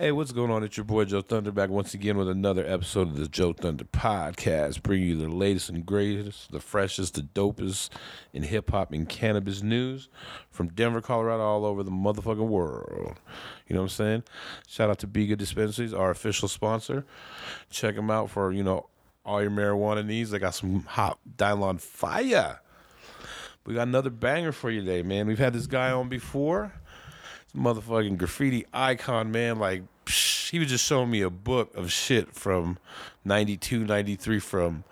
Hey, what's going on? It's your boy Joe Thunder back once again with another episode of the Joe Thunder podcast, bringing you the latest and greatest, the freshest, the dopest in hip hop and cannabis news from Denver, Colorado, all over the motherfucking world. You know what I'm saying? Shout out to Be Dispensaries, our official sponsor. Check them out for you know all your marijuana needs. They got some hot Dylon fire. We got another banger for you today, man. We've had this guy on before motherfucking graffiti icon, man. Like, psh, he was just showing me a book of shit from 92, 93 from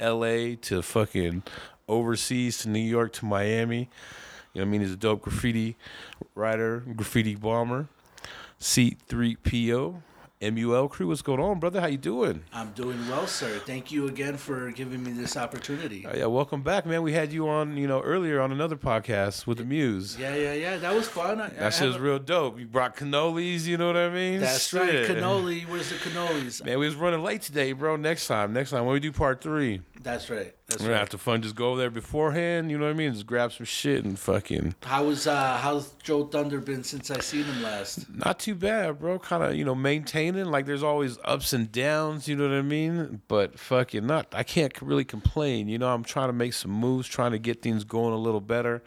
LA to fucking overseas to New York to Miami. You know what I mean? He's a dope graffiti writer, graffiti bomber. C3PO. MUL crew, what's going on, brother? How you doing? I'm doing well, sir. Thank you again for giving me this opportunity. Uh, yeah, welcome back, man. We had you on, you know, earlier on another podcast with the Muse. Yeah, yeah, yeah. That was fun. I, that shit was real dope. You brought cannolis, you know what I mean? That's Shit. right. Cannoli. Where's the cannolis? Man, we was running late today, bro. Next time, next time when we do part three. That's right. That's We're gonna have to fun. Just go over there beforehand. You know what I mean? Just grab some shit and fucking. How was uh how's Joe Thunder been since I seen him last? Not too bad, bro. Kind of you know maintaining. Like there's always ups and downs. You know what I mean? But fucking not. I can't really complain. You know I'm trying to make some moves, trying to get things going a little better.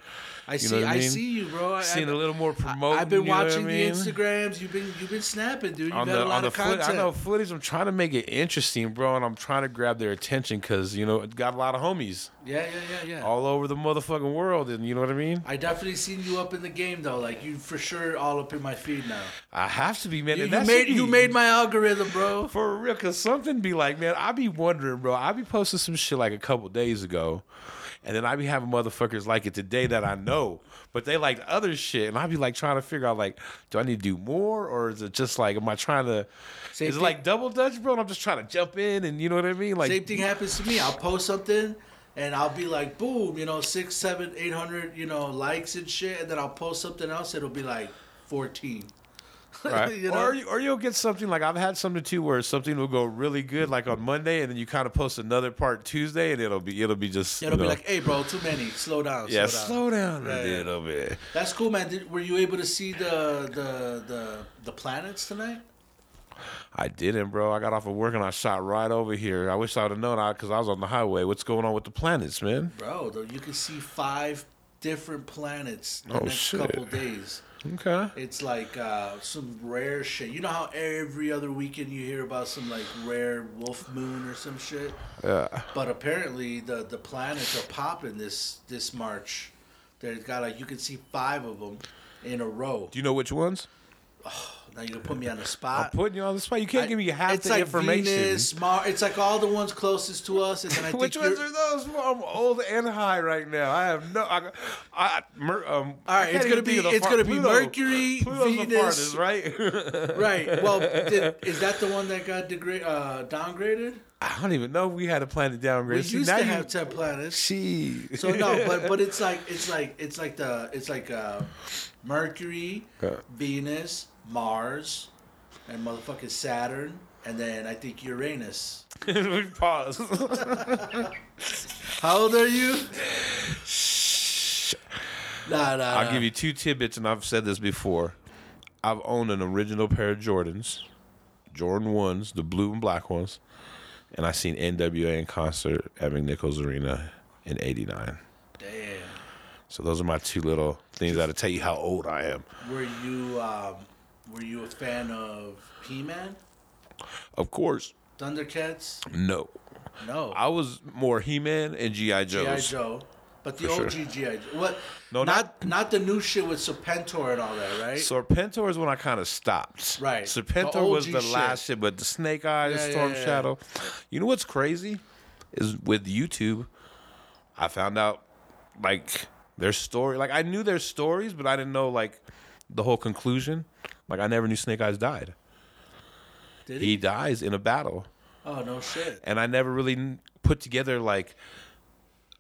I you see. I, mean? See you, bro. Seeing a little more promoting. I've been watching I mean? the Instagrams. You've been you've been snapping, dude. You on got the, a lot of content. Foot, I know footage. I'm trying to make it interesting, bro, and I'm trying to grab their attention because you know it got a lot of homies. Yeah, yeah, yeah, yeah. All over the motherfucking world, and you know what I mean. I definitely seen you up in the game though. Like you for sure all up in my feed now. I have to be, man. You, you made you made my algorithm, bro. For real, cause something be like, man, I be wondering, bro. I be posting some shit like a couple days ago, and then I be having motherfuckers like it today that I know, but they like other shit, and I'd be like trying to figure out like, do I need to do more, or is it just like, am I trying to? Same is thing. it like double dutch, bro? And I'm just trying to jump in, and you know what I mean? Like same thing happens to me. I'll post something and I'll be like, boom, you know, six, seven, eight hundred, you know, likes and shit, and then I'll post something else, it'll be like fourteen. Right. you know? Or you, or you'll get something like I've had something too where something will go really good like on Monday and then you kind of post another part Tuesday and it'll be it'll be just it'll be know. like hey bro too many slow down yeah slow down, slow down yeah, a little bit that's cool man Did, were you able to see the the the the planets tonight I didn't, bro. I got off of work and I shot right over here. I wish I would have known because I was on the highway. What's going on with the planets, man? Bro, you can see five different planets oh, the oh, next shit. couple days. Okay. It's like uh, some rare shit. You know how every other weekend you hear about some like rare wolf moon or some shit. Yeah. But apparently the the planets are popping this this March. They've got like you can see five of them in a row. Do you know which ones? Oh, now you're gonna put me on the spot. I'm putting you on the spot. You can't I, give me half it's the like information. Venus, Mars. It's like all the ones closest to us, and then I think which ones are those? I'm old and high right now. I have no. I, I, um, all right, it's gonna be it's gonna be Mercury, Pluto's Venus, the right? right. Well, did, is that the one that got degra- uh, downgraded? I don't even know if we had a planet downgrade. We See, used to you, have ten planets. She. so no, but but it's like it's like it's like the it's like uh, Mercury, Venus, Mars, and motherfucking Saturn, and then I think Uranus. Pause. How old are you? Nah, nah. I'll nah. give you two tidbits, and I've said this before. I've owned an original pair of Jordans, Jordan ones, the blue and black ones, and I seen NWA in concert at McNichols Arena in '89. Damn. So those are my two little things that'll tell you how old I am. Were you um, were you a fan of He-Man? Of course. Thundercats? No. No. I was more He-Man and GI Joe. GI Joe. But the For OG sure. GI Joe. What? No, not, not not the new shit with Serpentor and all that, right? Serpentor is when I kind of stopped. Right. Serpentor the was the shit. last shit, but the Snake Eyes, yeah, Storm yeah, yeah. Shadow. You know what's crazy is with YouTube, I found out like their story. Like I knew their stories, but I didn't know like the whole conclusion. Like I never knew Snake Eyes died. Did he? He dies in a battle. Oh no shit. And I never really put together like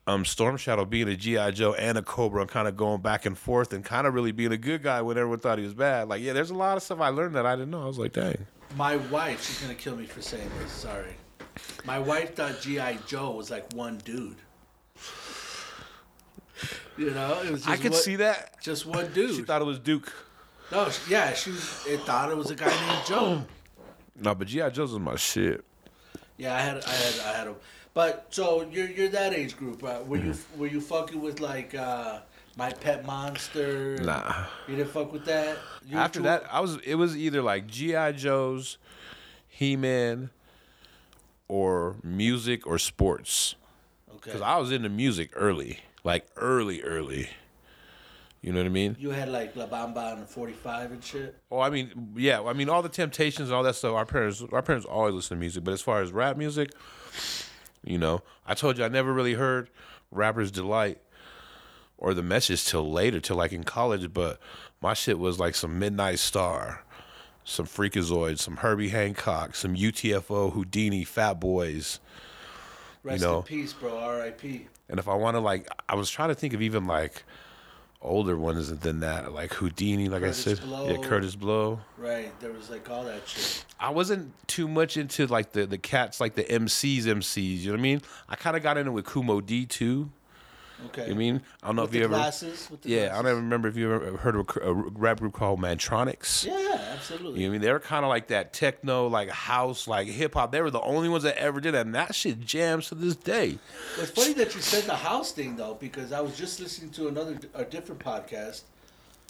um Storm Shadow being a GI Joe and a Cobra and kind of going back and forth and kind of really being a good guy when everyone thought he was bad. Like yeah, there's a lot of stuff I learned that I didn't know. I was like, dang. My wife, she's gonna kill me for saying this. Sorry. My wife thought GI Joe was like one dude. You know, it was. I could one, see that. Just one dude. She thought it was Duke. No, she- yeah, she was, it thought it was a guy named Joe. No, but GI Joe's was my shit. Yeah, I had, I had, I had a. But so you're you're that age group, right? Were you Mm-hmm. were you fucking with like uh, my pet monster? Nah. You didn't fuck with that. You After too- that, I was. It was either like GI Joe's, He Man, or music or sports. okay. Because I was into music early, like early, early. You know what I mean? You had like La Bamba and 45 and shit. Oh, I mean, yeah. I mean, all the Temptations and all that stuff. Our parents, our parents always listen to music. But as far as rap music, you know, I told you I never really heard "Rapper's Delight" or the message till later, till like in college. But my shit was like some Midnight Star, some Freakazoid, some Herbie Hancock, some UTFO, Houdini, Fat Boys. Rest know. in peace, bro. R.I.P. And if I want to like, I was trying to think of even like older ones than that, like Houdini, like Curtis I said, Blow. yeah, Kurtis Blow. Right. There was like all that shit. I wasn't too much into like the the cats, like the MCs, MCs. You know what I mean? I kind of got into with Kool Moe Dee too. Okay. You mean? I don't know with if you ever. glasses? With the Yeah, I don't even remember if you ever heard of a, a rap group called Mantronix. Yeah, absolutely. You know I mean? They were kind of like that techno, like house, like hip hop. They were the only ones that ever did that, and that shit jams to this day. It's funny that you said the house thing though, because I was just listening to another a different podcast,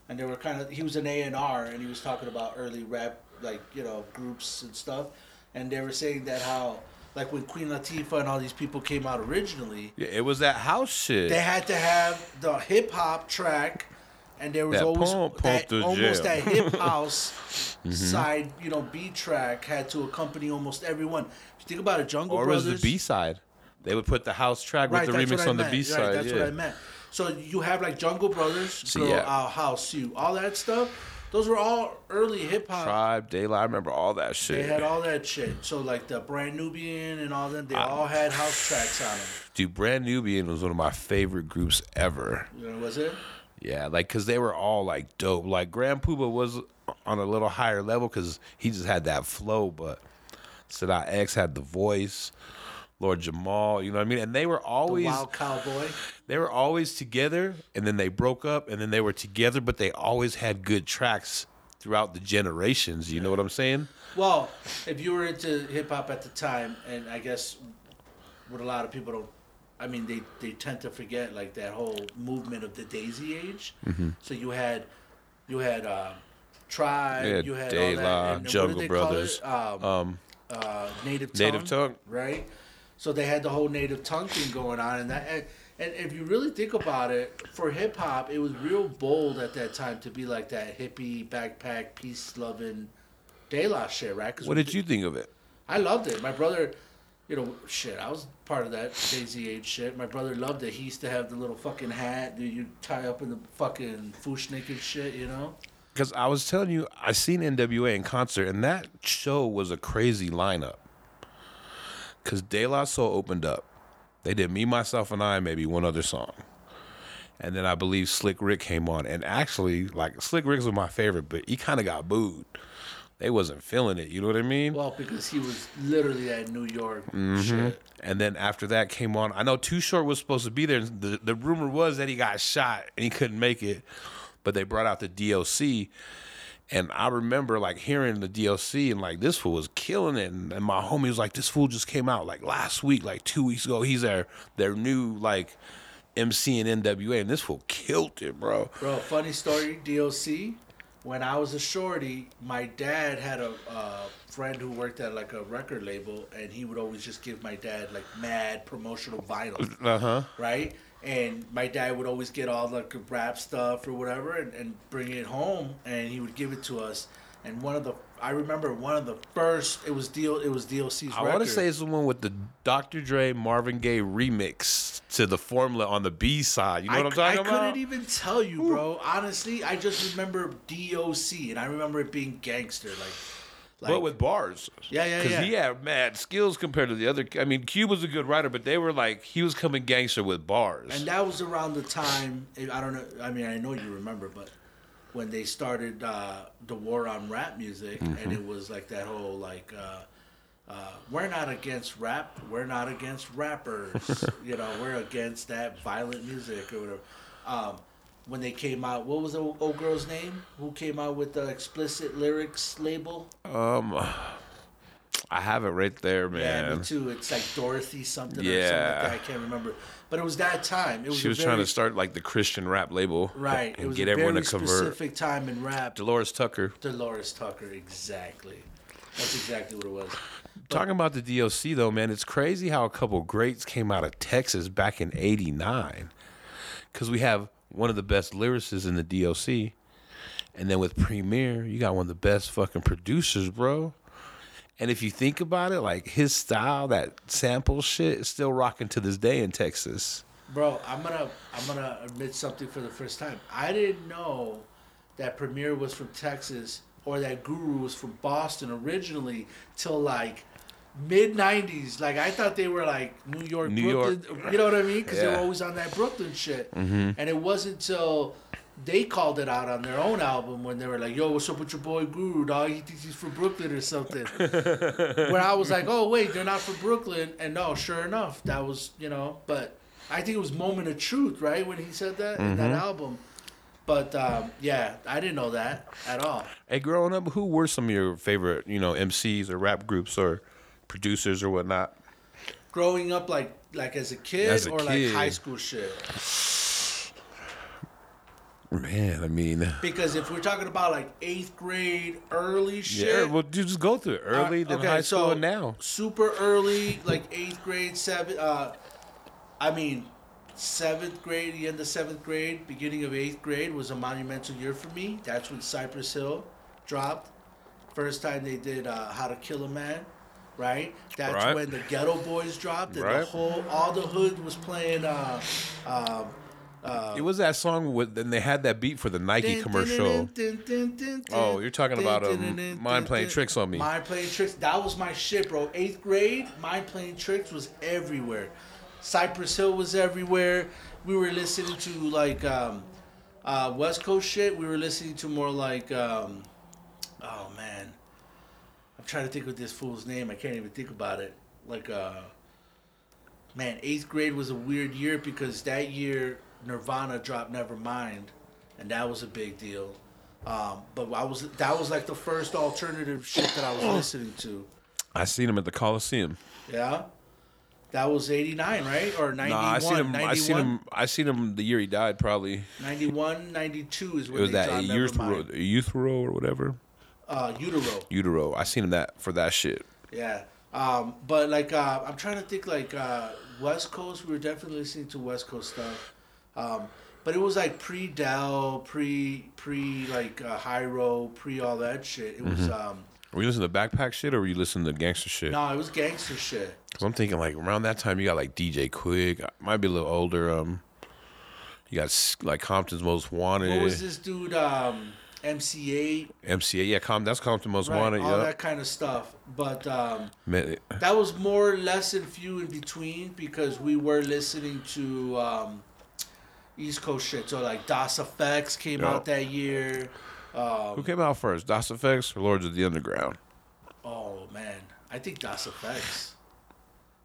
and they were kind of he was an A and R, and he was talking about early rap like you know groups and stuff, and they were saying that how like when Queen Latifah and all these people came out originally, Yeah, it was that house shit. they had to have the hip hop track, and there was That always pump, that, almost that hip house mm-hmm. side, you know, B track had to accompany almost everyone. If you think about it, Jungle Brothers. or was the B side? They would put the house track right, with the remix on the. B Right, side. that's yeah. what I meant. So you have like Jungle Brothers, See, Girl, yeah. Our House, You, all that stuff. Those were all early hip hop. Tribe, Daylight. I remember all that shit. They had all that shit. So like the Brand Nubian and all them, they all had house tracks on them. Dude, Brand Nubian was one of my favorite groups ever. You know, was it? Yeah, like because they were all like dope. Like Grand Puba was on a little higher level because he just had that flow, but Sadat X had the voice. Lord Jamar, you know what I mean? And they were The always Wild Cowboy. they were always together and then they broke up and then they were together, but they always had good tracks throughout the generations. You know what I'm saying? Well, if you were into hip hop at the time, and I guess what a lot of people don't, I mean, they, they tend to forget like that whole movement of the Daisy Age. Mm-hmm. So you had, you had uh, Tribe, Yeah, you had De all that, La, and Jungle Brothers? Um, Um, uh, native tongue, Native Tongue. right? So they had the whole native tongue thing going on, and that. And, and if you really think about it, for hip hop, it was real bold at that time to be like that hippie backpack, peace loving, De La shit, right? 'Cause What did you think of it? I loved it. My brother, you know, shit, I was part of that Daisy Age shit. My brother loved it. He used to have the little fucking hat that you tie up in the fucking fushnik and shit, you know? Because I was telling you, I seen NWA in concert, and that show was a crazy lineup. Because De La Soul opened up. They did Me, Myself, and I, maybe one other song. And then I believe Slick Rick came on. And actually, like, Slick Rick was my favorite, but he kind of got booed. They wasn't feeling it, you know what I mean? Well, because he was literally that New York Mm-hmm. shit. And then after that came on, I know Too Short was supposed to be there. The, the rumor was that he got shot and he couldn't make it, but they brought out the DOC. And I remember like hearing the DOC and like this fool was killing it. And, and my homie was like, this fool just came out like last week, like two weeks ago. He's their their new like MC and NWA, and this fool killed it, bro. Bro, funny story, DOC. When I was a shorty, my dad had a uh, friend who worked at like a record label, and he would always just give my dad like mad promotional vinyl, Uh huh. right? And my dad would always get all like the rap stuff or whatever, and, and bring it home, and he would give it to us. And one of the, I remember one of the first, it was DO, it was DOC's I want to say it's the one with the Dr. Dre Marvin Gaye remix to the formula on the B side. You know I, what I'm talking I about? I couldn't even tell you, bro. Honestly, I just remember DOC, and I remember it being gangster, like, like but with bars. Yeah, yeah, yeah. Because he had mad skills compared to the other. I mean, Cube was a good writer, but they were like he was coming gangster with bars. And that was around the time I don't know. I mean, I know you remember, but when they started uh, the war on rap music, Mm-hmm. and it was like that whole like, uh, uh, we're not against rap, we're not against rappers. you know, we're against that violent music or whatever. Um, when they came out. What was the old girl's name? Who came out with the explicit lyrics label? Um, I have it right there, man. Yeah, me too. It's like Dorothy something or something Yeah. like that. I can't remember. But it was that time. It was she was very, trying to start like the Christian rap label, right. It And was get a everyone very to convert. specific time in rap. Delores Tucker. Delores Tucker, exactly. That's exactly what it was. Talking about the DOC though, man, it's crazy how a couple greats came out of Texas back in '89. Because we have one of the best lyricists in the DOC, and then with Premier, you got one of the best fucking producers, bro. And if you think about it, like his style, that sample shit, is still rocking to this day in Texas. Bro, I'm gonna I'm gonna admit something for the first time. I didn't know that Premier was from Texas or that Guru was from Boston originally till like mid '90s. Like I thought they were like New York, New Brooklyn. You know what I mean? Because they were always on that Brooklyn shit. And it wasn't until they called it out on their own album when they were like, "Yo, what's up with your boy Guru? Dog, he thinks he's from Brooklyn or something." Where I was like, "Oh wait, they're not from Brooklyn," and no, sure enough, that was you know. But I think it was "Moment of Truth," right, when he said that in that album. But um, yeah, I didn't know that at all. Hey, growing up, who were some of your favorite, you know, MCs or rap groups or producers or whatnot? Growing up, like like as a kid As a or like high school shit. Man, I mean, Because if we're talking about like eighth grade, early shit. yeah. Well, you just go through it early, Uh, then okay, high school, so and now. Super early, like eighth grade, seven. Uh, I mean, seventh grade, the end of seventh grade, beginning of eighth grade was a monumental year for me. That's when Cypress Hill dropped. First time they did uh, How to Kill a Man, right? That's Right. when the Geto Boys dropped, and the whole all the hood was playing. Uh, um, uh, It was that song with, then they had that beat for the Nike commercial. Oh, you're talking about, um, Mind Playing Tricks on Me. Mind playing tricks. That was my shit, bro. Eighth grade, mind playing tricks was everywhere. Cypress Hill was everywhere. We were listening to like um, uh, West Coast shit. We were listening to more like, um, oh man, I'm trying to think of this fool's name. I can't even think about it. Like, uh, man, eighth grade was a weird year because that year Nirvana dropped Nevermind, and that was a big deal. Um, but I was that was like the first alternative shit that I was listening to. I seen him at the Coliseum. Yeah, that was '89, right? Or '91? Nah, I seen him. 91? I seen him. I seen him the year he died. Probably 91, 92 is when it was that youth Nevermind. youth row or whatever. Uh, Utero. Utero. I seen him that for that shit. Yeah. Um, but like uh, I'm trying to think like uh, West Coast. We were definitely listening to West Coast stuff. Um, but it was like pre Dell, pre pre like uh, Hiero, pre all that shit. It was Mm-hmm. um, Were you listening to backpack shit or were you listening to gangster shit? no, it was gangster shit. Cause I'm thinking like around that time you got like DJ Quik. Might be a little older. Um, you got like Compton's Most Wanted. What was this dude? Um, MC Eiht, MCA. Yeah, Com. That's Compton Most right? Wanted. all Yeah. that kind of stuff. But um, that was more or less and few in between because we were listening to um, East Coast shit. So like Das EFX came Yeah. out that year. Um, Who came out first, Das EFX or Lords of the Underground? Oh man, I think Das EFX.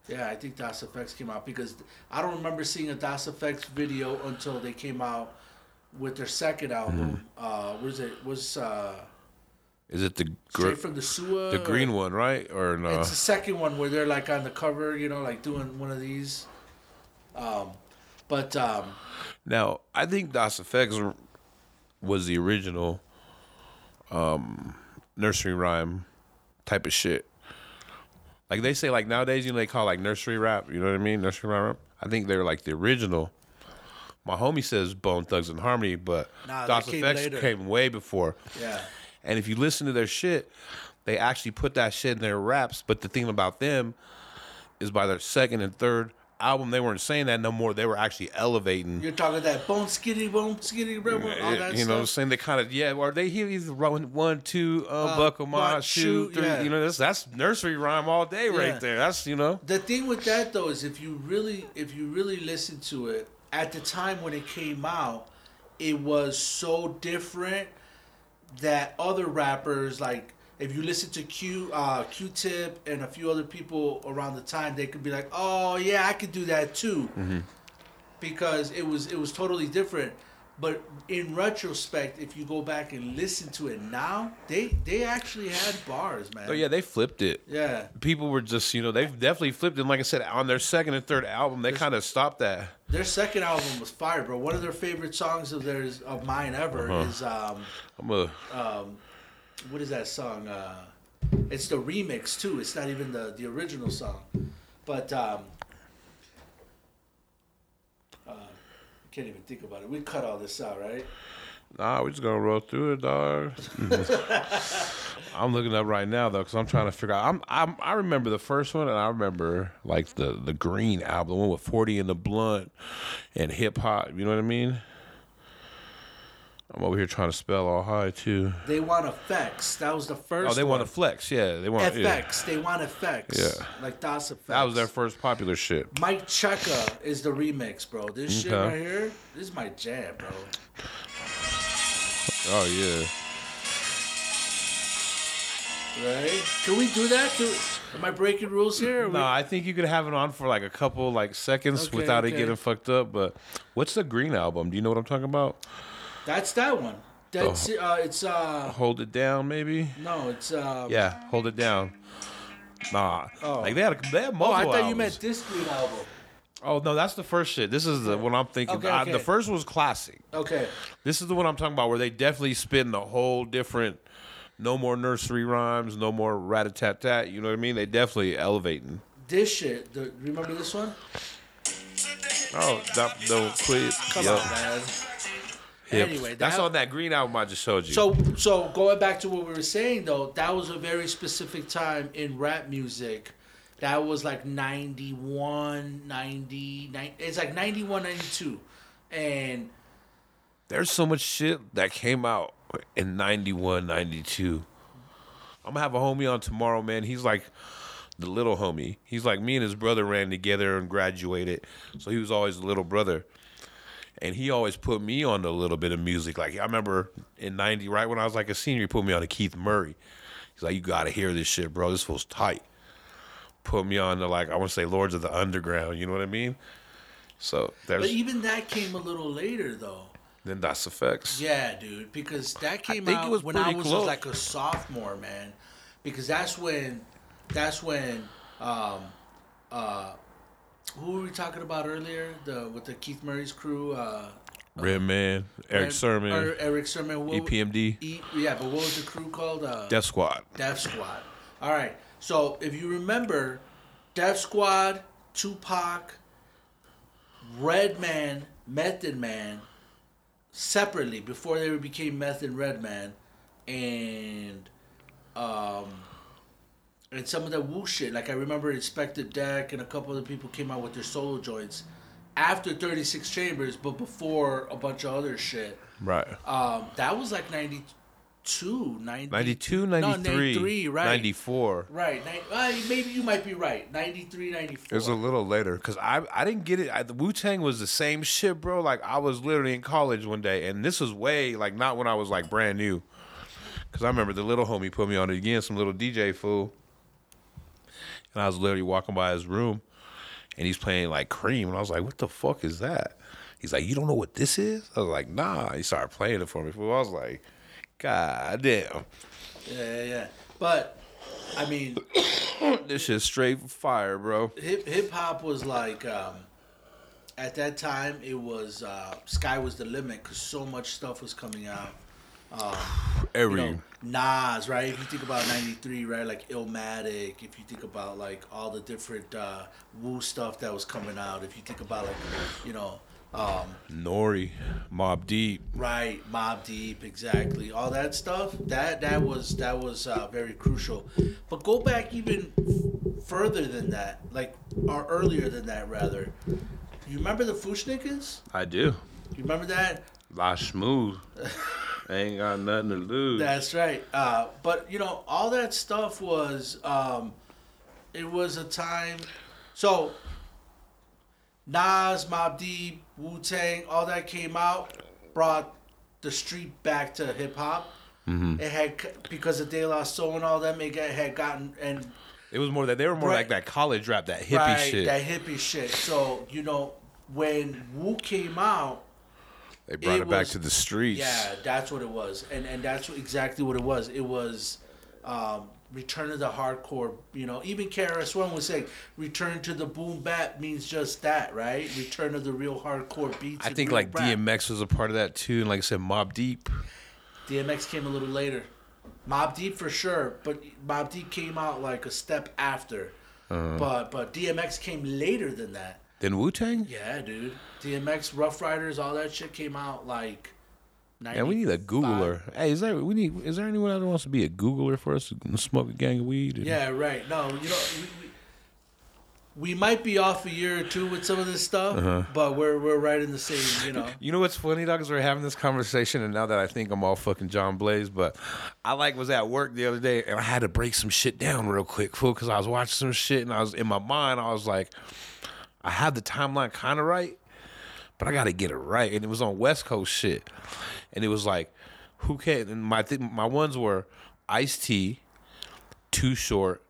Yeah, I think Das EFX came out because I don't remember seeing a Das EFX video until they came out with their second album. Uh, was it was uh, Is it the gr- straight from the sewer? the green one, right? Or no? It's the second one where they're like on the cover, you know, like doing one of these. Um, but um, Now, I think Das EFX was the original um, nursery rhyme type of shit. Like they say, like nowadays, you know, they call like nursery rap. You know what I mean? Nursery rhyme rap. I think they're like the original. My homie says Bone Thugs and Harmony, but Nah, came Effects later. came way before. yeah, And if you listen to their shit, they actually put that shit in their raps. But the thing about them is by their second and third album, they weren't saying that no more. They were actually elevating. you're talking that bone skinny, bone skinny, bone, all that you know what I'm saying? They kind of, yeah, or they hear these one, one, two, uh, Uh, buckle my shoe, three. yeah. You know, that's, that's nursery rhyme all day Yeah. right there. That's, you know. The thing with that though is if you really if you really listen to it at the time when it came out, it was so different that other rappers like if you listen to Q uh, Q-Tip and a few other people around the time, they could be like, "Oh yeah, I could do that too," because it was it was totally different. but in retrospect, if you go back and listen to it now, they they actually had bars, man. Oh yeah, they flipped it. Yeah. People were just, you know, they've definitely flipped it. And like I said, on their second and third album, they kind of stopped that. Their second album was fire, bro. One of their favorite songs of theirs of mine ever Uh-huh. is um I'm a um what is that song? Uh it's the remix too. It's not even the the original song. But um uh, can't even think about it. We cut all this out, right? Nah, we're just gonna roll through it, dog. I'm looking up right now though, because I'm trying to figure out. I'm, I'm I remember the first one, and I remember like the the Green album, the one with 40 and the Blunt and hip hop. You know what I mean? I'm over here trying to spell all high too. They want effects. That was the first Oh, they one. want to flex. Yeah, they want yeah. effects. They want effects. Yeah. Like Das EFX. That was their first popular shit. Mic Checka is the remix, bro. This shit right here, this is my jam, bro. Oh yeah. Right? Can we do that? Can, am I breaking rules here? Are we- No, I think you could have it on for like a couple like seconds Okay, without it getting fucked up. But what's the Green album? Do you know what I'm talking about? That's that one. That's Oh. uh, it's uh, Hold it down, maybe. no, it's uh. Yeah, hold it down. Nah, Oh. like they had a, they had multiple. Oh, I thought you meant this green album. Oh no, that's the first shit. This is the one I'm thinking. Okay, I- okay. the first was classic. Okay. This is the one I'm talking about where they definitely spin the whole different. No more nursery rhymes. No more rat a tat tat. You know what I mean? They definitely elevating. This shit. The, remember this one? Oh, that don't quit. Come Yup. on, man. Yep. Anyway, that's on that green album I just showed you. So, so going back to what we were saying though, that was a very specific time in rap music. That was like 91, 90, 90 it's like 91, 92. And There's so much shit that came out in 91, 92. I'm gonna have a homie on tomorrow, man. He's like the little homie. He's like me and his brother ran together and graduated. So he was always the little brother. And he always put me on a little bit of music. Like I remember in 90, right when I was like a senior, he put me on a Keith Murray. He's like, You gotta hear this shit, bro. This feels tight. Put me on to like I wanna say Lords of the Underground, you know what I mean? So but there's even that came a little later though. then that's effects. Yeah, dude, because that came think it out was when I pretty was like a sophomore, man. Because that's when, that's when, um, uh, who were we talking about earlier? The with the Keith Murray's crew, uh, Redman, Eric and- Sermon, or Erick Sermon, what, EPMD, E, yeah, but what was the crew called? Uh, Death Squad. Def Squad. All right. So if you remember, Def Squad, Tupac, Redman, Method Man, separately before they became Method Redman, and um, and some of the Wu shit. Like I remember Inspectah Deck and a couple other people came out with their solo joints after 36 Chambers, but before a bunch of other shit. Right. Um, that was like 92, 90, 92, no, 93, 93, right. 94. Right. Uh, maybe you might be right. 93, 94. It was a little later because I I didn't get it. I, the Wu Tang was the same shit, bro. Like I was literally in college one day, and this was way like not when I was like brand new. Because I remember the little homie put me on it again, some little DJ fool, and I was literally walking by his room, and he's playing like Cream, and I was like, "What the fuck is that?" He's like, "You don't know what this is?" I was like, "Nah." He started playing it for me. I was like, "God damn, yeah, yeah, yeah. But, I mean, this shit's straight fire, bro." hip hip hop was like, um, at that time, it was, uh, sky was the limit because so much stuff was coming out. Every you know, Nas, right? If you think about '93, right? Like Illmatic. If you think about like all the different uh, Wu stuff that was coming out. If you think about like, you know, um, Nori, Mobb Deep. right, Mobb Deep, exactly, all that stuff. That that was that was uh, very crucial. But go back even further than that, like or earlier than that, rather. You remember the Fu-Schnickens? I do. You remember that? La Schmoove. Ain't got nothing to lose. That's right. Uh, but you know, all that stuff was um, it was a time. So Nas, Mobb Deep, Wu Tang, all that came out, brought the street back to hip hop. Mm-hmm. It had because of De La Soul and all them. It got- had gotten and It was more that they were more Right. like that college rap, that hippie right shit. that hippie shit. So you know when Wu came out, They brought It it, back was- to the streets. Yeah, that's what it was, and and that's exactly what it was. It was um, return to the hardcore. You know, even KRS One was saying return to the boom bap means just that, right? Return to the real hardcore beats. I think like rap. DMX was a part of that too, and like I said, Mobb Deep. DMX came a little later. Mobb Deep for sure, but Mobb Deep came out like a step after. Uh-huh. But but DMX came later than that. Then Wu Tang. Yeah, dude. DMX, Ruff Ryders, all that shit came out like. Yeah, we need a Googler. Hey, is there we need? Is there anyone that wants to be a Googler for us to smoke a gang of weed? and- Yeah, right. No, you know, we, we, we might be off a year or two with some of this stuff, Uh-huh. but we're we're right in the same. You know. You know what's funny, dog? Is we're having this conversation, and now that I think I'm all fucking John Blaze, but I like was at work the other day, and I had to break some shit down real quick, fool, because I was watching some shit, and I was in my mind, I was like, I had the timeline kind of right, but I got to get it right, and it was on West Coast shit, and it was like, who can? And my th- my ones were Ice T, Too Short,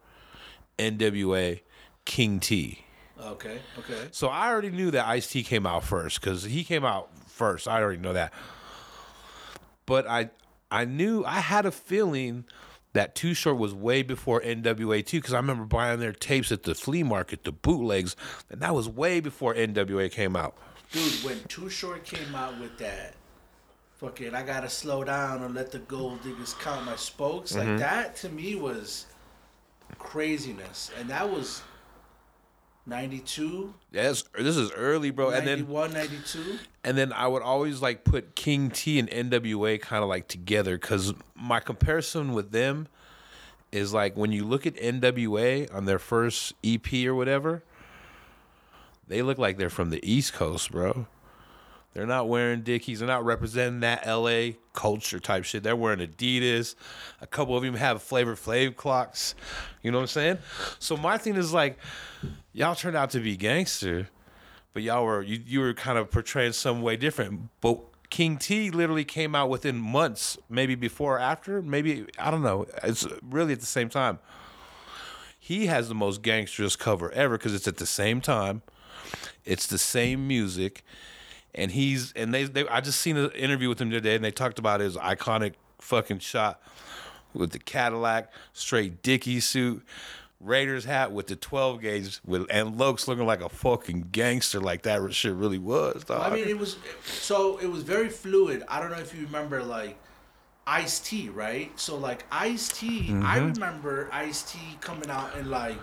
N.W.A., King T. Okay. Okay. So I already knew that Ice T came out first because he came out first. I already know that. But I I knew I had a feeling that Too Short was way before NWA too because I remember buying their tapes at the flea market, the bootlegs, and that was way before NWA came out. Dude, when Too Short came out with that, fuck it, I gotta slow down and let the gold diggers count my spokes. Mm-hmm. Like that to me was craziness, and that was 92, Yes, this is early, bro. And then 91, 92. and then I would always like put King T and NWA kind of like together because my comparison with them is like when you look at NWA on their first EP or whatever, they look like they're from the East Coast, bro. They're not wearing Dickies. They're not representing that LA culture type shit. They're wearing Adidas. A couple of them have Flavor Flav clocks. You know what I'm saying? So my thing is like, y'all turned out to be gangster, but y'all were you, you were kind of portraying some way different. But King T literally came out within months, maybe before or after, maybe I don't know. It's really at the same time. He has the most gangsterous cover ever because it's at the same time. It's the same music, and he's and they, they I just seen an interview with him today, and they talked about his iconic fucking shot with the Cadillac, straight Dickie suit, Raiders hat with the 12 gauge, with and Lokes looking like a fucking gangster, like that shit really was. Dog. I mean, it was so it was very fluid. I don't know if you remember like Ice T, right? So like Ice T, I Mm-hmm. remember Ice T coming out in like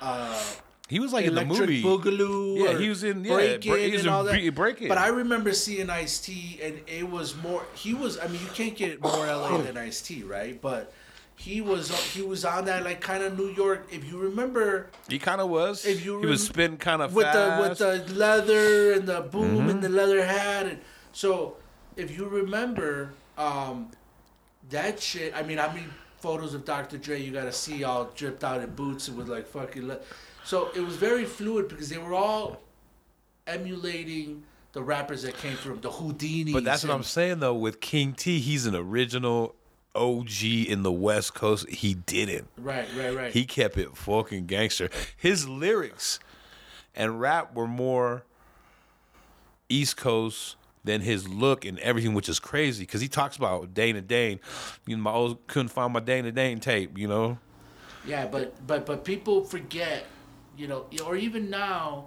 uh he was like in the movie. Boogaloo. Yeah, he was in- yeah, Breakin' Bre- he was and in all that. Bre- Breakin'. But I remember seeing Ice T, and it was more. He was. I mean, you can't get more LA than Ice T, right? But he was. He was on that like kind of New York. If you remember, He kind of was. If you he was spitting kind of with fast. the with the leather and the boom Mm-hmm. and the leather hat, and so if you remember, um, that shit. I mean, I mean, photos of Dr. Dre, you gotta see all dripped out in boots and with like fucking. Le- so it was very fluid because they were all emulating the rappers that came from the Houdini. But that's what I'm saying though. With King T, he's an original OG in the West Coast. He didn't. Right, right, right. He kept it fucking gangster. His lyrics and rap were more East Coast than his look and everything, which is crazy because he talks about Dana Dane. You know, my old couldn't find my Dana Dane tape. You know, Yeah, but but but people forget, you know, or even now,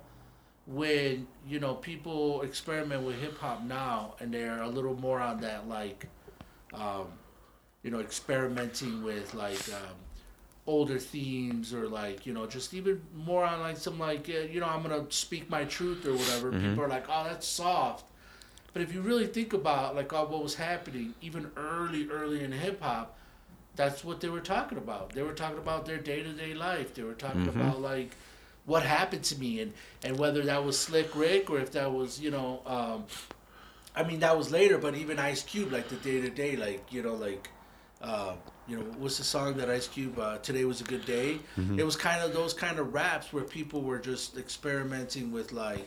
when you know people experiment with hip hop now, and they're a little more on that like, um, you know, experimenting with like um, older themes or like you know just even more on like some like uh, you know I'm gonna speak my truth or whatever. People are like, oh, that's soft. But if you really think about like all what was happening, even early, early in hip hop, that's what they were talking about. They were talking about their day to day life. They were talking about like what happened to me and and whether that was Slick Rick or if that was you know, um, I mean that was later. But even Ice Cube, like the day to day, like you know, like. Uh, you know what's the song that Ice Cube? Uh, Today was a good day. It was kind of those kind of raps where people were just experimenting with like,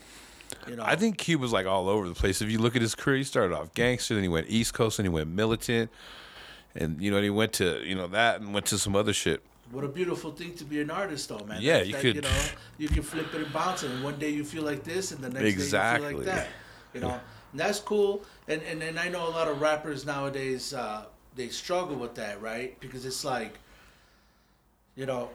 you know. I think Cube was like all over the place. If you look at his career, he started off gangster, then he went East Coast, and he went militant, and you know, and he went to you know that and went to some other shit. What a beautiful thing to be an artist, though, man. Yeah, you that, could- You know, you can flip it and bounce it, and one day you feel like this, and the next day you feel like that. You know, And that's cool. And, and and I know a lot of rappers nowadays uh, they struggle with that, right? Because it's like, you know,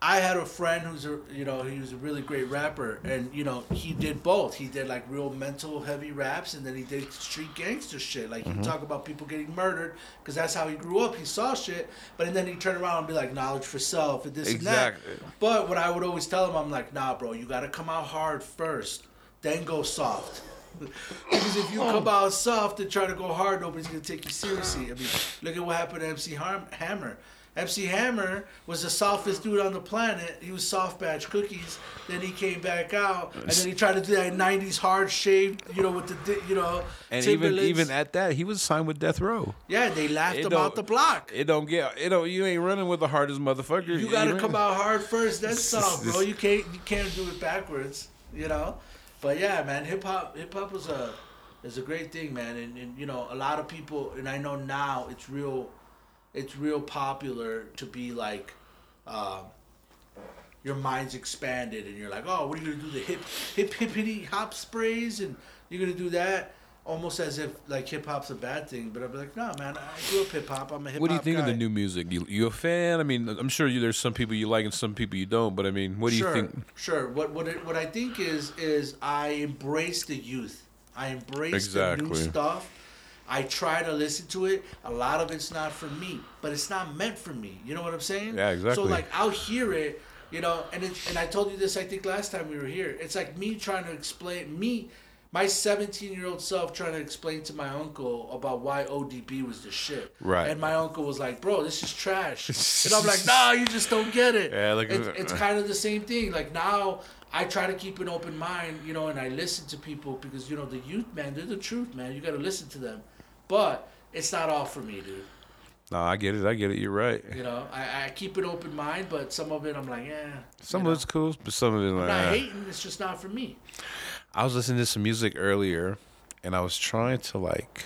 I had a friend who's a you know he was a really great rapper, and you know he did both. He did like real mental heavy raps, and then he did street gangster shit. Like he Mm-hmm. would talk about people getting murdered because that's how he grew up. He saw shit, but and then he turn around and be like knowledge for self and this Exactly. and that. But what I would always tell him, I'm like, nah, bro, you got to come out hard first, then go soft. because if you come out soft and try to go hard, nobody's gonna take you seriously. I mean, look at what happened to MC Ham- Hammer. MC Hammer was the softest dude on the planet. He was soft batch cookies. Then he came back out, and then he tried to do that '90s hard shaved, you know, with the you know. And even even at that, he was signed with Death Row. yeah, they laughed It him the block. It don't get it don't you ain't running with the hardest motherfucker. You gotta ain't come out hard first, then soft, bro. You can't you can't do it backwards, you know. But yeah, man, hip hop hip hop was a is a great thing, man. And, and you know, a lot of people, and I know now it's real, it's real popular to be like, um, your mind's expanded, and you're like, oh, what are you gonna do? The hip hip hippity hop sprays, and you're gonna do that. Almost as if like hip hop's a bad thing, but I'd be like, no, man, I grew up hip hop. I'm a hip hop. What do you think guy. of the new music? You you a fan? I mean, I'm sure you, there's some people you like and some people you don't. But I mean, what do sure, you think? Sure. What what it, what I think is is I embrace the youth. I embrace the new stuff. I try to listen to it. A lot of it's not for me, but it's not meant for me. You know what I'm saying? Yeah, exactly. So like I'll hear it, you know, and it's and I told you this I think last time we were here. It's like me trying to explain me my 17 year old self trying to explain to my uncle about why ODB was the shit. Right. And my uncle was like, bro, this is trash. and I'm like, nah, you just don't get it. Yeah, like- it's, it's kind of the same thing. Like now, I try to keep an open mind, you know, and I listen to people because you know the youth, man, they're the truth, man. You got to listen to them, but it's not all for me, dude. No, I get it. I get it. You're right. You know, I, I keep an open mind, but some of it I'm like, yeah. Some of know. it's cool, but some of it I'm like. not eh. hating. It's just not for me. I was listening to some music earlier, and I was trying to like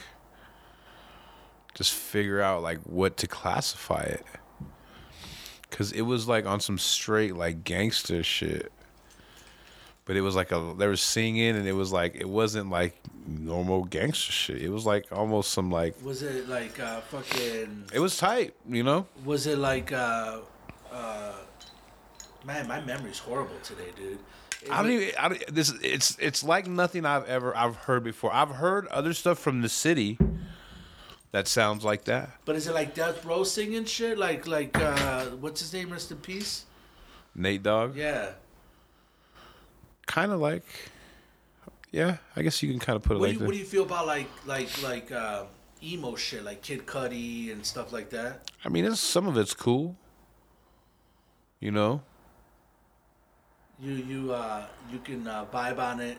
just figure out like what to classify it, cause it was like on some straight like gangster shit. But it was like a they were singing, and it was like it wasn't like normal gangster shit. It was like almost some like Was it like uh, fucking? it was tight, you know. Was it like? Uh, uh, man, my memory's horrible today, dude. It I don't was- even. I don't, this it's it's like nothing I've ever I've heard before. I've heard other stuff from the city that sounds like that. But is it like Death Row singing shit? Like like uh, what's his name? Rest in peace. Nate Dogg, Yeah. Kind of like. Yeah, I guess you can kind of put it What do like you. What do you feel about like like like uh, emo shit, like Kid Cudi and stuff like that? I mean, it's, some of it's cool. You know, You you uh, you can uh, vibe on it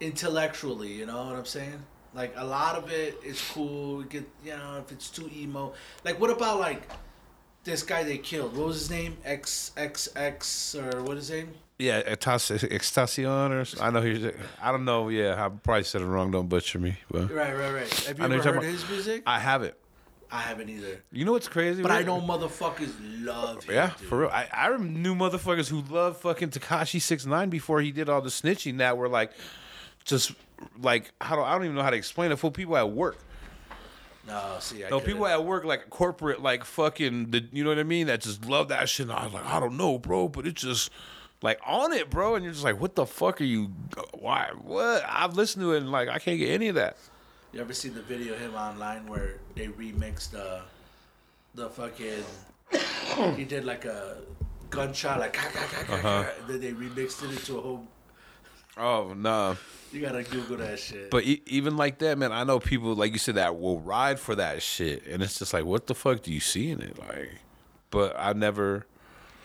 intellectually. You know what I'm saying? Like a lot of it is cool. You Get you know if it's too emo. Like what about like this guy they killed? What was his name? X X X or what is his name? Yeah, Extacion or I know he's. I don't know. Yeah, I probably said it wrong. Don't butcher me. But Right right right. Have you ever heard talking his music? I have it. I haven't either. You know what's crazy? But I know motherfuckers love him. Yeah, dude. for real. I, I knew motherfuckers who loved fucking Tekashi Six Nine before he did all the snitching that were like, just like how do I don't even know how to explain it for people at work. No, see, I No, couldn't. people at work like corporate like fucking the you know what I mean that just love that shit. And I was like, I don't know, bro, but it's just like on it, bro. And you're just like, what the fuck are you? Why? What? I've listened to it and like I can't get any of that. You ever seen the video of him online where they remixed the the fucking he did like a gunshot like ka, ka, ka, Uh-huh. then they remixed it into a whole Oh no. you gotta Google that shit. But e- even like that, man, I know people like you said that will ride for that shit, and it's just like, what the fuck do you see in it? Like, but I never.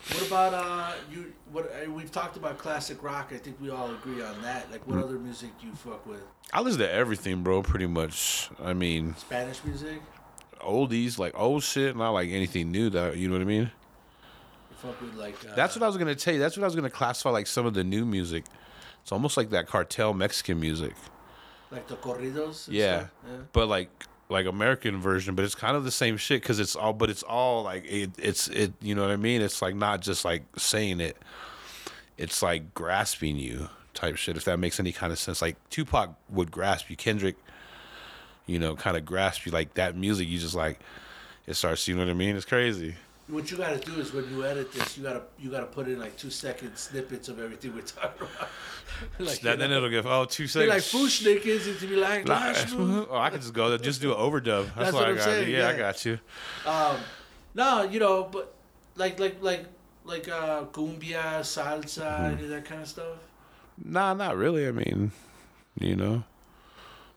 What about uh you what uh, we've talked about classic rock, I think we all agree on that. Like what other music do you fuck with? I listen to everything, bro. Pretty much. I mean, Spanish music? oldies, like old shit, not like anything new. That you know what I mean. You fuck with like uh, That's what I was gonna tell you. That's what I was gonna classify like some of the new music. It's almost like that cartel Mexican music. like the corridos Yeah, yeah. but like like American version, but it's kind of the same shit because it's all, but it's all like it, it's it. You know what I mean? It's like not just like saying it. It's like grasping you. type shit. If that makes any kind of sense, like Tupac would grasp you, Kendrick, you know, kind of grasp you like that music. You just like it starts. You know what I mean? It's crazy. What you gotta do is when you edit this, you gotta you gotta put in like two second snippets of everything we're talking about. like, That, then know, it'll give oh two seconds. like Fu-Schnickens and to be like, Nah, "Lash move." oh, I could just go just do an overdub. That's, That's what, what I I'm got. saying, Yeah, I got you. Um, no, you know, but like like like like uh cumbia, salsa, Mm-hmm. any of that kind of stuff. Nah, not really. I mean, you know,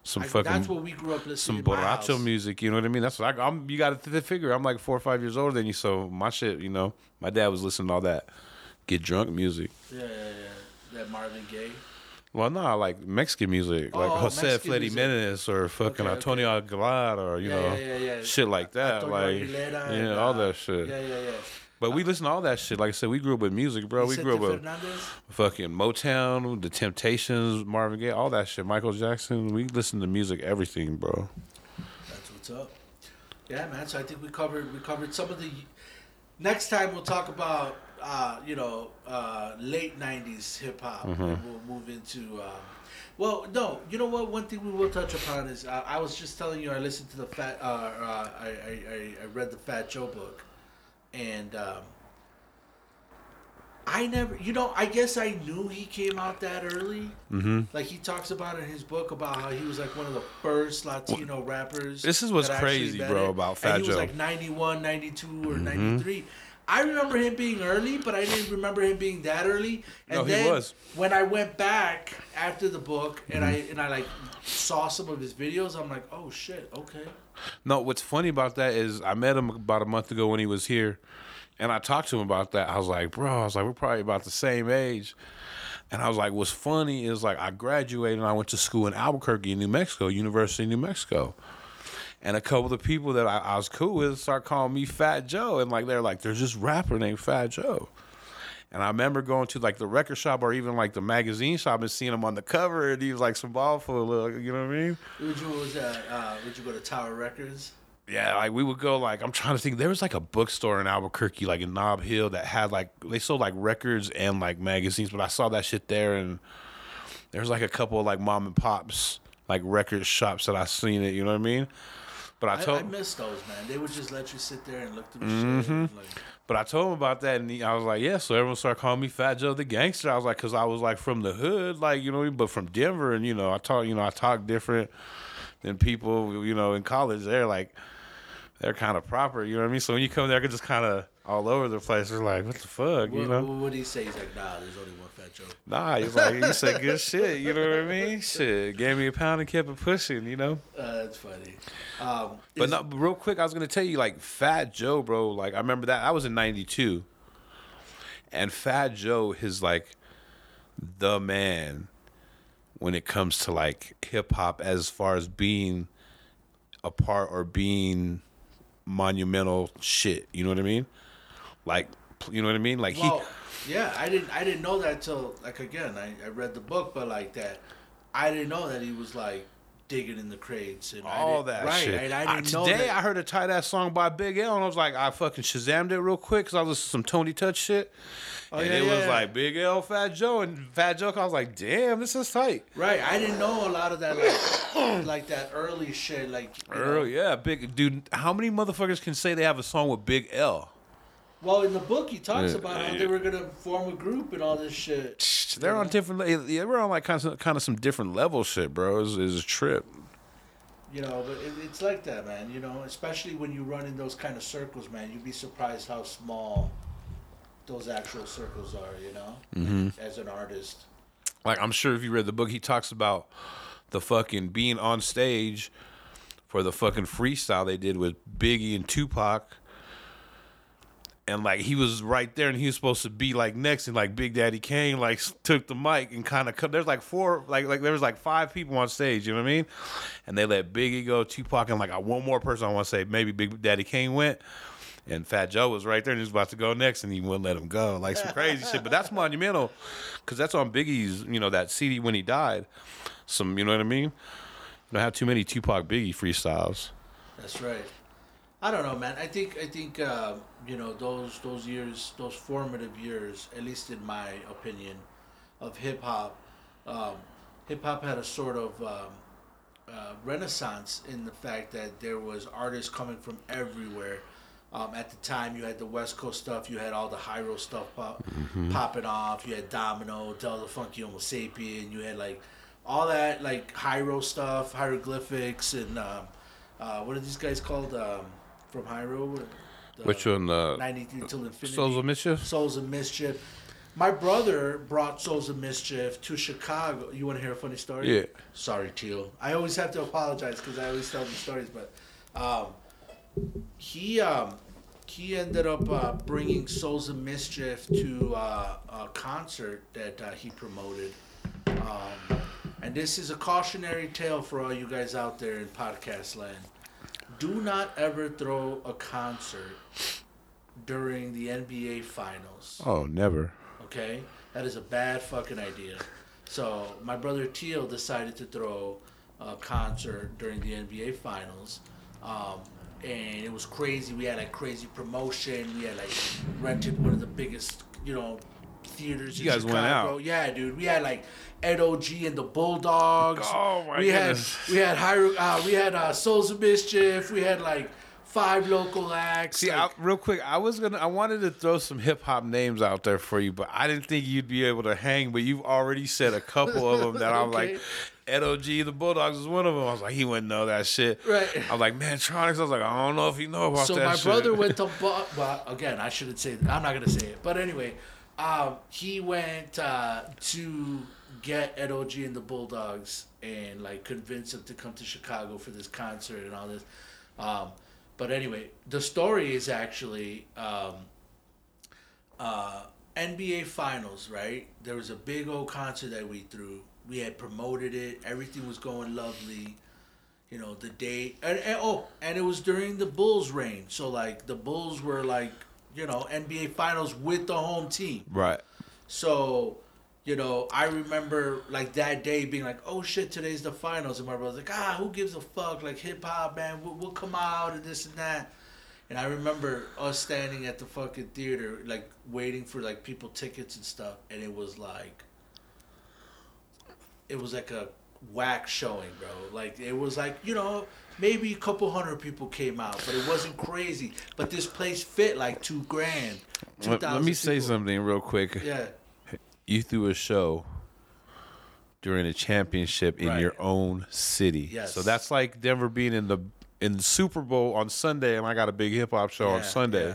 some I, fucking that's what we grew up listening. some borracho music. You know what I mean? That's what I, I'm. You got to figure. I'm like four or five years older than you, so my shit. You know, my dad was listening to all that get drunk music. Yeah, yeah, yeah. That Marvin Gaye. Well, no, I like Mexican music, like Oh, Jose Mexican Fleti music. Menez or fucking Okay, Antonio Aguilar or you Yeah, know yeah, yeah. shit like that. Antonio like Aguilera yeah, and, all uh, that shit. Yeah, yeah, yeah. But we listen to all that shit. Like I said, we grew up with music, bro. We grew up with fucking Motown, The Temptations, Marvin Gaye, all that shit. Michael Jackson. We listen to music, everything, bro. That's what's up. Yeah, man. So I think we covered we covered some of the. Next time we'll talk about uh, you know uh, late '90s hip hop. Mm-hmm. and We'll move into. Um, well, no. You know what? One thing we will touch upon is uh, I was just telling you I listened to the fat. Uh, uh, I, I I I read the Fat Joe book, and. Um, I never, you know, I guess I knew he came out that early. Mm-hmm. Like he talks about in his book about how he was like one of the first Latino rappers. This is what's crazy, bro, it. about And Fat he was like 91, 92, or Mhm. 93. I remember him being early, but I didn't remember him being that early. And No, he then was. when I went back after the book and I Mm-hmm. and I like saw some of his videos, I'm like, oh shit, okay. No, what's funny about that is I met him about a month ago when he was here, and I talked to him about that. I was like, bro, I was like, we're probably about the same age. And I was like, what's funny is like I graduated and I went to school in Albuquerque, New Mexico, University of New Mexico. And a couple of the people that I, I was cool with start calling me Fat Joe. And like they're like, there's this rapper named Fat Joe. And I remember going to like the record shop or even like the magazine shop and seeing him on the cover and he was like some ball full of, you know what I mean? Would you was that? Uh, would you go to Tower Records? Yeah, like we would go like I'm trying to think. There was like a bookstore in Albuquerque, like in Knob Hill, that had like they sold like records and like magazines. But I saw that shit there, and there was like a couple of like mom and pops like record shops that I seen it. You know what I mean? But I I, told, I miss those, man. They would just let you sit there and look through Mm-hmm. shit. Like, but I told him about that, and he, I was like, yeah. So everyone started calling me Fat Joe the Gangster. I was like, cause I was like from the hood, like you know, but from Denver, and you know, I talk, you know, I talk different than people, you know, in college. They're like, they're kind of proper, you know what I mean? So when you come there, I could just kind of all over the place. They're like, what the fuck, you know? what would he say? He's like, nah, there's only one Fat Joe. Nah, he's like, you said good shit, you know what I mean? Shit, gave me a pound and kept it pushing, you know? Uh, that's funny. Um, But is- no, but real quick, I was gonna tell you, like Fat Joe, bro. Like I remember that I was in '92, and Fat Joe is like the man when it comes to like hip hop, as far as being a part or being monumental shit. You know what I mean? Like, you know what I mean? Like Well, yeah, I didn't. I didn't know that till like again. I, I read the book, but like that, I didn't know that he was like digging in the crates and he I all that right, shit. And I I- didn't know today. I heard a tight ass song by Big L, and I was like, I fucking shazammed it real quick because I listened to some Tony Touch shit. Oh, and yeah, it yeah, was like Big L, Fat Joe, and Fat Joe. I was like, damn, this is tight. right, I didn't know a lot of that like like that early shit. Like you know. Yeah, big dude. How many motherfuckers can say they have a song with Big L? Well, in the book, he talks Yeah. about how they were gonna form a group and all this shit. They're on different. le- Yeah, we're on like kind of kind of some different level shit, bro. It's, it's a trip. You know, but it, it's like that, man. You know, especially when you run in those kind of circles, man. You'd be surprised how small those actual circles are. You know, Mm-hmm. as an artist. Like I'm sure if you read the book, he talks about the fucking being on stage for the fucking freestyle they did with Biggie and Tupac. And like he was right there, and he was supposed to be like next, and like Big Daddy Kane like took the mic and kind of. There's like four, like like there was like five people on stage, you know what I mean? And they let Biggie go, Tupac, and like one more person I want to say maybe Big Daddy Kane went, and Fat Joe was right there, and he was about to go next, and he wouldn't let him go, like some crazy shit. But that's monumental, because that's on Biggie's, you know, that CD when he died. Some, you know what I mean? You don't have too many Tupac Biggie freestyles. That's right. I don't know, man. I think I think uh, you know those those years, those formative years, at least in my opinion, of hip hop, um, hip hop had a sort of um, uh, renaissance in the fact that there was artists coming from everywhere. Um, at the time, you had the West Coast stuff. You had all the Hiero stuff pop, popping off. You had Domino, Del the Funky Homosapien. You had like all that like Hiero stuff, hieroglyphics, and um, uh, what are these guys called um, from Hiero? The Which one? Uh, 93 till infinity. Souls of Mischief? Souls of Mischief. My brother brought Souls of Mischief to Chicago. You want to hear a funny story? Yeah. Sorry, Teal. I always have to apologize because I always tell these stories, but um, he um, he ended up uh, bringing Souls of Mischief to uh, a concert that uh, he promoted. Um, and this is a cautionary tale for all you guys out there in podcast land. Do not ever throw a concert during the NBA finals. Oh, never. Okay? That is a bad fucking idea. So, my brother Teal decided to throw a concert during the NBA finals. Um, and it was crazy. We had like crazy promotion. We had like rented one of the biggest, you know, theaters. You in guys went out. Yeah, dude. We had like Ed OG and the Bulldogs. Oh, my we goodness. had we had Hiero, uh, we had uh, Souls of Mischief. We had like five local acts. See, like, I, real quick, I was gonna, I wanted to throw some hip hop names out there for you, but I didn't think you'd be able to hang. But you've already said a couple of them that I'm like, Ed OG, the Bulldogs is one of them. I was like, he wouldn't know that shit. Right. I'm like, Mantronix. I was like, I don't know if you know about so that. my shit. brother went to well again i shouldn't say i'm not gonna say it but anyway um, he went uh, to get ed og and the bulldogs and like convince him to come to chicago for this concert and all this. Um, but anyway the story is actually um, uh, nba finals right? There was a big old concert that we threw. We had promoted it. Everything was going lovely. You know the date and, and oh and it was during the bulls reign. So like the bulls were like you know nba finals with the home team. Right. so you know i remember like that day being like oh shit today's the finals and my brother's like ah who gives a fuck like hip-hop man we'll, we'll come out and this and that and i remember us standing at the fucking theater like waiting for like people tickets and stuff and it was like it was like a whack showing, bro. Like it was like you know maybe a couple hundred people came out, but it wasn't crazy. But this place fit like two grand. Let, let 2,000 me say something real quick. Yeah, You threw a show during a championship in Right. your own city. Yes. So that's like Denver being in the in the Super Bowl on Sunday, and I got a big hip hop show on Sunday. yeah.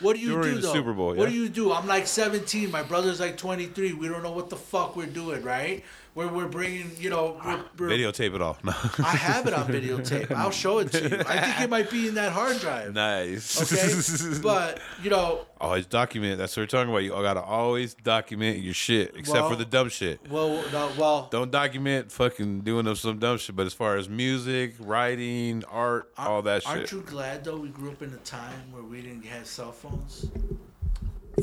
What do you During do the though? Super Bowl, What yeah. do you do? I'm like 17. My brother's like 23. We don't know what the fuck we're doing, right? We're we're bringing, you know, we're, ah, we're, Videotape it all. No. I have it on videotape. I'll show it to you. I think it might be in that hard drive. nice. Okay, but you know, always document. That's what we're talking about. You gotta always document your shit, except Well- for the dumb shit. well, no, well, Don't document fucking doing of some dumb shit. But as far as music, writing, art, all that shit. Aren't you glad though we grew up in a time where we didn't have cell phones?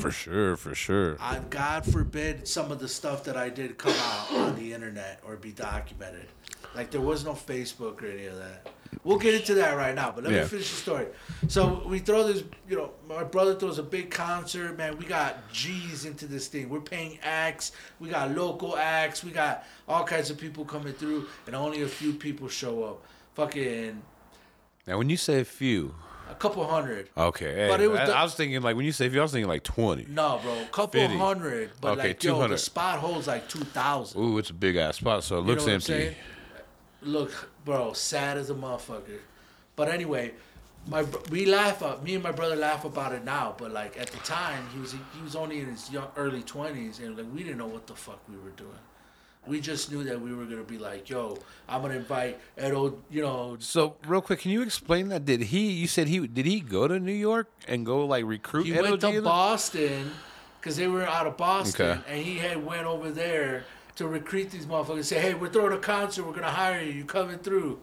For sure, for sure. I, God forbid some of the stuff that I did come out on the internet or be documented. Like there was no Facebook or any of that. We'll get into that right now, but let Yeah. me finish the story. So we throw this, you know, my brother throws a big concert, man. We got G's into this thing. We're paying acts. We got local acts. We got all kinds of people coming through, and only a few people show up. Fucking Now, when you say a few, a couple hundred. okay, hey, But it was I, the- I was thinking like when you say a few, I was thinking like twenty. No, bro, a couple 50. hundred. But Okay, like, yo, the spot holds like two thousand. Ooh, it's a big ass spot, so it You looks know what I'm empty. Look, bro, sad as a motherfucker. But anyway, my we laugh up. Me and my brother laugh about it now. But like at the time, he was he was only in his young early twenties, and like we didn't know what the fuck we were doing. We just knew that we were gonna be like, yo, I'm gonna invite Edo, you know, So, real quick, can you explain that? Did he? You said he did he go to New York and go like recruit? he went to Boston because they were out of Boston, Okay. and he had went over there to recruit these motherfuckers. And say, hey, we're throwing a concert. We're gonna hire you. You coming through?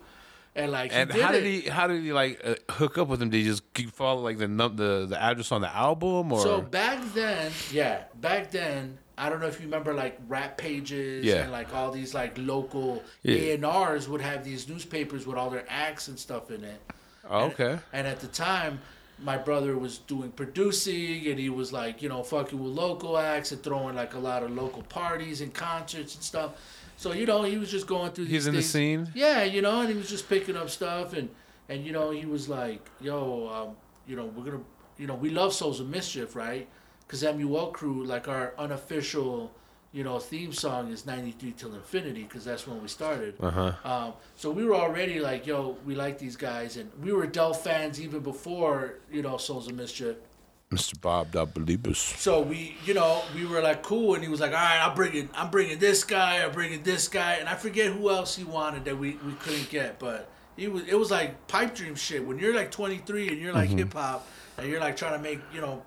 And like, he And did how it. did he? How did he like uh, hook up with him? Did he just keep follow like the the the address on the album or? So back then, yeah, back then, I don't know if you remember like rap pages Yeah. and like all these like local Yeah. A and R's would have these newspapers with all their acts and stuff in it. Oh, okay. And at the time, my brother was doing producing and he was like, you know, fucking with local acts and throwing like a lot of local parties and concerts and stuff. So, you know, he was just going through He's in the scene. Yeah, you know, and he was just picking up stuff and and you know, he was like, "Yo, um, you know, we're going to you know, we love Souls of Mischief, right? Cuz MUL crew like our unofficial you know, theme song is 93 till infinity because that's when we started. Uh huh. Um, so we were already like, yo, we like these guys, and we were Del fans even before you know Souls of Mischief. Mr. Bob Dobalina. So we, you know, we were like cool, and he was like, all right, I'm bringing, I'm bringing this guy, I'm bringing this guy, and I forget who else he wanted that we, we couldn't get, but he was, it was like pipe dream shit. When you're like 23 and you're like hip hop, and you're like trying to make, you know,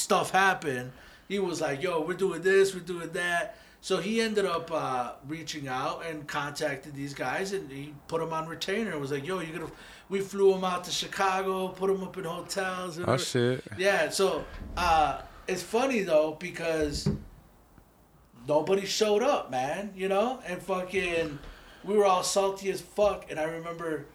stuff happen. He was like, "Yo, we're doing this, we're doing that." So he ended up uh, reaching out and contacted these guys, and he put them on retainer. and Was like, "Yo, you're gonna." We flew them out to Chicago, put them up in hotels. and Oh shit. Yeah, so uh, it's funny though because nobody showed up, man. You know, and fucking, we were all salty as fuck. And I remember,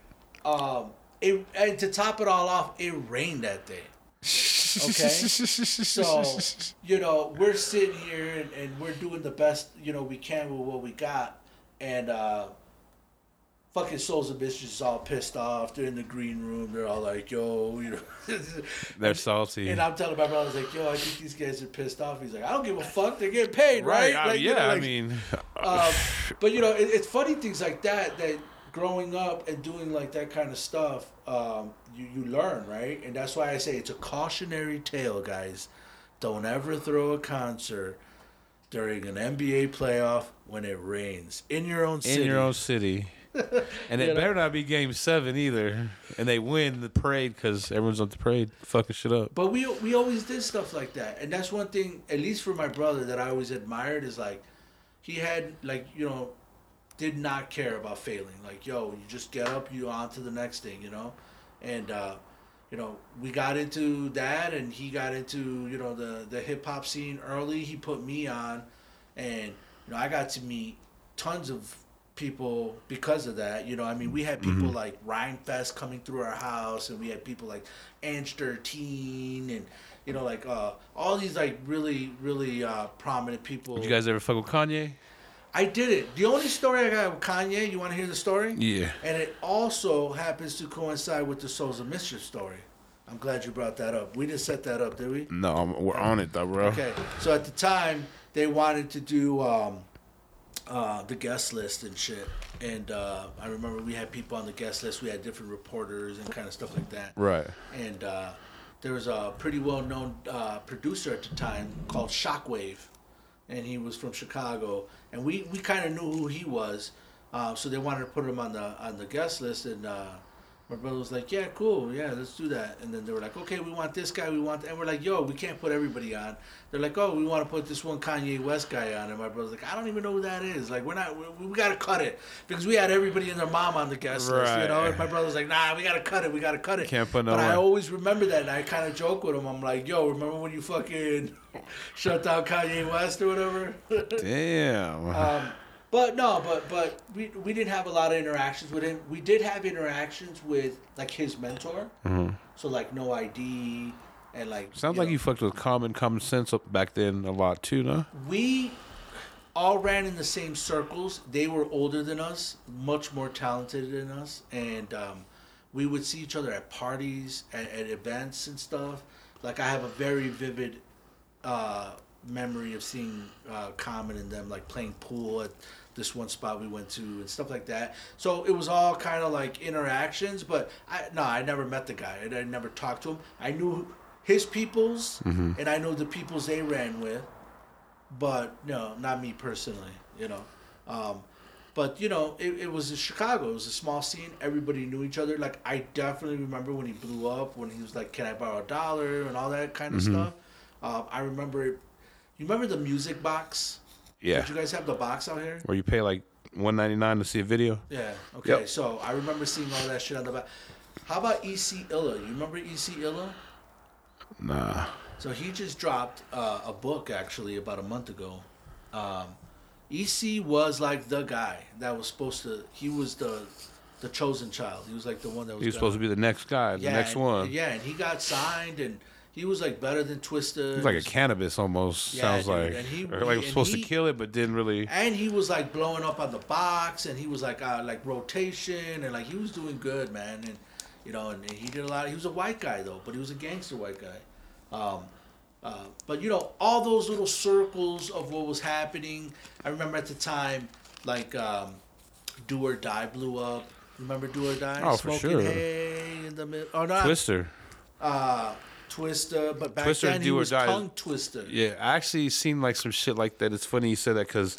um, it and to top it all off, it rained that day. Okay. So you know, we're sitting here and, and we're doing the best you know we can with what we got, and uh, fucking souls of bitches is all pissed off. They're in the green room. They're all like, "Yo," you know. They're salty. And I'm telling my brother, I was like, "Yo, I think these guys are pissed off." He's like, "I don't give a fuck. They're getting paid, right?" right. I- Like, you yeah. know, I mean, um, but you know, it, it's funny things like that that growing up and doing like that kind of stuff, um, you you learn, right? And that's why I say it's a cautionary tale, guys. Don't ever throw a concert during an NBA playoff when it rains in your own city. in your own city. And it know? better not be game seven either. And they win the parade because everyone's on the parade fucking shit up. But we we always did stuff like that, and that's one thing, at least for my brother, that I always admired is like, he had like you know, did not care about failing. Like yo, you just get up, you on to the next thing, you know, and uh, you know we got into that, and he got into you know the the hip hop scene early. He put me on, and you know I got to meet tons of people because of that. You know, I mean, we had people like Rhymefest coming through our house, and we had people like Ange 13, and you know, like uh, all these like really, really uh, prominent people. Did you guys ever fuck with Kanye? I did it. The only story I got with Kanye. You want to hear the story? Yeah. And it also happens to coincide with the Souls of Mischief story. I'm glad you brought that up. We didn't set that up, did we? No, we're on it though, bro. Okay. So at the time, they wanted to do um, uh, the guest list and shit. And uh, I remember we had people on the guest list. We had different reporters and kind of stuff like that. Right. And uh, there was a pretty well known uh, producer at the time called Shockwave. And he was from Chicago. And we, we kind of knew who he was. Uh, so they wanted to put him on the on the guest list. And uh, my brother was like, yeah, cool. Yeah, let's do that. And then they were like, okay, we want this guy. We want, and we're like, yo, we can't put everybody on. They're like, oh, we want to put this one Kanye West guy on. And my brother's like, I don't even know who that is. Like, we're not, we, we got to cut it because we had everybody and their mom on the guest list, you know. And my brother's like, nah, we got to cut it. We got to cut it. Can't put no But I always remember that, and I kind of joke with him. I'm like, yo, remember when you fucking shut down Kanye West or whatever? Damn. Um, but no, but but we we didn't have a lot of interactions with him. We did have interactions with like his mentor. So like No I.D. and like Mm-hmm. Sounds you like know, you fucked with common common sense up back then a lot too, no? we all ran in the same circles. They were older than us, much more talented than us, and um, we would see each other at parties, at, at events and stuff. Like I have a very vivid uh, memory of seeing uh, Common and them like playing pool at this one spot we went to and stuff like that. So it was all kind of like interactions, but I no, I never met the guy. I, I never talked to him. I knew his peoples, and I know the peoples they ran with but no, not me personally. You know, um, but you know, it, it was in Chicago. It was a small scene. Everybody knew each other. Like I definitely remember when he blew up. When he was like, "Can I borrow a dollar?" and all that kind of stuff. Um, I remember. You remember the music box? Yeah. Did you guys have the box out here? Where you pay like one ninety nine to see a video? Yeah. Okay. Yep. So I remember seeing all that shit on the back. How about EC Illa? You remember EC Illa? Nah. So he just dropped uh, a book actually about a month ago. Um, EC was like the guy that was supposed to. He was the the chosen child. He was like the one that was. He was supposed to be the next guy, the next and- one. Yeah, and he got signed, and he was like better than Twista. It's like a cannabis almost. Yeah, sounds dude, like. and he- or like and supposed he- to kill it, but didn't really. and he was like blowing up on the box, and he was like uh, like rotation, and like he was doing good, man. And you know, and, and he did a lot. He was a white guy though, but he was a gangster white guy. Um, uh, but you know, all those little circles of what was happening. I remember at the time, like um, Do or Die blew up. Remember Do or Die? Oh, for Smoking sure. hay in the middle. Oh, not Twista. uh, Twista, but back Twista, then he was Die. Tung Twista. Yeah, I actually seen like some shit like that. It's funny you said that because,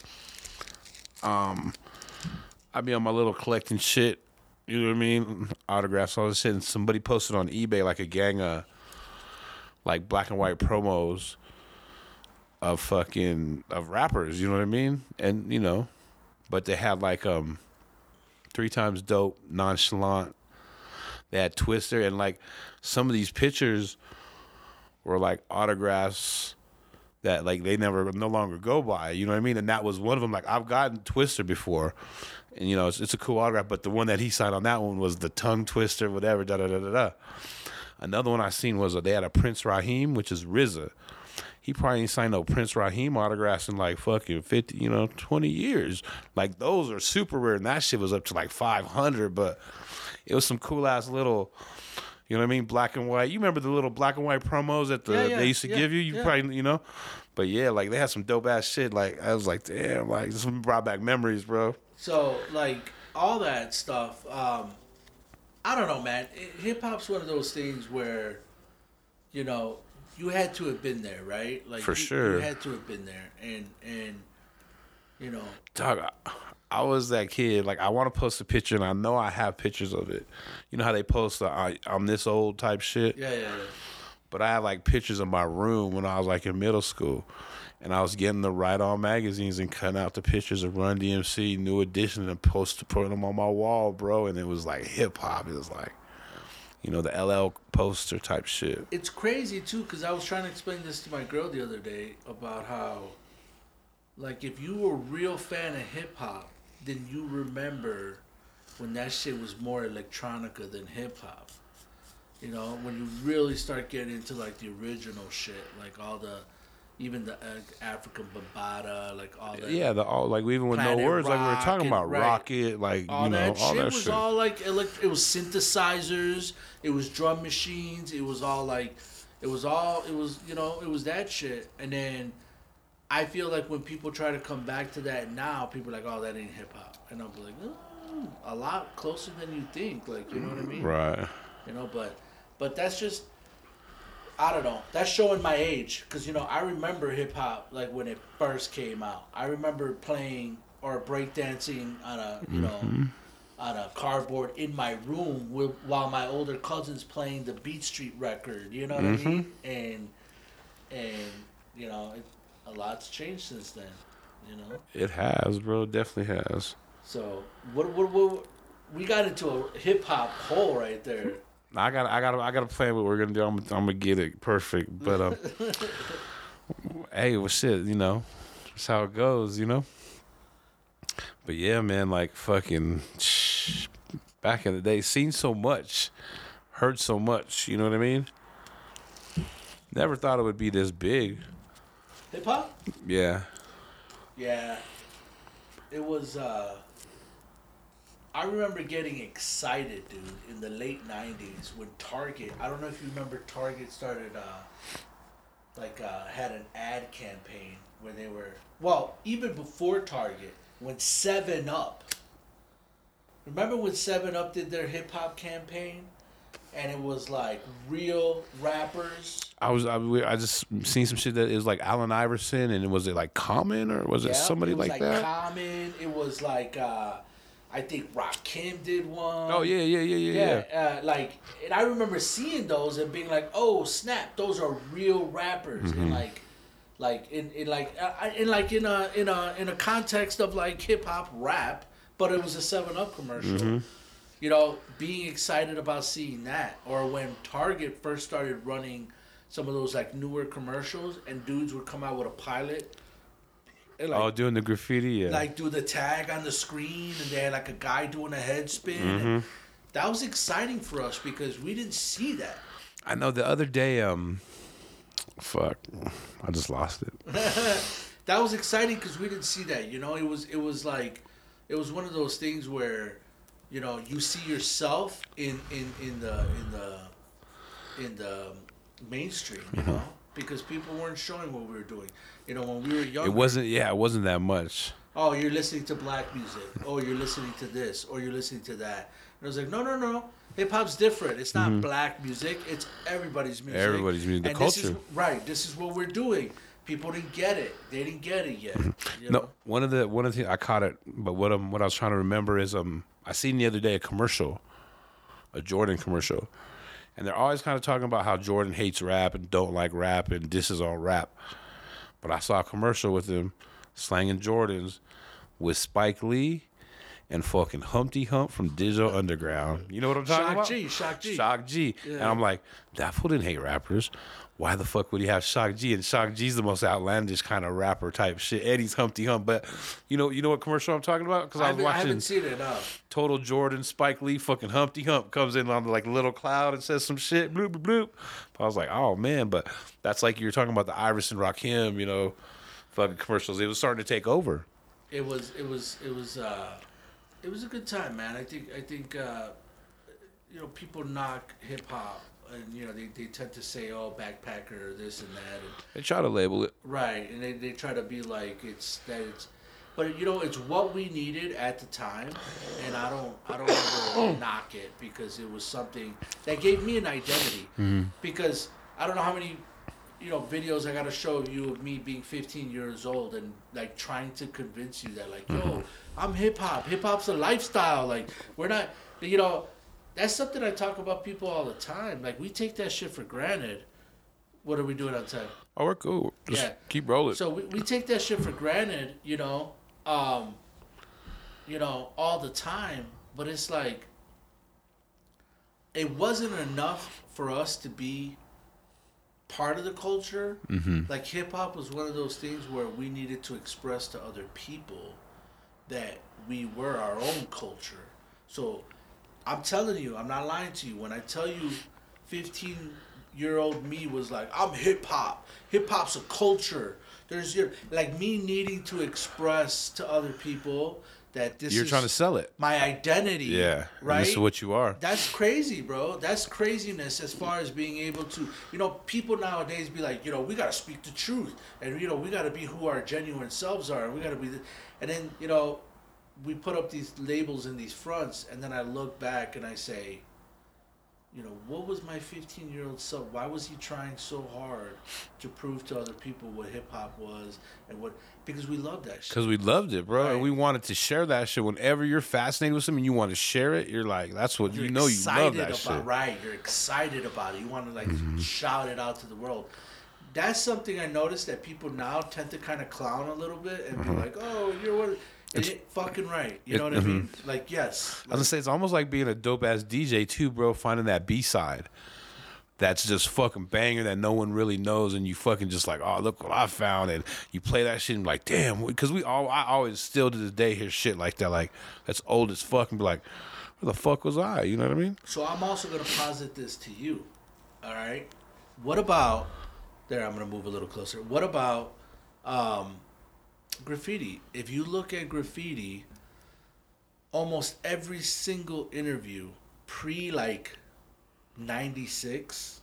um, I be on my little collecting shit. You know what I mean? Autographs, all this shit. And somebody posted on eBay like a gang of like black and white promos of fucking of rappers. You know what I mean? And you know, but they had like um three times dope, nonchalant. They had Twista and like some of these pictures were like autographs that like they never no longer go by. You know what I mean? And that was one of them. Like I've gotten Twista before, and you know it's, it's a cool autograph. But the one that he signed on that one was the Tung Twista, whatever. Da da da da da. Another one I seen was a, they had a Prince Rakeem, which is RZA. He probably ain't signed no Prince Rakeem autographs in like fucking fifty, you know, twenty years. Like those are super rare, and that shit was up to like five hundred. But it was some cool ass little. You know what I mean? Black and white. You remember the little black and white promos that the Yeah, yeah, they used to yeah, give you? You probably you know. But yeah, like they had some dope ass shit. Like I was like, damn, like this brought back memories, bro. So like all that stuff, um, I don't know, man. Hip hop's one of those things where, you know, you had to have been there, right? Like For you, sure. you had to have been there, and and you know, Dog, I, I was that kid. Like I want to post a picture, and I know I have pictures of it. You know how they post the I, I'm this old type shit. yeah, yeah, yeah. But I have like pictures of my room when I was like in middle school. And I was getting the Right On magazines and cutting out the pictures of Run DMC, New Edition, and post putting them on my wall, bro. And it was like hip hop. It was like, you know, the LL poster type shit. It's crazy too, because I was trying to explain this to my girl the other day about how, like, if you were a real fan of hip hop, then you remember when that shit was more electronica than hip hop. You know, when you really start getting into like the original shit, like all the, even the uh, Afrika Bambaataa, like all that. Yeah, the all like even with no words, like we were talking Rockit, about right. Rockit, like all you know, that all shit that was shit. all like elect- it was synthesizers, it was drum machines, it was all like it was all it was you know it was that shit. And then I feel like when people try to come back to that now, people are like, oh, that ain't hip hop, and I'm like, oh, a lot closer than you think. Like you know what I mean? right. You know, but but that's just I don't know. That's showing my age because you know I remember hip hop like when it first came out. I remember playing or breakdancing on a you know mm-hmm. on a cardboard in my room with, while my older cousins playing the Beat Street record. You know what I mm-hmm. mean? And and you know it, a lot's changed since then. You know. It has, bro. It definitely has. So what what, what we got into a hip hop hole right there. I got, I got, I got to plan what we're gonna do. I'm, I'm gonna get it perfect. But um, hey, well, shit, you know, that's how it goes, you know. But yeah, man, like fucking back in the day, seen so much, heard so much. You know what I mean? Never thought it would be this big. Hip hop. Yeah, Yeah. It was uh I remember getting excited, dude, in the late nineties when Target I don't know if you remember Target started uh like uh had an ad campaign where they were well, even before Target, when Seven Up Remember when Seven Up did their hip hop campaign? And it was like real rappers. I was, I, I just seen some shit that is like Allen Iverson, and was it like Common or was it somebody it was like, that? Common. It was like uh, I think Rakim did one. oh yeah, yeah, yeah, yeah, yeah. Uh, like, and I remember seeing those and being like, "Oh snap, those are real rappers." Mm-hmm. And like, like in, in like uh, in like in a in a in a context of like hip hop rap, but it was a Seven Up commercial. Mm-hmm. You know, being excited about seeing that, or when Target first started running some of those like newer commercials, and dudes would come out with a pilot and, like, oh, doing the graffiti, yeah. like do the tag on the screen, and they had like a guy doing a head spin. Mm-hmm. That was exciting for us because we didn't see that. I know the other day, um, fuck, I just lost it. that was exciting because we didn't see that. You know, it was it was like it was one of those things where, you know, you see yourself in in in the in the in the mainstream. You know, because people weren't showing what we were doing. You know, when we were young, It wasn't, yeah, it wasn't that much. oh, you're listening to black music. Oh, you're listening to this, or you're listening to that. And I was like, no, no, no. Hip hop's different. It's not black music. It's everybody's music. Mm-hmm. Everybody's music, the And this is- culture. right. This is what we're doing. People didn't get it. They didn't get it yet. You No, one of the one of the things I caught it, but what um what I was trying to remember is um I seen the other day a commercial, a Jordan commercial, and they're always kind of talking about how Jordan hates rap and don't like rap and this is all rap, but I saw a commercial with him slanging Jordans with Spike Lee and fucking Humpty Hump from Digital Underground. You know what I'm talking Shock about? G, Shock G. Shock G. And I'm like, that fool didn't hate rappers. Why the fuck would he have Shock G? And Shock G's the most outlandish kind of rapper type shit. Eddie's Humpty Hump. But you know, you know what commercial I'm talking about? Because I was haven't, I watching haven't seen it. No. Total Jordan, Spike Lee, fucking Humpty Hump comes in on the like little cloud and says some shit, bloop bloop bloop. I was like, oh man, but that's like you were talking about the Iverson Rakim, you know, fucking commercials. It was starting to take over. It was. It was. It was. uh It was a good time, man. I think. I think. uh You know, people knock hip hop, and you know they, they tend to say, "Oh, backpacker," or this and that, and They try to label it. Right, and they, they try to be like it's that it's, but you know it's what we needed at the time, and I don't I don't ever knock it because it was something that gave me an identity. Mm-hmm. Because I don't know how many, you know, videos I got to show you of me being 15 years old and like trying to convince you that like mm-hmm. yo I'm hip hop. Hip hop's a lifestyle. Like we're not, you know. That's something I talk about people all the time. Like we take that shit for granted. What are we doing on time? Oh, we're cool. Just Yeah. keep rolling. So we, we take that shit for granted, you know, um, you know, all the time. But it's like it wasn't enough for us to be part of the culture. mm-hmm. Like hip hop was one of those things where we needed to express to other people that we were our own culture. So I'm telling you, I'm not lying to you. When I tell you 15 year old me was like, I'm hip hop. Hip hop's a culture. There's your like me needing to express to other people that this You're is trying to sell it. my identity. Yeah. Right? This is what you are. That's crazy, bro. That's craziness as far as being able to, you know, people nowadays be like, you know, we got to speak the truth. And, you know, we got to be who our genuine selves are. And we got to be, the, and then, you know, we put up these labels in these fronts. And then I look back and I say, you know, what was my 15 year old self? Why was he trying so hard to prove to other people what hip hop was and what, because we loved that shit. Because we loved it, bro. And we wanted to share that shit. Whenever you're fascinated with something, you want to share it. You're like, that's what you know. You love that about, shit. Mm-hmm. Right, you're excited about it. You want to like shout it out to the world. That's something I noticed that people now tend to kind of clown a little bit and be like, "Oh, you're what?" And it, fucking right. You Mm-hmm. know what I mean? Like, yes. I was gonna say it's almost like being a dope ass DJ too, bro. Finding that B side that's just fucking banger that no one really knows, and you fucking just like, oh, look what I found, and you play that shit and be like, damn, because we all, I always still to this day hear shit like that, like that's old as fuck, and be like, where the fuck was I? You know what I mean? So I'm also going to posit this to you. All right. What about there? I'm going to move a little closer. What about um, graffiti? If you look at graffiti, almost every single interview pre like '96,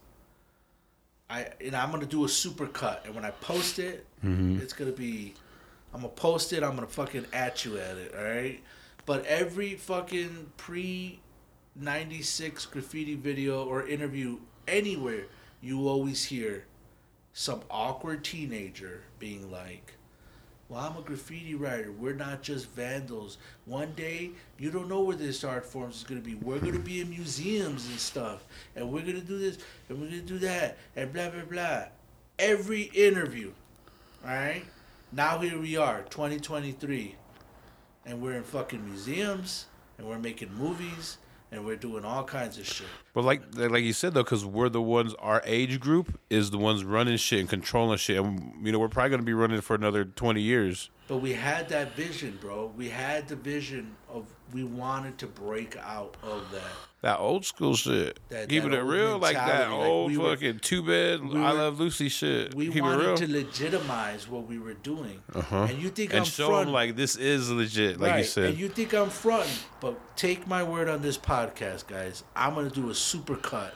I and I'm going to do a super cut, and when I post it, mm-hmm. it's going to be. I'm gonna post it. I'm gonna fucking at you at it. All right. But every fucking pre 96 graffiti video or interview anywhere, you always hear some awkward teenager being like, Well, I'm a graffiti writer. We're not just vandals. One day, you don't know where this art form is going to be. We're going to be in museums and stuff. And we're going to do this and we're going to do that and blah, blah, blah. Every interview. All right? Now here we are, 2023 and we're in fucking museums and we're making movies and we're doing all kinds of shit. But like, like you said though, because we're the ones, our age group is the ones running shit and controlling shit, and you know we're probably gonna be running for another twenty years. But we had that vision, bro. We had the vision of we wanted to break out of that. That old school shit. That- Keeping that it real, like that mentality, like old we were- fucking two bed, we I love Lucy shit. We Keep it wanted real. to legitimize what we were doing. Uh-huh. And you think and I'm show front, like this is legit, like right? you said. And you think I'm fronting, but take my word on this podcast, guys. I'm gonna do a super cut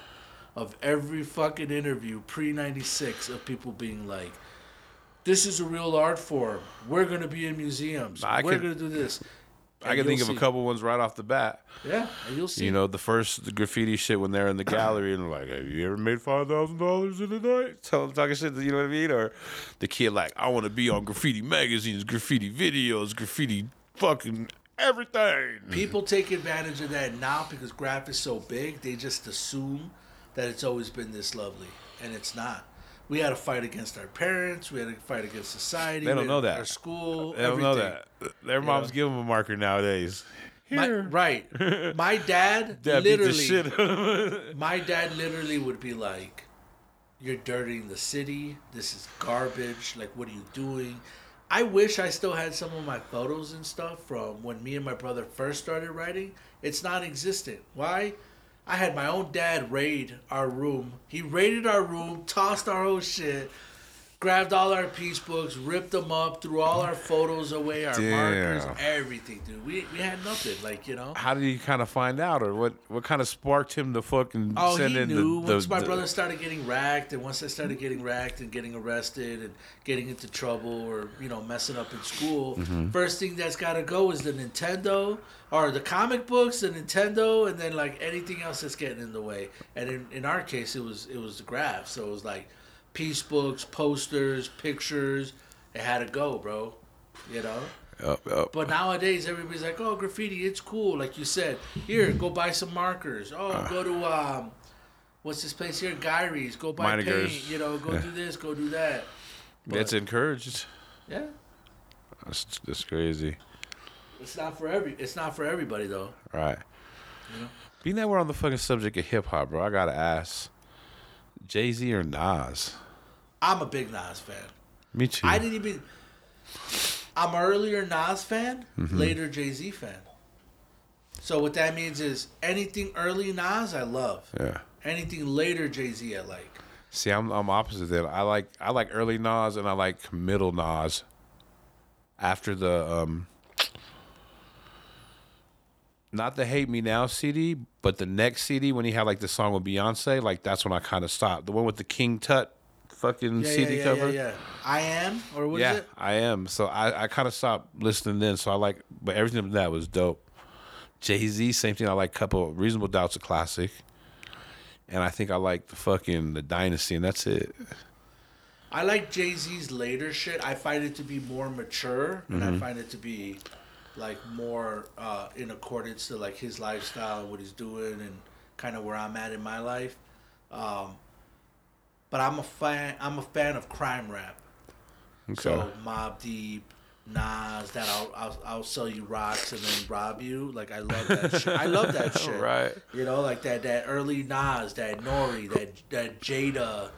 of every fucking interview pre '96 of people being like, "This is a real art form. We're gonna be in museums. I We're gonna do this." I can think you'll of a couple ones right off the bat. Yeah, you'll see. You know, the first the graffiti shit when they're in the gallery and they're like, have you ever made five thousand dollars in a night? Tell them talking shit. You know what I mean? Or the kid like, I want to be on graffiti magazines, graffiti videos, graffiti fucking everything. People take advantage of that now because graph is so big. They just assume that it's always been this lovely, and it's not. We had to fight against our parents. We had to fight against society. They don't know that. Our school. They don't know that. Their moms know? give them a marker nowadays. My, Here. right. My dad Dad beat the literally. shit out of it. My dad literally would be like, "You're dirtying the city. This is garbage. Like, what are you doing?" I wish I still had some of my photos and stuff from when me and my brother first started writing. It's not existent. Why? I had my own dad raid our room. He raided our room, tossed our whole shit, grabbed all our piece books, ripped them up, threw all our photos away, our markers, everything, dude. We, we had nothing, like you know. How did you kind of find out, or what? What kind of sparked him to fucking Oh, send he in knew. the, the, once my the- brother started getting racked, and once I started getting racked and getting arrested and getting into trouble or you know messing up in school, Mm-hmm. first thing that's got to go is the Nintendo or the comic books, the Nintendo, and then like anything else that's getting in the way. And in, in our case, it was it was the graph, So it was like piece books, posters, pictures. It had to go, bro. You know. Yup, yup. But nowadays, everybody's like, "Oh, graffiti, it's cool." Like you said, here, go buy some markers. Oh, Uh. go to um, what's this place here? Guiry's. Go buy Meiningers. paint. You know, go Yeah. do this, go do that. It's encouraged. Yeah, That's, that's crazy. it's not for every. It's not for everybody though. Right. You know? Being that we're on the fucking subject of hip hop, bro, I gotta ask: Jay Z or Nas? I'm a big Nas fan. Me too. I didn't even. I'm earlier Nas fan, Mm-hmm. later Jay Z fan. So what that means is anything early Nas I love. yeah. Anything later Jay Z I like. See, I'm I'm opposite that. I like I like early Nas and I like middle Nas. After the um, not the Hate Me Now CD, but the next CD when he had like the song with Beyonce, like that's when I kind of stopped. The one with the King Tut fucking Yeah, CD yeah, yeah, cover. yeah, yeah. I am or what is yeah, it? I am. So I, I kind of stopped listening then. So I like, but everything that was dope. Jay Z, same thing. I like couple Reasonable Doubt's a classic, and I think I like the fucking the Dynasty, and that's it. I like Jay Z's later shit. I find it to be more mature, and Mm-hmm. I find it to be like more uh, in accordance to like his lifestyle and what he's doing, and kind of where I'm at in my life. Um, but I'm a fan. I'm a fan of crime rap. Okay. So Mobb Deep, Nas, that I'll, I'll I'll sell you rocks and then rob you. Like I love that shit. I love that shit. Right. You know, like that that early Nas, that Nori, that that Jada,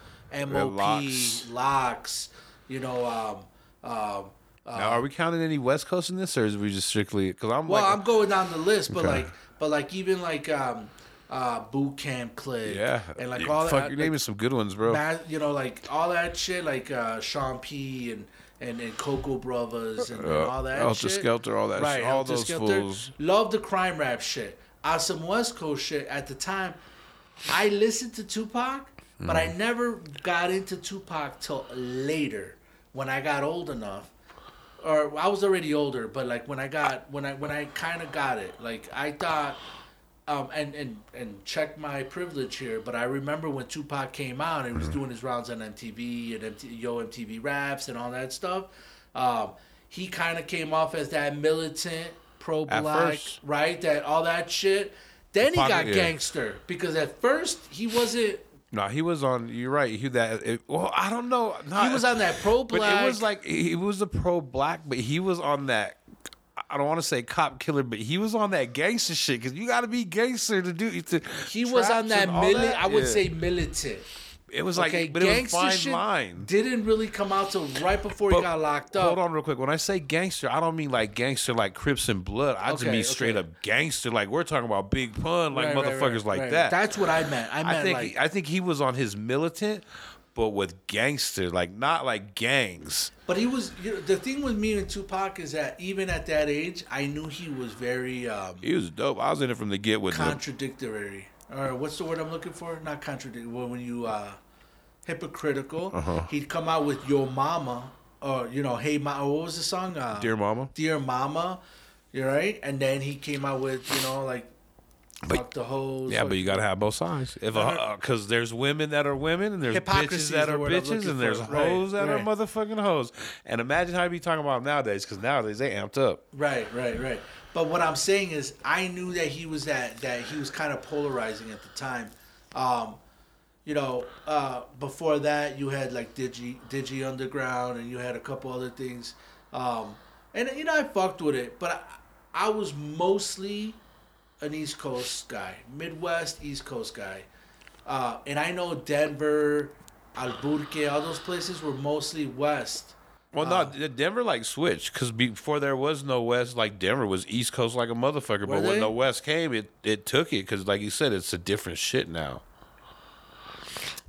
MOP, Lox. Lox. You know, um, um, now, are we counting any West Coast in this, or is we just strictly? Because I'm well, like, I'm going down the list, but Okay. like, but like even like um, uh, Boot Camp Click, yeah, and like all fuck, that, you're like, naming some good ones, bro. You know, like all that shit, like uh, Sean P and and, and Coco Brothers and, and Uh, all that Helter shit. Skelter, all that right, shit, all Helter those Skelter. fools. Love the crime rap shit. Uh, some West Coast shit at the time. I listened to Tupac, but Mm. I never got into Tupac till later when I got old enough. Or I was already older, but like when I got when I when I kind of got it, like I thought um, and and and check my privilege here, but I remember when Tupac came out and he was Mm-hmm. doing his rounds on MTV and MT, Yo MTV Raps and all that stuff. Um, he kind of came off as that militant, pro black, right? That all that shit. Then he got yeah. gangster because at first he wasn't. No, he was on. You're right. He that. It, well, I don't know. Not, He was on that pro But black. it was like he was a pro black, but he was on that. I don't want to say cop killer, but he was on that gangster shit because you got to be gangster to do. To he was on that all I would Yeah. say militant. It was like, Okay, but it was gangster fine shit line. didn't really come out till right before he got locked up. Hold on, real quick. When I say gangster, I don't mean like gangster like Crips and Blood. I just Okay, mean straight up gangster. Like we're talking about Big Pun, like Right, motherfuckers right, like right. that. That's what I meant. I meant I think like I think he was on his militant, but with gangster, like not like gangs. But he was you know, the thing with me and Tupac is that even at that age, I knew he was very um, He was dope. I was in it from the get with him. contradictory. Or what's the word I'm looking for? Not contradictory. Well, when you uh, hypocritical, Uh-huh. he'd come out with "Your Mama" or you know, "Hey Ma." What was the song? Uh, Dear Mama. Dear Mama. You're right. And then he came out with you know like. But- the hoes. Yeah, but you gotta have both sides. If because there's women that are women and there's Hypocrisy bitches that are bitches and there's for. Right, hoes that right. are motherfucking hoes. And imagine how you be talking about them nowadays because nowadays they amped up. Right, right, right. But what I'm saying is, I knew that he was that that he was kind of polarizing at the time. Um, you know, uh, before that, you had like Digi Digi Underground, and you had a couple other things. Um, and you know, I fucked with it, but I, I was mostly an East Coast guy, Midwest East Coast guy. Uh, and I know Denver, Albuquerque, all those places were mostly West. Well, Uh, no, Denver like switched because before there was no West, like Denver was East Coast like a motherfucker. But when the West came, it it took it because, like you said, it's a different shit now.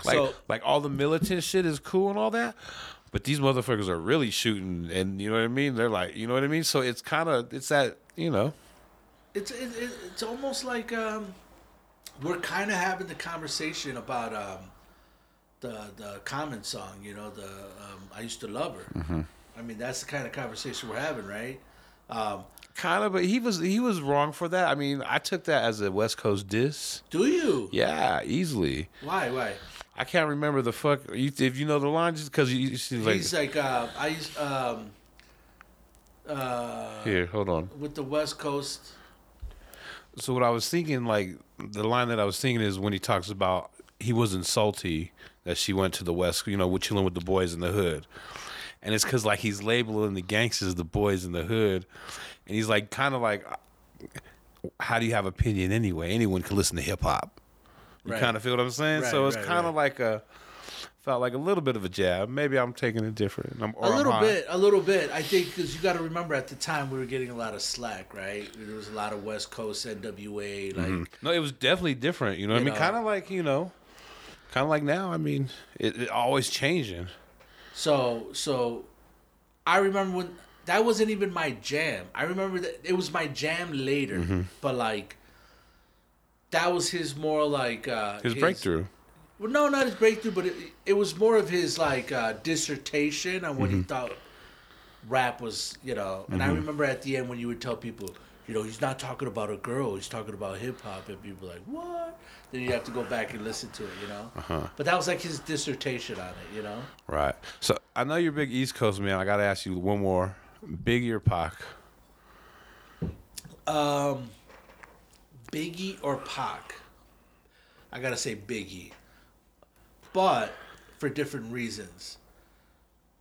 Like So- like all the militant shit is cool and all that, but these motherfuckers are really shooting, and you know what I mean. They're like, you know what I mean. So it's kind of it's that you know. It's it, it, it's almost like um, we're kind of having the conversation about um, the the Common song. You know, the um, I used to love her. I mean, that's the kind of conversation we're having, right? Um, Kind of, but he was he was wrong for that. I mean, I took that as a West Coast diss. do you? Yeah, easily. Why? Why? I can't remember the fuck. You, if you know the line, just because you, you see like He's like uh, I used um, uh, here. Hold on. with the West Coast. So what I was thinking, like the line that I was thinking is when he talks about he wasn't salty that she went to the West, you know, with chilling with the boys in the hood, and it's because like he's labeling the gangsters the boys in the hood, and he's like kind of like, how do you have opinion anyway? Anyone can listen to hip hop. You Right. kind of feel what I'm saying? Right, so it's right, kind of like a felt like a little bit of a jab. Maybe I'm taking it different. I'm, or A I'm little high. bit, a little bit. I think because you got to remember at the time we were getting a lot of slack, right? There was a lot of West Coast NWA, like No, it was definitely different. You know what I mean? Kind of like you know, kind of like now. I mean, it, it always changing. So so I remember when that wasn't even my jam. I remember that it was my jam later, Mm-hmm. but like that was his more like uh His breakthrough. Well, no, not his breakthrough, but it, it was more of his like uh dissertation on what Mm-hmm. he thought rap was, you know. And I remember at the end when you would tell people, you know, he's not talking about a girl, he's talking about hip hop, and people were like, what? Then you have to go back and listen to it, you know. Uh-huh. But that was like his dissertation on it, you know. Right. So I know you're a big East Coast man. I got to ask you one more. Biggie or Pac? Um, Biggie or Pac? I gotta say Biggie, but for different reasons.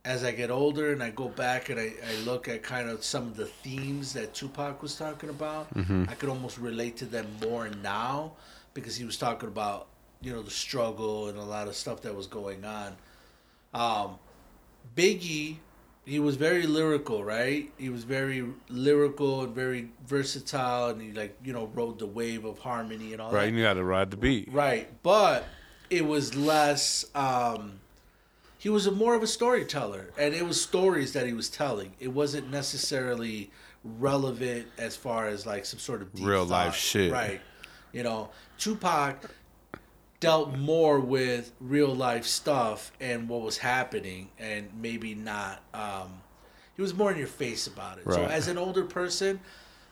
As I get older and I go back and I, I look at kind of some of the themes that Tupac was talking about, I could almost relate to them more now because he was talking about you know the struggle and a lot of stuff that was going on. Um, Biggie, he was very lyrical, right? He was very lyrical and very versatile, and he like you know rode the wave of harmony and all Right. that. Right, and you got to ride the beat. Right, but it was less. Um, he was a more of a storyteller, and it was stories that he was telling. It wasn't necessarily relevant as far as like some sort of Real life shit. Right. You know, Tupac dealt more with real life stuff and what was happening, and maybe not. Um, he was more in your face about it. So as an older person,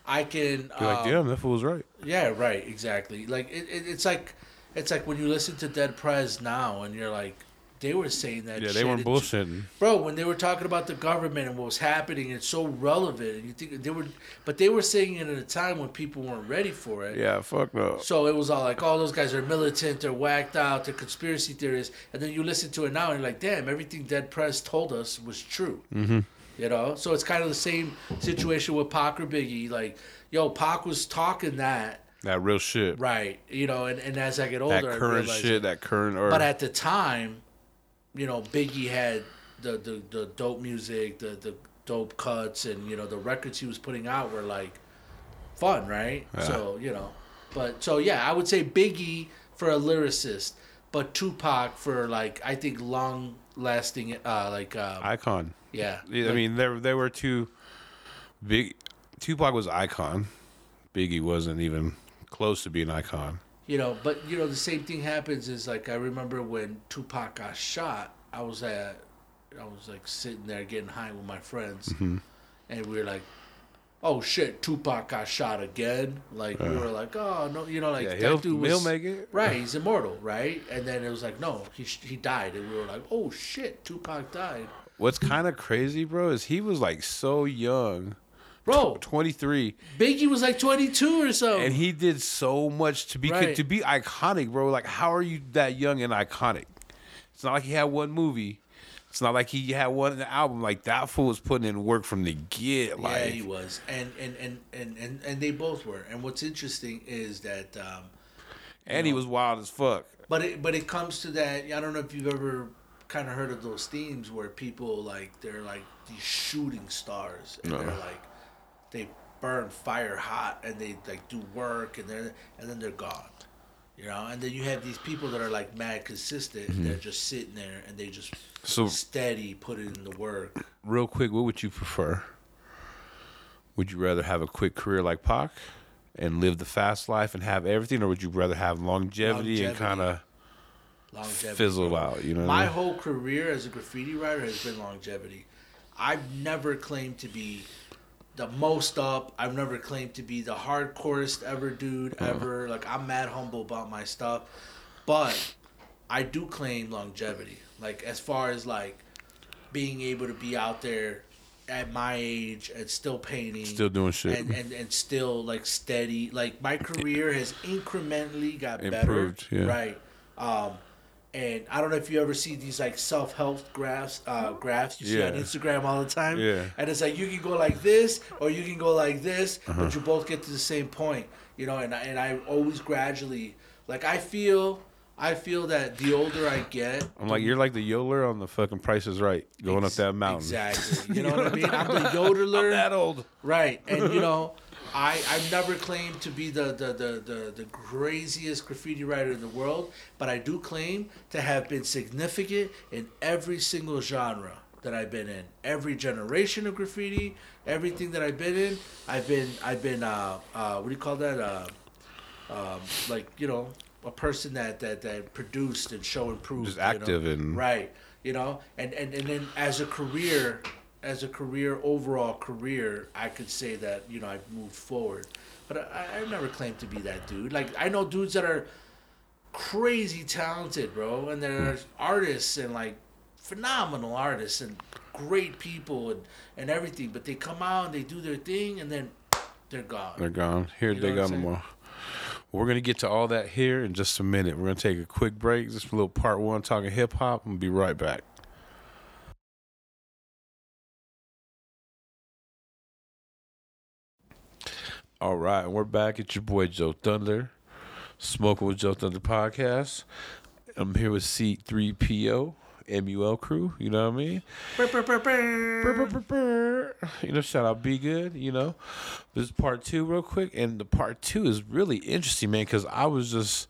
I can. Like, um, damn, that fool was right. yeah, right, exactly. Like it, it, it's like it's like when you listen to Dead Prez now and you're like they were saying that Yeah, shit they weren't bullshitting. Bro, when they were talking about the government and what was happening, it's so relevant and you think they were but they were saying it at a time when people weren't ready for it. Yeah, fuck no. So it was all like, oh, those guys are militant, they're whacked out, they're conspiracy theorists. And then you listen to it now and you're like, damn, everything Dead Prez told us was true. Mm-hmm. You know? So it's kind of the same situation with Pac or Biggie. Like, yo, Pac was talking that, That real shit. right? You know, and, and as I get older, That current shit. That current. Or, But at the time, you know, Biggie had the, the, the dope music, the, the dope cuts, and you know the records he was putting out were like fun, right? Yeah. So you know, but so yeah, I would say Biggie for a lyricist, but Tupac for like I think long lasting, uh, like uh, icon. yeah, Yeah, I like- mean, there there were two big. Tupac was icon. Biggie wasn't even close to being an icon. you know, but you know the same thing happens is like I remember when Tupac got shot, I was at, I was like sitting there getting high with my friends, Mm-hmm. and we were like, "Oh shit, Tupac got shot again!" Like we were like, "Oh no," you know, like yeah, that he'll, dude was he'll make it. right. He's immortal, right? And then it was like, "No, he he died," and we were like, "Oh shit, Tupac died." What's kind of crazy, bro, is he was like so young, Bro, 23, Biggie was like 22 or so. and he did so much to be Right. to be iconic, bro. Like, how are you that young and iconic? It's not like he had one movie. It's not like he had one album. Like that fool was putting in work from the get. Like, yeah, he was, and and, and and and and they both were. And what's interesting is that. Um, and he was wild as fuck. But it but it comes to that. I don't know if you've ever kind of heard of those themes where people like they're like these shooting stars and No. they're like they burn fire hot and they like do work and they're and then they're gone. You know, and then you have these people that are like mad consistent. They're mm-hmm. just sitting there and they just So- steady put in the work. Real quick, what would you prefer? Would you rather have a quick career like Pac and live the fast life and have everything, or would you rather have longevity, and kind of Longevity. fizzle out? You know, what I My mean? whole career as a graffiti writer has been longevity. I've never claimed to be the most up. I've never claimed to be the hardcorest ever dude Uh-huh. ever. Like I'm mad humble about my stuff, but I do claim longevity. Like as far as like being able to be out there at my age and still painting, Still doing shit. and and, and still like steady. Like my career has incrementally got Improved, better. yeah. Right. Um, and I don't know if you ever see these like self help graphs, uh, graphs you see on Instagram all the time. Yeah. And it's like you can go like this or you can go like this, Uh-huh. but you both get to the same point. You know, and I, and I always gradually like I feel I feel that the older I get, I'm like, you're like the yodeler on the fucking Price is Right, going up that mountain. Exactly. You know what I mean? I'm the yodeler. I'm that old. Right, and you know, I I've never claimed to be the the, the, the the craziest graffiti writer in the world, but I do claim to have been significant in every single genre that I've been in. Every generation of graffiti, everything that I've been in, I've been I've been uh uh what do you call that uh um like you know a person that that that produced and show and prove Just you know? active and- right you know and and and then as a career as a career overall career i could say that you know i've moved forward but i i never claimed to be that dude like i know dudes that are crazy talented bro and they're artists and like phenomenal artists and great people and and everything but they come out and they do their thing and then they're gone They're gone. Here You they go what I'm no saying? more. We're gonna get to all that here in just a minute. We're gonna take a quick break, just a little part one talking hip hop, and be right back. All right, we're back. It's your boy Joe Thunder, Smoking with Joe Thunder podcast. I'm here with C3PO, MUL crew. You know what I mean? Brr, brr, brr. You know, shout out Be Good, you know. This is part two, real quick. And the part two is really interesting, man, because I was just,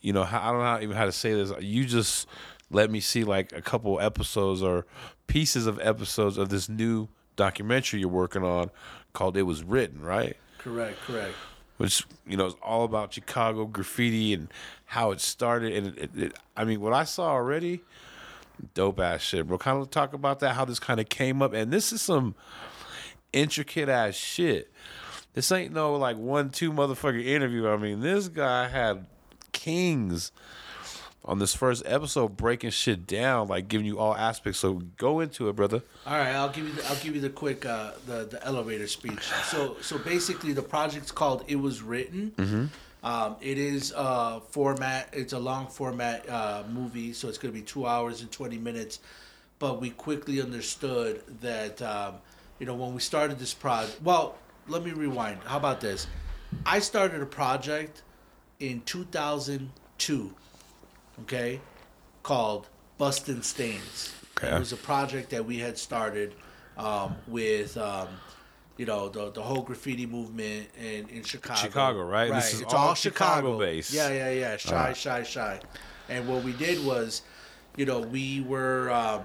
you know, I don't know even how to say this. You just let me see like a couple episodes or pieces of episodes of this new documentary you're working on called It Was Written, right? Correct correct which you know is all about Chicago graffiti and how it started. And it, it, I mean, what I saw already, dope ass shit, bro. Kind of talk about that, how this kind of came up, and this is some intricate ass shit. This ain't no like one two motherfucker interview. I mean, this guy had kings on this first episode breaking shit down, like giving you all aspects. So go into it, brother. All right, I'll give you the, I'll give you the quick uh, the the elevator speech. So so basically, the project's called "It Was Written." Um, it is a format. It's a long format uh, movie, so it's going to be two hours and twenty minutes. But we quickly understood that um, you know when we started this project. Well, let me rewind. How about this? I started a project in 2002, okay, called Bustin' Stains. Okay. It was a project that we had started um, with, um, you know, the the whole graffiti movement in, in Chicago. Chicago, right? Right. This is it's all all Chicago Chicago-based. Yeah, yeah, yeah. Shy, shy, shy. And what we did was, you know, we were um,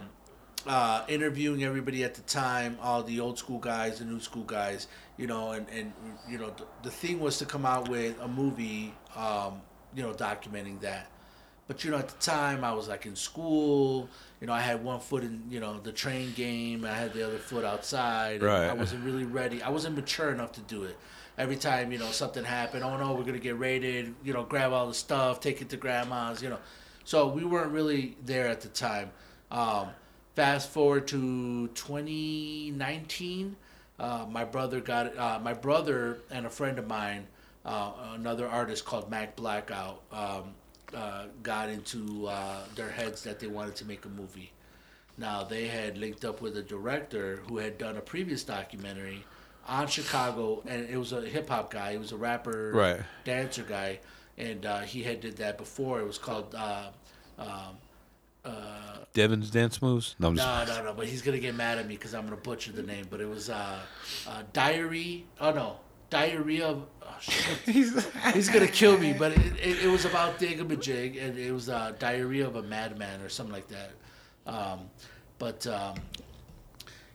uh, interviewing everybody at the time, all the old school guys, the new school guys, you know, and, and you know, the, the thing was to come out with a movie, um, you know, documenting that. But you know, at the time, I was like in school. You know, I had one foot in you know the train game. I had the other foot outside. Right. I wasn't really ready. I wasn't mature enough to do it. Every time you know something happened, oh no, we're gonna get raided. You know, grab all the stuff, take it to grandma's. You know, so we weren't really there at the time. Um, fast forward to 2019, uh, my brother got uh, my brother and a friend of mine, uh, another artist called Mac Blackout, um, uh, got into uh, their heads that they wanted to make a movie. Now they had linked up with a director who had done a previous documentary on Chicago, and it was a hip hop guy. He was a rapper, Right. dancer guy, and uh, he had did that before. It was called. Uh, um, uh, Devin's dance moves. No, I'm just. no, no, no. But he's gonna get mad at me because I'm gonna butcher the name. But it was uh, uh, diary. Oh no, diarrhea. Of, shit. he's gonna kill me. But it, it, it was about Digamajig, and it was uh, diarrhea of a madman or something like that. Um, but um,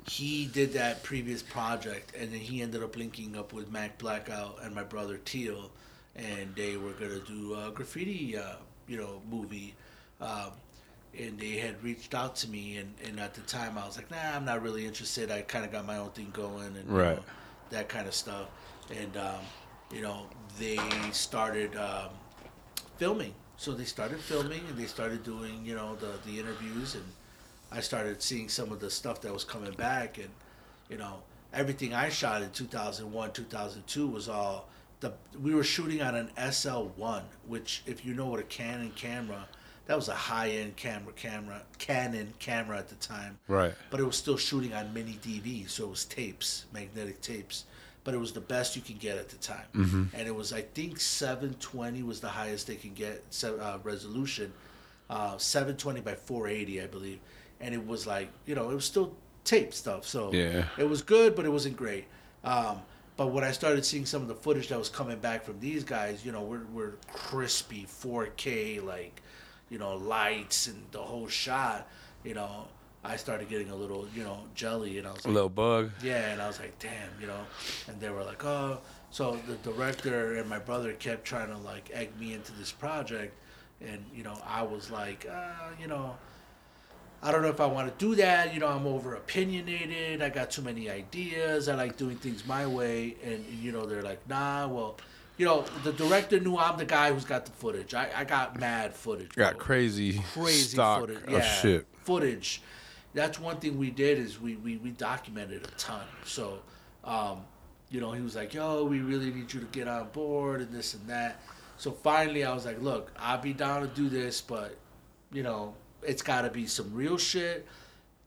he did that previous project, and then he ended up linking up with Mac Blackout and my brother Teal, and they were gonna do a graffiti, uh, you know, movie. Um, and they had reached out to me, and, and at the time I was like, nah, I'm not really interested. I kind of got my own thing going, and you know, that kind of stuff. And um, you know, they started um, filming. So they started filming, and they started doing, you know, the the interviews, and I started seeing some of the stuff that was coming back, and you know, everything I shot in 2001, 2002 was all the. We were shooting on an XL1, which, if you know what a Canon camera, that was a high-end camera, camera, Canon camera at the time Right. but it was still shooting on mini DV, so it was tapes, magnetic tapes. But it was the best you could get at the time, Mm-hmm. and it was I think 720 was the highest they could get uh, resolution, uh, 720 by 480 I believe, and it was like you know it was still tape stuff, so Yeah. it was good, but it wasn't great. Um, but when I started seeing some of the footage that was coming back from these guys, you know, we're, we're crispy 4K, like, you know, lights and the whole shot, you know, I started getting a little, you know, jelly, and I was A like, little bug. yeah, and I was like, damn, you know, and they were like, oh, so the director and my brother kept trying to like egg me into this project, and you know, I was like, uh, you know, I don't know if I want to do that. You know, I'm over opinionated. I got too many ideas. I like doing things my way, and you know, they're like, nah, well. You know, the director knew I'm the guy who's got the footage. I, I got mad footage. Got crazy, crazy stock footage. of Yeah, shit. footage. That's one thing we did is we, we, we documented a ton. So, um, you know, he was like, "Yo, we really need you to get on board and this and that." So finally, I was like, "Look, I'll be down to do this, but you know, it's got to be some real shit.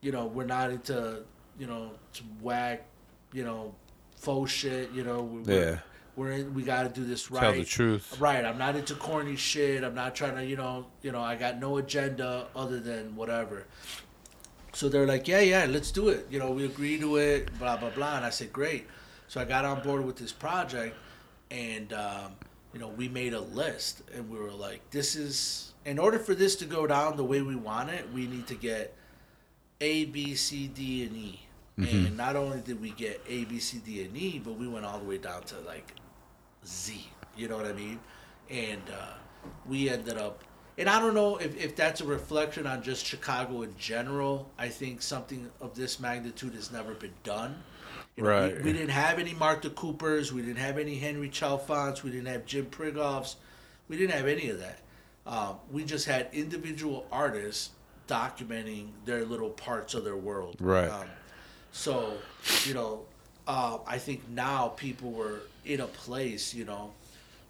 You know, we're not into you know some whack, you know, faux shit. You know, we're, Yeah. we're in, we got to do this right. Tell the truth. Right. I'm not into corny shit. I'm not trying to, you know, you know, I got no agenda other than whatever. So they're like, yeah, yeah, let's do it. You know, we agree to it, blah blah blah. And I said, great. So I got on board with this project, and um, you know, we made a list, and we were like, this is in order for this to go down the way we want it, we need to get A, B, C, D, and E. And not only did we get A, B, C, D, and E, but we went all the way down to like Z. You know what I mean? And uh, we ended up, and I don't know if, if that's a reflection on just Chicago in general. I think something of this magnitude has never been done. You know, Right. We, we didn't have any Martha Coopers. We didn't have any Henry Chalfants. We didn't have Jim Prigoffs. We didn't have any of that. Um, we just had individual artists documenting their little parts of their world. Right. Um, so, you know, uh, I think now people were in a place, you know,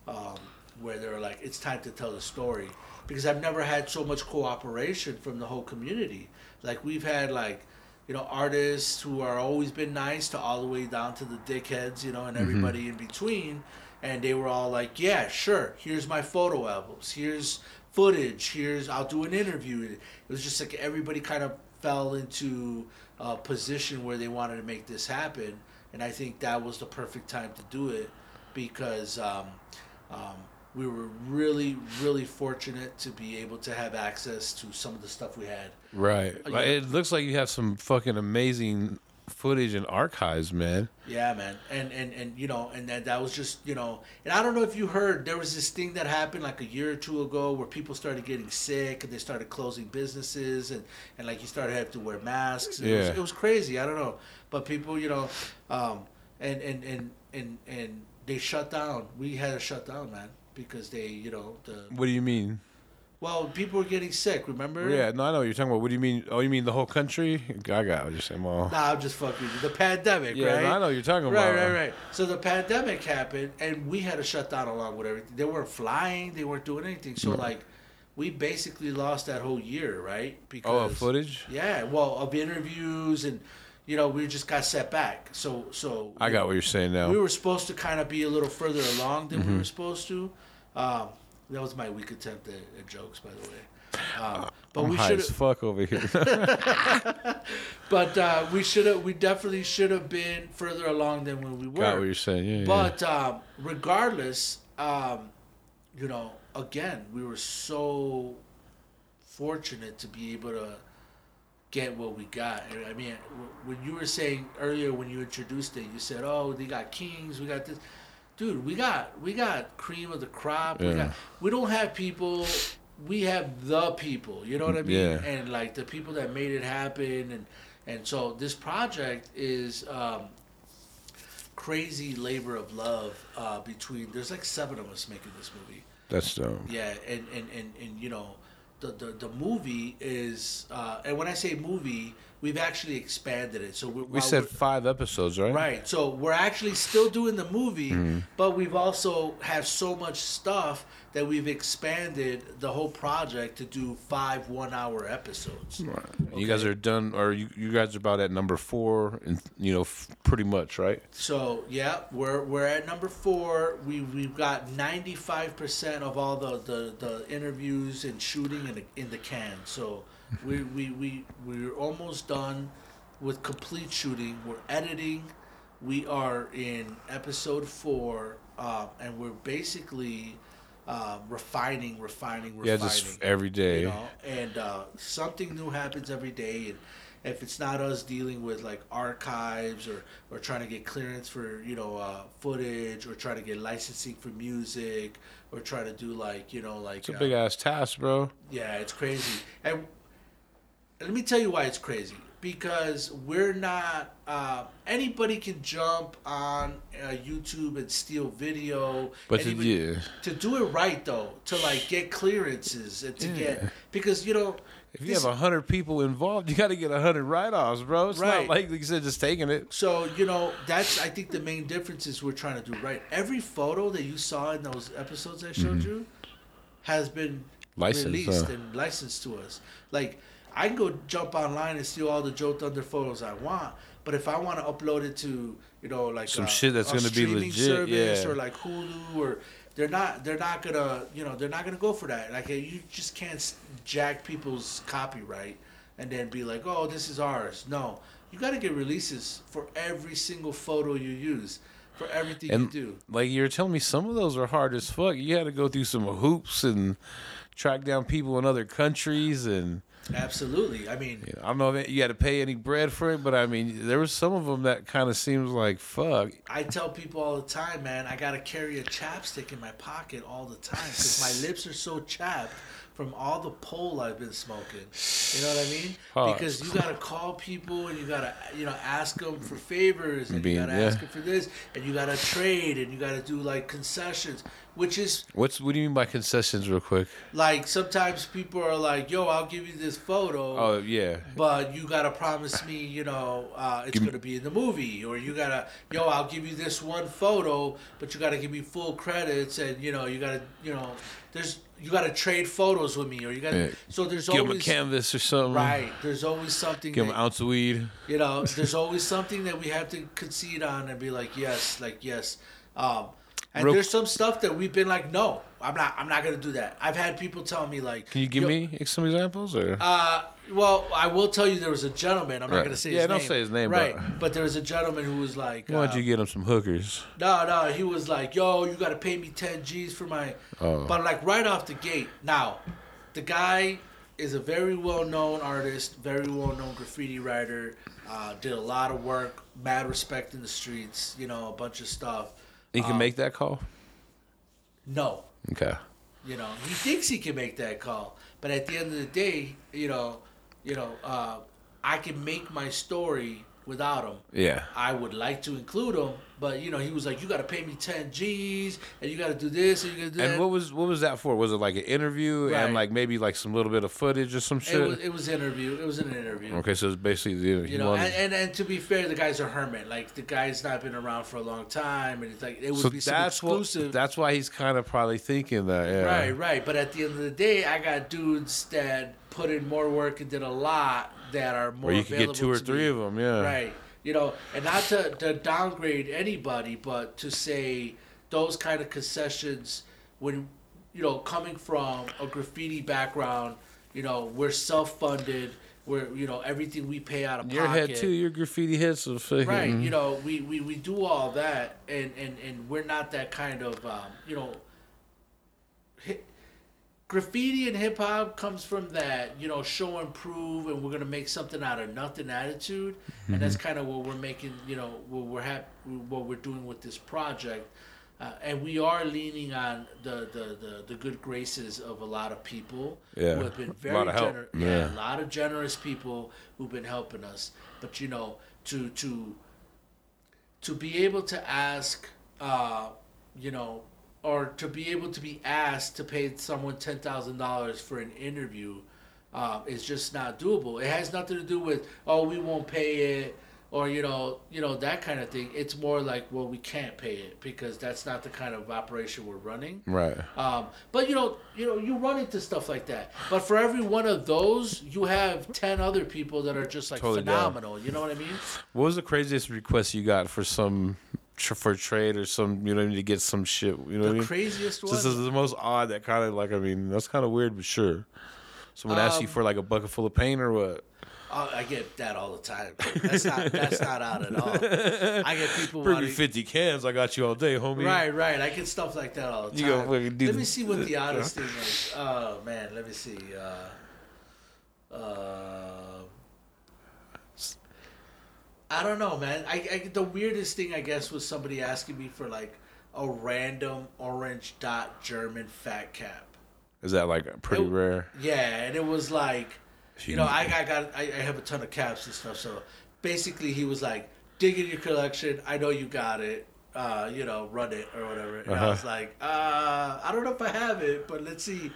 um, where they're like, it's time to tell the story. Because I've never had so much cooperation from the whole community. Like, we've had, like, you know, artists who are always been nice to all the way down to the dickheads, you know, and everybody in between. and they were all like, "Yeah, sure. Here's my photo albums. Here's footage. Here's I'll do an interview." It was just like everybody kind of fell into a position where they wanted to make this happen, and I think that was the perfect time to do it because um, um, we were really, really fortunate to be able to have access to some of the stuff we had. Right. Uh, yeah. it looks like you have some fucking amazing footage and archives, man. Yeah, man, and and and you know, and that that was just you know, and I don't know if you heard there was this thing that happened like a year or two ago where people started getting sick and they started closing businesses and and like you started having to wear masks. It, was, Yeah. it was crazy. I don't know, but people, you know, um, and and and and and they shut down. We had to shut down, man, because they, you know, the What do you mean? well, people were getting sick. Remember? Yeah, no, I know what you're talking about. What do you mean? Oh, you mean the whole country? I got what you're saying. Well, Nah, I'm just fucking you. The pandemic, yeah, right? no, I know what you're talking Right, about. right, right. Right. So the pandemic happened, and we had to shut down along with everything. They weren't flying, they weren't doing anything. So like, we basically lost that whole year, right? Because Oh, footage? Yeah, well, of interviews, and you know, we just got set back. So, so I got what you're saying now. we were supposed to kind of be a little further along than Mm-hmm. we were supposed to. Um, that was my weak attempt at, at jokes, by the way. Um, but I'm we should fuck over here. but uh, we should have. We definitely should have been further along than when we were. got what you're saying. Yeah, yeah. But um, regardless, um, you know, again, we were so fortunate to be able to get what we got. And I mean, when you were saying earlier when you introduced it, you said, "Oh, they got kings, we got this." Dude, we got we got cream of the crop. We got we don't have people. We have the people. You know what I mean? Yeah. And like the people that made it happen, and and so this project is. Um, crazy labor of love uh, between there's like seven of us making this movie That's dope. yeah and and and, and you know the, the the movie is uh, and when i say movie we've actually expanded it so we're, We said five episodes, right? right so we're actually still doing the movie Mm-hmm. but we've also have so much stuff that we've expanded the whole project to do five one hour episodes Right. You guys are done, or you, you guys are about at number four, and you know, f- pretty much, right? So yeah, we're we're at number four. We we've got ninety five percent of all the, the, the interviews and shooting in the in the can. So we we we we're almost done with complete shooting. We're editing. We are in episode four, uh, and we're basically uh, refining, refining, refining. Yeah, just every day. You know, and uh, something new happens every day. And if it's not us dealing with like archives or, or trying to get clearance for you know uh, footage or trying to get licensing for music or try to do like you know like It's a uh, big ass task, bro. yeah, it's crazy. And let me tell you why it's crazy. Because we're not. Uh, anybody can jump on uh, YouTube and steal video. But to, Anybody- yeah, to do it right though, to like get clearances and to Yeah. get because you know. if you this- have a hundred people involved, you got to get a hundred write-offs, bro. It's Right. not like, like you said, just taking it. So you know that's I think the main difference is we're trying to do right. Every photo that you saw in those episodes I showed you has been Mm-hmm. Licensed, released and licensed to us. Like I can go jump online and steal all the Joe Thunder photos I want, but if I want to upload it to you know like Some a- shit that's gonna be streaming legit, service yeah. or like Hulu or they're not they're not gonna you know they're not gonna go for that. Like you just can't jack people's copyright and then be like, oh, this is ours. No, you got to get releases for every single photo you use, for everything And you do. like you're telling me, some of those are hard as fuck. You had to go through some hoops and track down people in other countries, and Absolutely. I mean, you know, I don't know if you had to pay any bread for it, but I mean, there was some of them that kind of seems like fuck. I tell people all the time, man, I got to carry a chapstick in my pocket all the time because my lips are so chapped from all the pole I've been smoking. You know what I mean? Because you got to call people and you got to, you know, ask them for favors and Being- you got to yeah. ask them for this and you got to trade and you got to do like concessions, which is What's what do you mean by concessions, real quick? like sometimes people are like, yo, I'll give you this photo. Oh yeah, But you gotta promise me, you know, uh, it's Give gonna be in the movie, or you gotta, yo, I'll give you this one photo, but you gotta give me full credits, and you know, you gotta, you know, there's, you gotta trade photos with me, or you gotta. Yeah. So there's always give them a canvas or something. right. There's always something. Give that, an ounce of weed. you know, there's always something that we have to concede on and be like, yes, like yes. Um, And Real- there's some stuff that we've been like, no, I'm not. I'm not gonna do that. I've had people tell me like, Can you give "Yo, me some examples or? Uh, well, I will tell you there was a gentleman. I'm not Right. gonna say Yeah, his name. Yeah, don't say his name, Right, but- but there was a gentleman who was like, Why don't you get him some hookers? no, no, he was like, yo, you gotta pay me 10 G's for my. Oh. But like right off the gate. Now, the guy is a very well known artist, very well known graffiti writer. Uh, did a lot of work, mad respect in the streets. You know, a bunch of stuff. He can Um, make that call. No, Okay. You know, he thinks he can make that call, but at the end of the day, you know, you know, uh, I can make my story without him. Yeah. I would like to include him, but you know, he was like, "You got to pay me ten G's, and you got to do this, and you got to do And that." what was what was that for? Was it like an interview Right. and like maybe like some little bit of footage or some it shit? was it was interview. It was an interview. okay, so it's basically the You know, and, and and to be fair, the guy's a hermit. Like the guy's not been around for a long time, and it's like it would so be that's exclusive. what that's why he's kind of probably thinking that. Yeah. Right, right. But at the end of the day, I got dudes that put in more work and did a lot that are more. Or you could get two or three me. of them. Yeah. Right. You know, and not to, to downgrade anybody, but to say those kind of concessions when, you know, coming from a graffiti background, you know, we're self funded. We're, you know, everything we pay out of Your pocket. Your head too. Your graffiti heads so fucking. Right, you know, we, we, we do all that, and, and, and we're not that kind of, um, you know, graffiti and hip hop comes from that, you know, show and prove, and we're gonna make something out of nothing attitude, and that's kind of what we're making, you know, what we're hap- what we're doing with this project. Uh, and we are leaning on the, the, the, the good graces of a lot of people Yeah, who have been very lot of help. generous. Yeah. yeah, a lot of generous people who've been helping us. But you know, to to to be able to ask, uh, you know, or to be able to be asked to pay someone ten thousand dollars for an interview, uh, is just not doable. It has nothing to do with oh we won't pay it or you know you know that kind of thing. It's more like well we can't pay it because that's not the kind of operation we're running. Right. Um, but you know, you know, you run into stuff like that. But for every one of those, you have ten other people that are just like Totally down. phenomenal. You know what I mean? What was the craziest request you got for some tr- for trade or some you know I need to get some shit? You know what I The mean? craziest one. This is the most odd. That kind of like I mean that's kind of weird, but sure. Someone asks you Um, for like a bucket full of paint or what? Oh, I get that all the time. That's not that's not out at all. I get people Bring me fifty cans. I got you all day, homie. right, right. I get stuff like that all the You time. go fucking do let the- me see what the oddest thing is. Oh man, let me see. Uh, uh, I don't know, man. I, I the weirdest thing I guess was somebody asking me for like a random orange dot German fat cap. Is that like pretty It- rare? Yeah, and it was like, you know, I, I got, I, I have a ton of caps and stuff. So basically, he was like, dig in your collection. I know you got it. Uh, you know, run it or whatever. And I Uh-huh. was like, uh, I don't know if I have it, but let's see.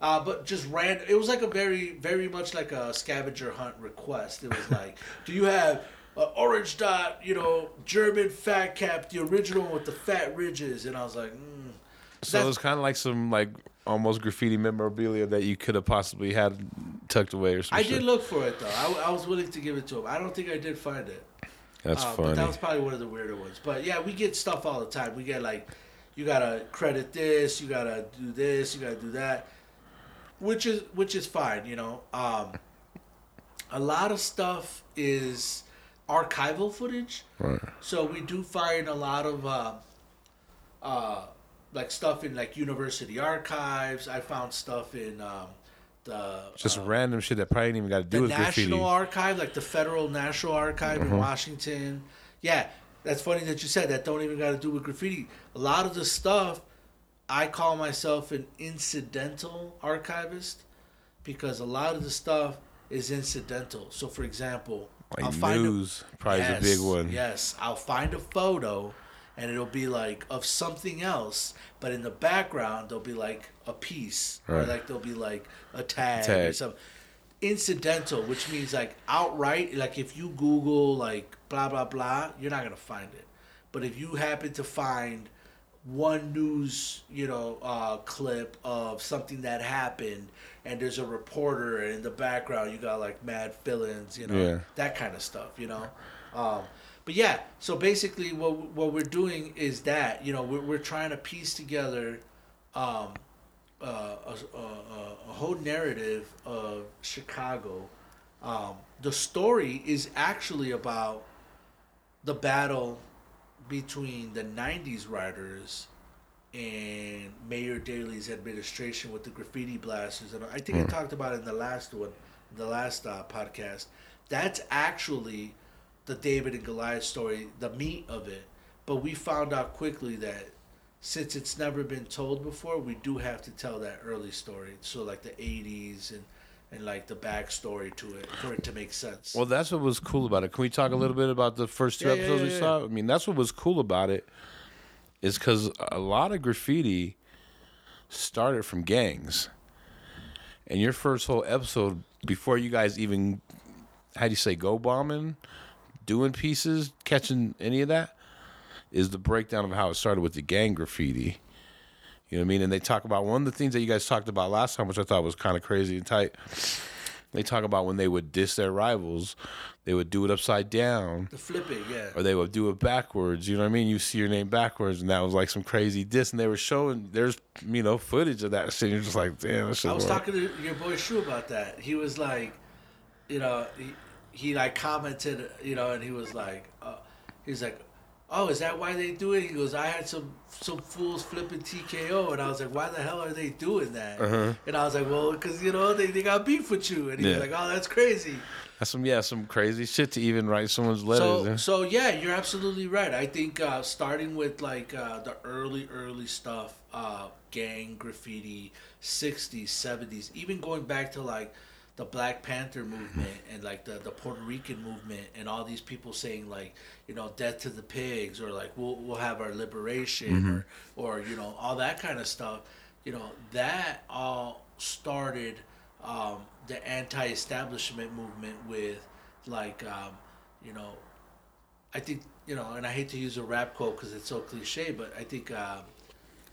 Uh, but just ran. It was like a very, very much like a scavenger hunt request. It was like, do you have an orange dot, you know, German fat cap, the original with the fat ridges? And I was like, mm. So it was kind of like some like almost graffiti memorabilia that you could have possibly had tucked away or something. I did look for it though. I, I was willing to give it to him. I don't think I did find it. That's Uh, funny. But that was probably one of the weirder ones. But yeah, we get stuff all the time. We get like, you gotta credit this, you gotta do this, you gotta do that, which is which is fine. You know, um, a lot of stuff is archival footage. Right. So we do find a lot of uh, uh, like stuff in like university archives. I found stuff in um, the Just uh, random shit that probably even got to do the with graffiti. National Archive, like the Federal National Archive Uh-huh. in Washington. Yeah, that's funny that you said that. Don't even got to do with graffiti. A lot of the stuff, I call myself an incidental archivist because a lot of the stuff is incidental. So, for example, I'll like find a- news, probably yes, a big one. Yes, I'll find a photo, and it'll be like of something else, but in the background there'll be like a piece, or like there'll be like a tag, or Tag. something. Incidental, which means like outright, like if you Google like blah blah blah, you're not gonna find it. But if you happen to find one news, you know, uh, clip of something that happened, and there's a reporter, and in the background you got like mad villains, you know, Yeah. that kind of stuff, you know. Um, but yeah, so basically, what what we're doing is that you know we're we're trying to piece together. Um, uh, a, a, a whole narrative of Chicago. Um, the story is actually about the battle between the 90s writers and Mayor Daley's administration with the graffiti blasters. And I think I talked about it in the last one, the last uh, podcast. That's actually the David and Goliath story, the meat of it. But we found out quickly that since it's never been told before, we do have to tell that early story. So like the '80s and and like the backstory to it for it to make sense. Well, that's what was cool about it. Can we talk a little bit about the first two Yeah, yeah, episodes yeah, we saw? I mean, that's what was cool about it. Is because a lot of graffiti started from gangs, and your first whole episode before you guys even, how do you say, go bombing, doing pieces, catching any of that, is the breakdown of how it started with the gang graffiti. You know what I mean? And they talk about one of the things that you guys talked about last time, which I thought was kind of crazy and tight. They talk about when they would diss their rivals, they would do it upside down, the flip it, yeah. or they would do it backwards. You know what I mean? You see your name backwards, and that was like some crazy diss. And they were showing there's you know footage of that shit. You're just like, damn, that shit I was work. talking to your boy Shu about that. He was like, you know, he, he like commented, you know, and he was like, uh, he's like, oh, is that why they do it? He goes, I had some some fools flipping TKO, and I was like, why the hell are they doing that? And I was like, well, because you know they, they got beef with you, and he Uh-huh. Yeah. was like, oh, that's crazy. That's some yeah, some crazy shit to even write someone's letters. So, eh? so yeah, you're absolutely right. I think uh, starting with like uh, the early, early stuff, uh, gang graffiti, '60s, '70s, even going back to like the Black Panther movement and like the, the Puerto Rican movement, and all these people saying like, you know, death to the pigs, or like we'll we'll have our liberation, or or you know, all that kind of stuff. You know, that all started um, the anti-establishment movement with like um, you know I think you know, and I hate to use a rap quote because it's so cliche, but I think uh,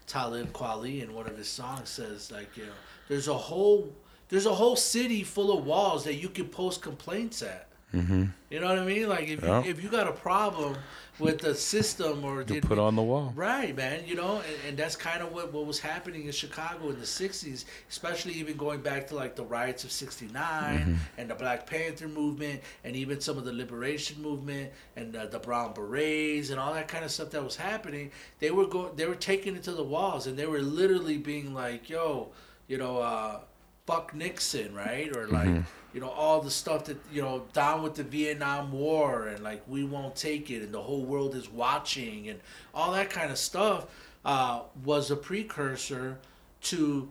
Talib Kweli in one of his songs says like, you know, there's a whole there's a whole city full of walls that you can post complaints at. mm-hmm. You know what I mean? Like if Yeah. you, if you got a problem with the system or You the, put on the wall. Right, man. You know, and, and that's kind of what, what was happening in Chicago in the 60s, especially even going back to like the riots of 69 and the Black Panther movement and even some of the liberation movement and uh, the Brown Berets and all that kind of stuff that was happening. They were going, they were taking it to the walls and they were literally being like, yo, you know, uh, fuck Nixon, right? Or like, you know, all the stuff that, you know, down with the Vietnam War and like, we won't take it and the whole world is watching and all that kind of stuff uh, was a precursor to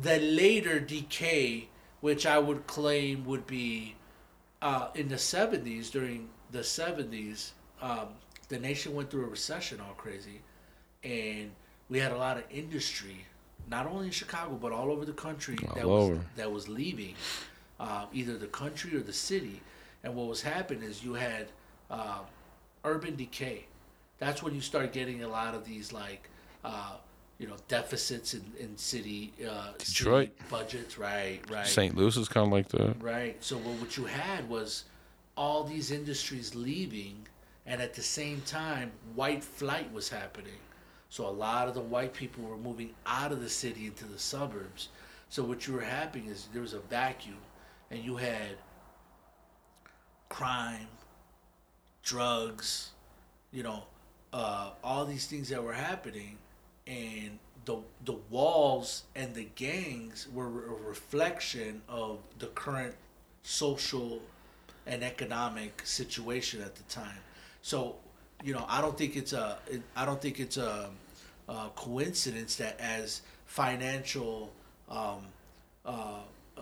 the later decay, which I would claim would be uh, in the 70s, during the 70s, um, the nation went through a recession all crazy. And we had a lot of industry, not only in Chicago, but all over the country All that was, that was leaving uh, either the country or the city. And what was happening is you had uh, urban decay. That's when you start getting a lot of these like, uh, you know, deficits in, in city, uh, city Detroit. budgets. Right, right. St. Louis is kind of like that. Right. So what, what you had was all these industries leaving, and at the same time, white flight was happening. So a lot of the white people were moving out of the city into the suburbs. So what you were having is there was a vacuum, and you had crime, drugs, you know, uh, all these things that were happening, and the the walls and the gangs were a reflection of the current social and economic situation at the time. So, you know, I don't think it's a I don't think it's a, a coincidence that as financial um, uh, uh,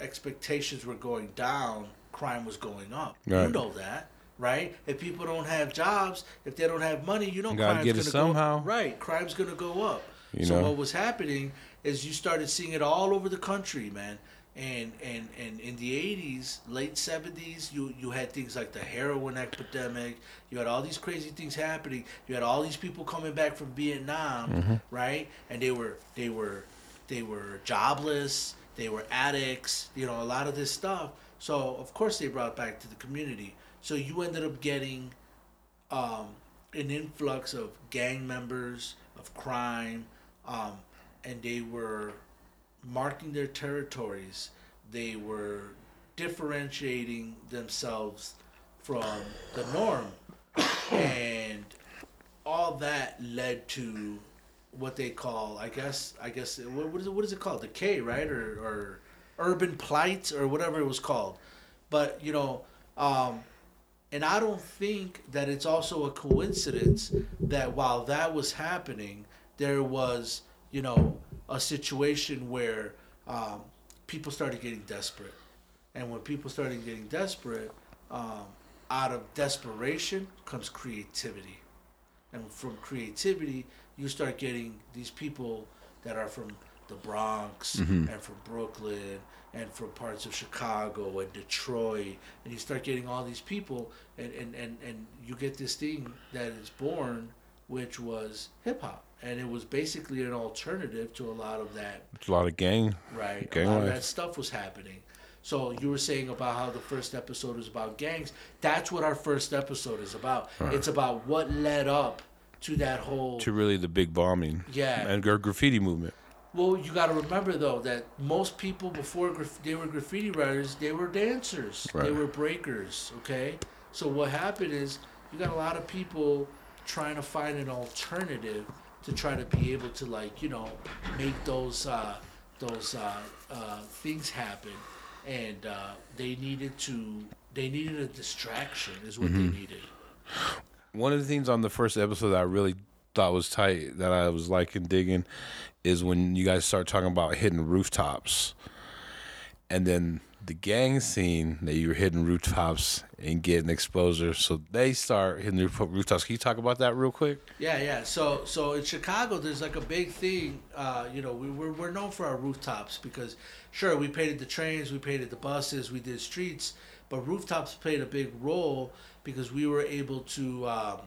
expectations were going down, crime was going up. You know that, right? If people don't have jobs, if they don't have money, you know Gotta crime's get it gonna somehow. go right. Crime's gonna go up. You so know. what was happening is you started seeing it all over the country, man. And and and in the 80s late 70s you you had things like the heroin epidemic. You had all these crazy things happening. You had all these people coming back from vietnam right? And they were they were they were jobless. They were addicts you know a lot of this stuff. So of course they brought back to the community. So you ended up getting um, an influx of gang members of crime um, and they were marking their territories. They were differentiating themselves from the norm. And all that led to what they call, I guess, I guess, what, what is it, what is it called? Decay, right? Or, or urban plight or whatever it was called. But, you know, um, and I don't think that it's also a coincidence that while that was happening, there was, you know, a situation where um, people started getting desperate. And when people started getting desperate, um, out of desperation comes creativity. And from creativity, you start getting these people that are from the Bronx and from Brooklyn and from parts of Chicago and Detroit. And you start getting all these people, and, and, and, and you get this thing that is born, which was hip hop. And it was basically an alternative to a lot of that It's a lot of gang. right? Gang a lot of that stuff was happening. So you were saying about how the first episode was about gangs. That's what our first episode is about. It's about what led up to that whole. To really the big bombing. Yeah. And gra- graffiti movement. well, you got to remember though that most people before graf- they were graffiti writers, they were dancers, right. they were breakers. Okay, so what happened is you got a lot of people trying to find an alternative to try to be able to like you know make those uh, those uh, uh, things happen, and uh, they needed to they needed a distraction is what Mm-hmm. they needed. One of the things on the first episode that I really thought was tight that I was liking digging is when you guys start talking about hitting rooftops. And then the gang scene that you were hitting rooftops and getting exposure. So they start hitting the rooftops. Can you talk about that real quick? Yeah, yeah. So, so in Chicago, there's like a big thing. Uh, you know, we, we're we're known for our rooftops because, sure, we painted the trains, we painted the buses, we did streets, but rooftops played a big role because we were able to, um,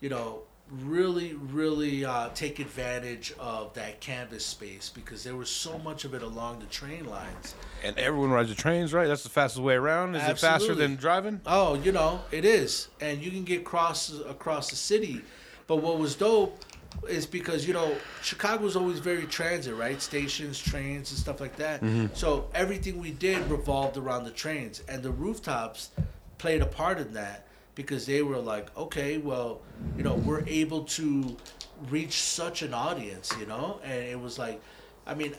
you know, really, really uh, take advantage of that canvas space because there was so much of it along the train lines. And everyone rides the trains, right? That's the fastest way around. Is it faster than driving? Oh, you know, it is, and you can get cross across the city. But what was dope is because you know Chicago was always very transit, right? Stations, trains, and stuff like that. So everything we did revolved around the trains, and the rooftops played a part in that because they were like, okay, well, you know, we're able to reach such an audience, you know, and it was like, I mean.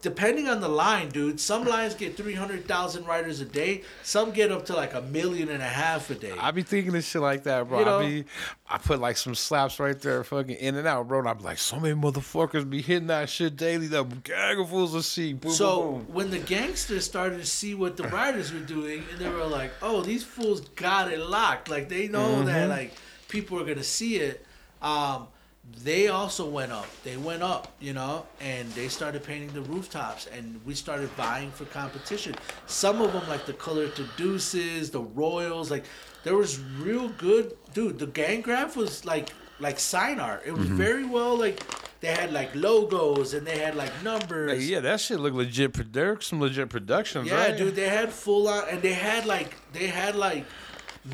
Depending on the line, dude, some lines get 300,000 riders a day. Some get up to like a million and a half a day. I be thinking of shit like that, bro. You know? I be, I put like some slaps right there, fucking in and out, bro. And I'm like, so many motherfuckers be hitting that shit daily. The gang of fools will see. Boom, So boom, boom. when the gangsters started to see what the riders were doing, and they were like, "Oh, these fools got it locked. Like they know Mm-hmm. that like people are gonna see it." Um, they also went up. They went up, you know, and they started painting the rooftops, and we started vying for competition. Some of them, like the Color to Deuces, the Royals, like there was real good, dude. The gang graph was like like sign art. It was Mm-hmm. very well like. They had like logos and they had like numbers. Hey, yeah, that shit look legit. There There's some legit productions, Yeah, right? dude, they had full on, and they had like they had like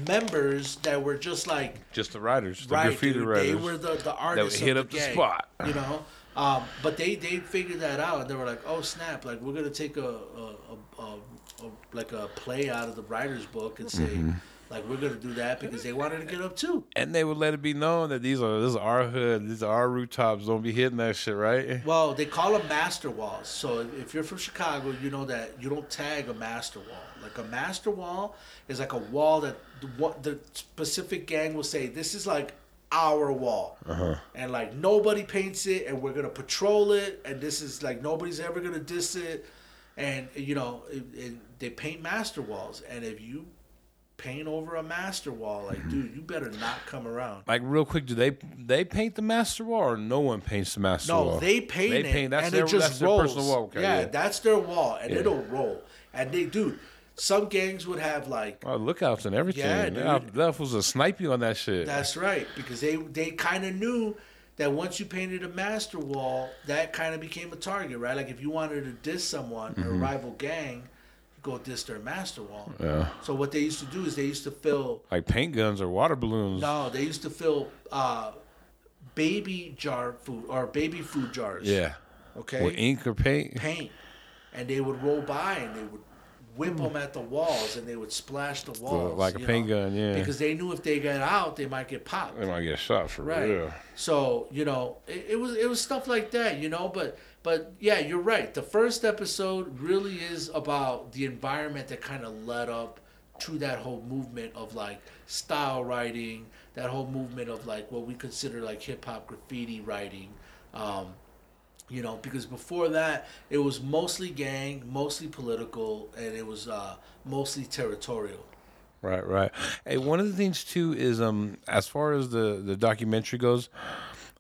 members that were just like Just the writers, the right, graffiti dude. writers. They were the the artists that hit up the, the spot. you know. Um, but they they figured that out, and they were like, "Oh snap! Like we're gonna take a a, a, a, like a play out of the writer's book and say." Mm-hmm. Like we're gonna do that because they wanted to get up too. and they would let it be known that these are this is our hood, these are our rooftops. Don't be hitting that shit, right? Well, they call them master walls. So if- you're from Chicago, you know that you don't tag a master wall. Like a master wall is like a wall that what the specific gang will say, this is like our wall. Uh-huh. And like nobody paints it and we're going to patrol it. And this is like nobody's ever going to diss it. And, you know, it, it, they paint master walls. And if you paint over a master wall. Like, mm-hmm. dude, you better not come around. Like real quick, do they they paint the master wall or no one paints the master No, wall? No, they paint They it, paint- that's and their- it just that's their rolls. personal wall. Okay, yeah, yeah. that's their wall, and Yeah. it'll roll. And they, dude, some gangs would have like Oh, lookouts and everything. Yeah, dude. that was a snipe you on that shit. That's right, because they they kind of knew that once you painted a master wall, that kind of became a target, right? Like if you wanted to diss someone, Mm-hmm. a rival gang, you go diss their master wall. yeah, So what they used to do is they used to fill like paint guns or water balloons. no, they used to fill uh, baby jar food or baby food jars. Yeah, Okay. with ink or paint. paint, and they would roll by and they would whip them at the walls and they would splash the walls like a paint know, gun, yeah. Because they knew if they got out, they might get popped. They might get shot for Right. real. So you know, it, it was it was stuff like that, you know. But but yeah, you're right. The first episode really is about the environment that kind of led up to that whole movement of like style writing, that whole movement of like what we consider like hip hop graffiti writing. Um, you know, because before that it was mostly gang, mostly political, and it was uh, mostly territorial. Right, right. Hey, one of the things too is um as far as the the documentary goes,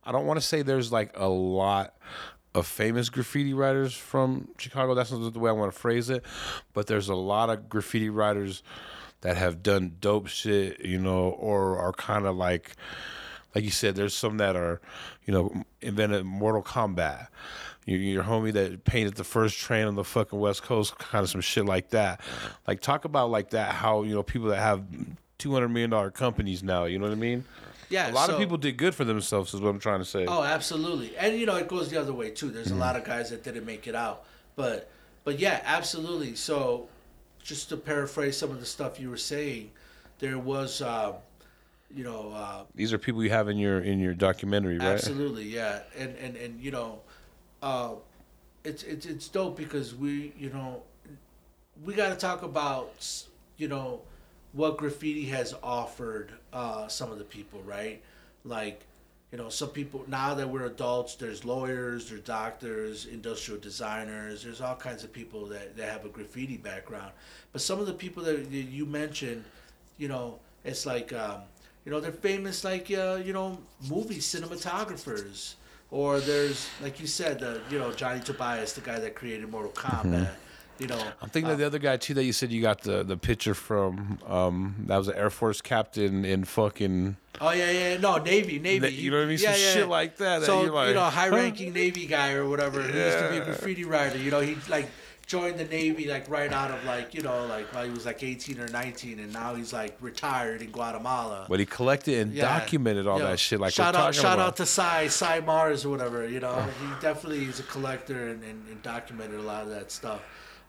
I don't want to say there's like a lot of famous graffiti writers from Chicago. That's not the way I want to phrase it, but there's a lot of graffiti writers that have done dope shit, you know, or are kind of like like you said, there's some that are, you know, invented Mortal Kombat. Your, your homie that painted the first train on the fucking West Coast, kind of some shit like that. Like talk about like that, how you know people that have two hundred million dollar companies now. You know what I mean? Yeah, A lot of people did good for themselves, is what I'm trying to say. Oh, absolutely. And you know, it goes the other way too. There's a lot of guys that didn't make it out. But but yeah, absolutely. So just to paraphrase some of the stuff you were saying, there was uh, you know, uh, These are people you have in your in your documentary, right? absolutely, yeah. And and and you know, uh it's it's it's dope because we, you know, we got to talk about you know what graffiti has offered uh, some of the people, right? Like, you know, some people now that we're adults, there's lawyers, there's doctors, industrial designers, there's all kinds of people that, that have a graffiti background. But some of the people that you- mentioned, you know, it's like, um, you know, they're famous like, uh, you know, movie cinematographers. Or there's, like you said, the, you know, Johnny Tobias, the guy that created Mortal Kombat. You know, I'm thinking of the other guy too that you said you got the the picture from. Um, that was an Air Force captain in fucking. Oh yeah, yeah, no Navy, Navy. That- you know what I mean? Some shit like that that So you're like, you know, high-ranking Navy guy or whatever. Yeah. He used to be a graffiti writer. You know, he like joined the Navy like right out of like you know like while he was like 18 or 19, and now he's like retired in Guatemala. But he collected and Yeah. documented all that shit. Like shout out, shout about. out to Cy, Cy Mars or whatever. You know, he definitely is a collector and, and, and documented a lot of that stuff.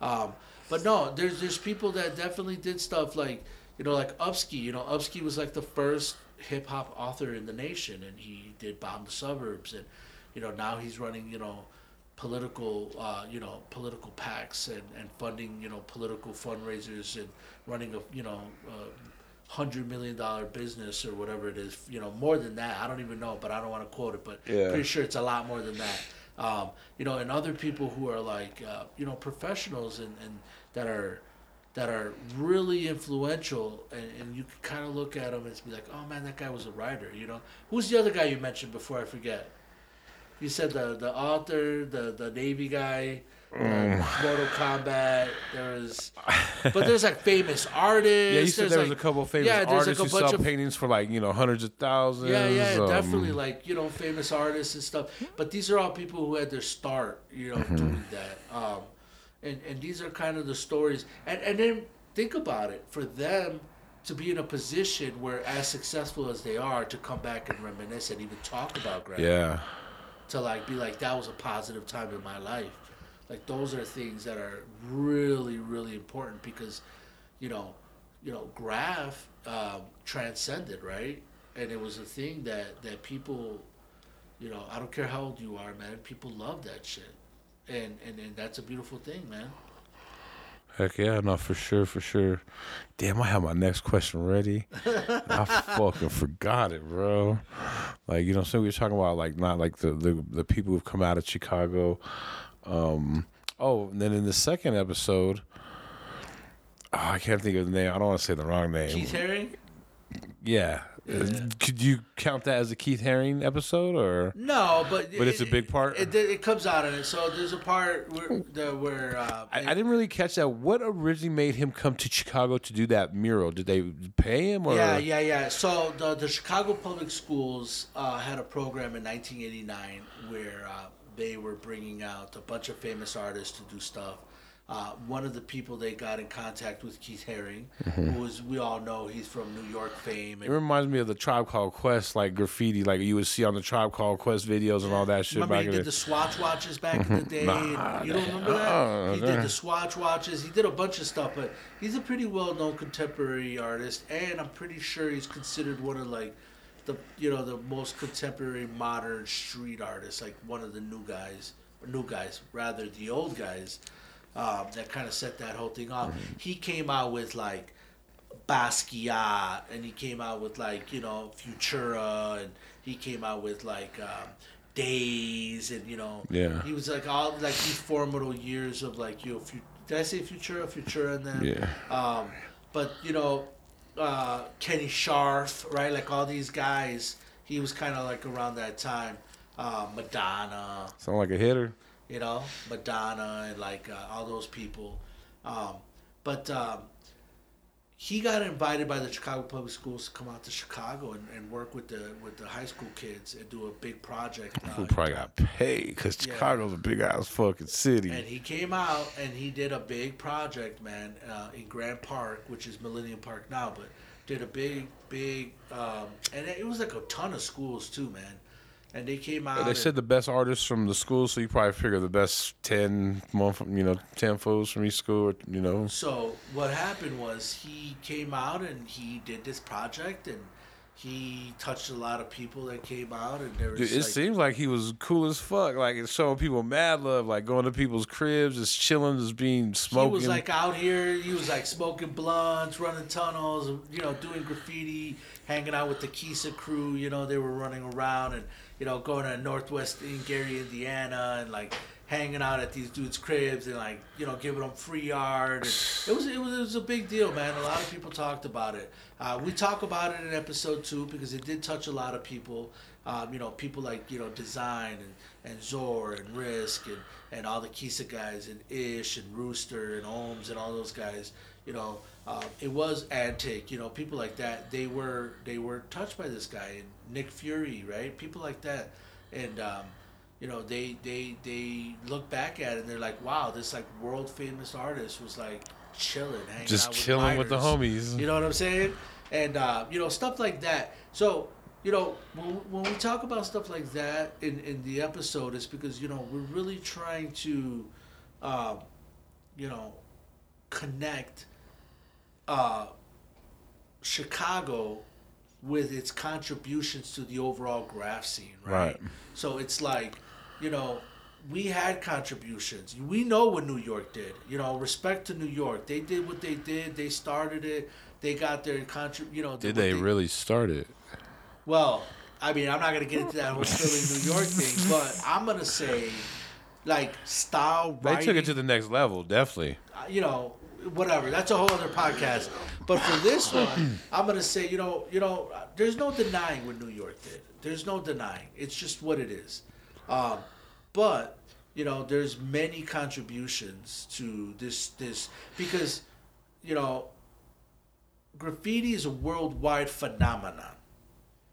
Um, but no, there's there's people that definitely did stuff like you know like Upski. You know, Upski was like the first hip hop author in the nation, and he did Bomb the Suburbs, and you know now he's running you know political uh, you know political PACs and, and funding you know political fundraisers and running a you know. Uh, hundred million dollar business or whatever it is, you know, more than that. I don't even know, but I don't want to quote it, but Yeah. pretty sure it's a lot more than that. Um, you know, and other people who are like, uh, you know, professionals and, and that are that are really influential, and, and you can kind of look at them and be like, oh man, that guy was a writer. You know, who's the other guy you mentioned before? I forget. You said the the author, the the Navy guy, Mm. uh, Mortal Kombat. There was, but there's like famous artists. yeah, you said there's, there was like- a couple of famous yeah, like, artists a who bunch sell of- paintings for like you know hundreds of thousands. Yeah, yeah, um, definitely. Like you know, famous artists and stuff. But these are all people who had their start, you know, Mm-hmm. doing that. Um, and and these are kind of the stories. And and then think about it for them to be in a position where, as successful as they are, to come back and reminisce and even talk about Greg. Yeah, To like be like that was a positive time in my life. Like those are things that are really really important because, you know, you know, graph um, transcended right, and it was a thing that that people, you know, I don't care how old you are, man, people love that shit, and and and that's a beautiful thing, man. Heck yeah, no, for sure, for sure. Damn, I have my next question ready. I fucking forgot it, bro. Like you know, so we were talking about like not like the the, the people who've come out of Chicago. Um, oh, and then in the second episode, oh, I can't think of the name. I don't want to say the wrong name. Keith Haring. Yeah. Uh, Could you count that as a Keith Haring episode or? No, but But it's a big part? It, it, it comes out in it. So there's a part where the, where uh, I, I didn't really catch that. What originally made him come to Chicago to do that mural? Did they pay him or? Yeah, yeah, yeah. So the the Chicago Public Schools uh, had a program in 1989 where uh, they were bringing out a bunch of famous artists to do stuff. Uh, one of the people they got in contact with Keith Haring, who is we all know he's from New York fame. It reminds me of the Tribe Called Quest, like graffiti, like you would see on the Tribe Called Quest videos and all that shit Remember back he did the the Swatch watches back in the day. Nah, you don't remember that? uh-uh, he did the Swatch watches. He did a bunch of stuff, but he's a pretty well-known contemporary artist, and I'm pretty sure he's considered one of like the you know the most contemporary modern street artists, like one of the new guys, new guys rather, the old guys um, that kind of set that whole thing off. He came out with like Basquiat, and he came out with like you know Futura, and he came out with like um, Daze, and you know Yeah. he was like all like these formidable years of like you know Fu- did I say Futura, Futura, and then Yeah. um, but you know uh, Kenny Scharf, right? Like all these guys, he was kind of like around that time. Uh, Madonna, Sound like a hitter. You know, Madonna and like uh, all those people. Um, but um, he got invited by the Chicago Public Schools to come out to Chicago and, and work with the with the high school kids and do a big project. Uh, Who probably got paid because Yeah. Chicago's a big ass fucking city. and he came out and he did a big project, man, uh, in Grant Park, which is Millennium Park now, but did a big, big, um, and it was like a ton of schools too, man. And they came out. They and- said the best artists from the school, so you probably figure the best ten, month, you know, ten fools from each school, or, you know. So what happened was he came out and he did this project and he touched a lot of people that came out and there was Dude, it like, seems like he was cool as fuck. Like it's showing people mad love, like going to people's cribs, just chilling, just being smoking he was like out here. He was like smoking blunts, running tunnels, you know, doing graffiti, hanging out with the Kisa crew. You know, they were running around and you know going to Northwest in Gary, Indiana, and like hanging out at these dudes' cribs and like you know giving them free yard. And it was it was it was a big deal, man. A lot of people talked about it. Uh, we talk about it in episode two because it did touch a lot of people. Um, you know, people like you know Design and, and Zor and Risk and, and all the Kisa guys and Ish and Rooster and Ohms and all those guys. You know, um, it was Antic. You know, people like that. They were they were touched by this guy and Nick Fury, right? People like that, and um, you know they they they look back at it and they're like, wow, this like world famous artist was like chilling, hanging just out chilling with the homies. You know what I'm saying? And uh, you know stuff like that. So you know when, when we talk about stuff like that in in the episode, it's because you know we're really trying to, um, you know, connect uh, Chicago with its contributions to the overall graph scene, right? Right. So it's like, you know, we had contributions. We know what New York did. You know, respect to New York. They did what they did. They started it. They got their contrib. You know, Did what they really start it? Well, I mean, I'm not gonna get into that whole Philly, New York thing, but I'm gonna say, like style right? They took it to the next level, definitely. uh, you know, whatever. That's a whole other podcast. But for this one, I'm gonna say, you know, you know, there's no denying what New York did. There's no denying. It's just what it is. Um, but you know, there's many contributions to this this because, you know, graffiti is a worldwide phenomenon.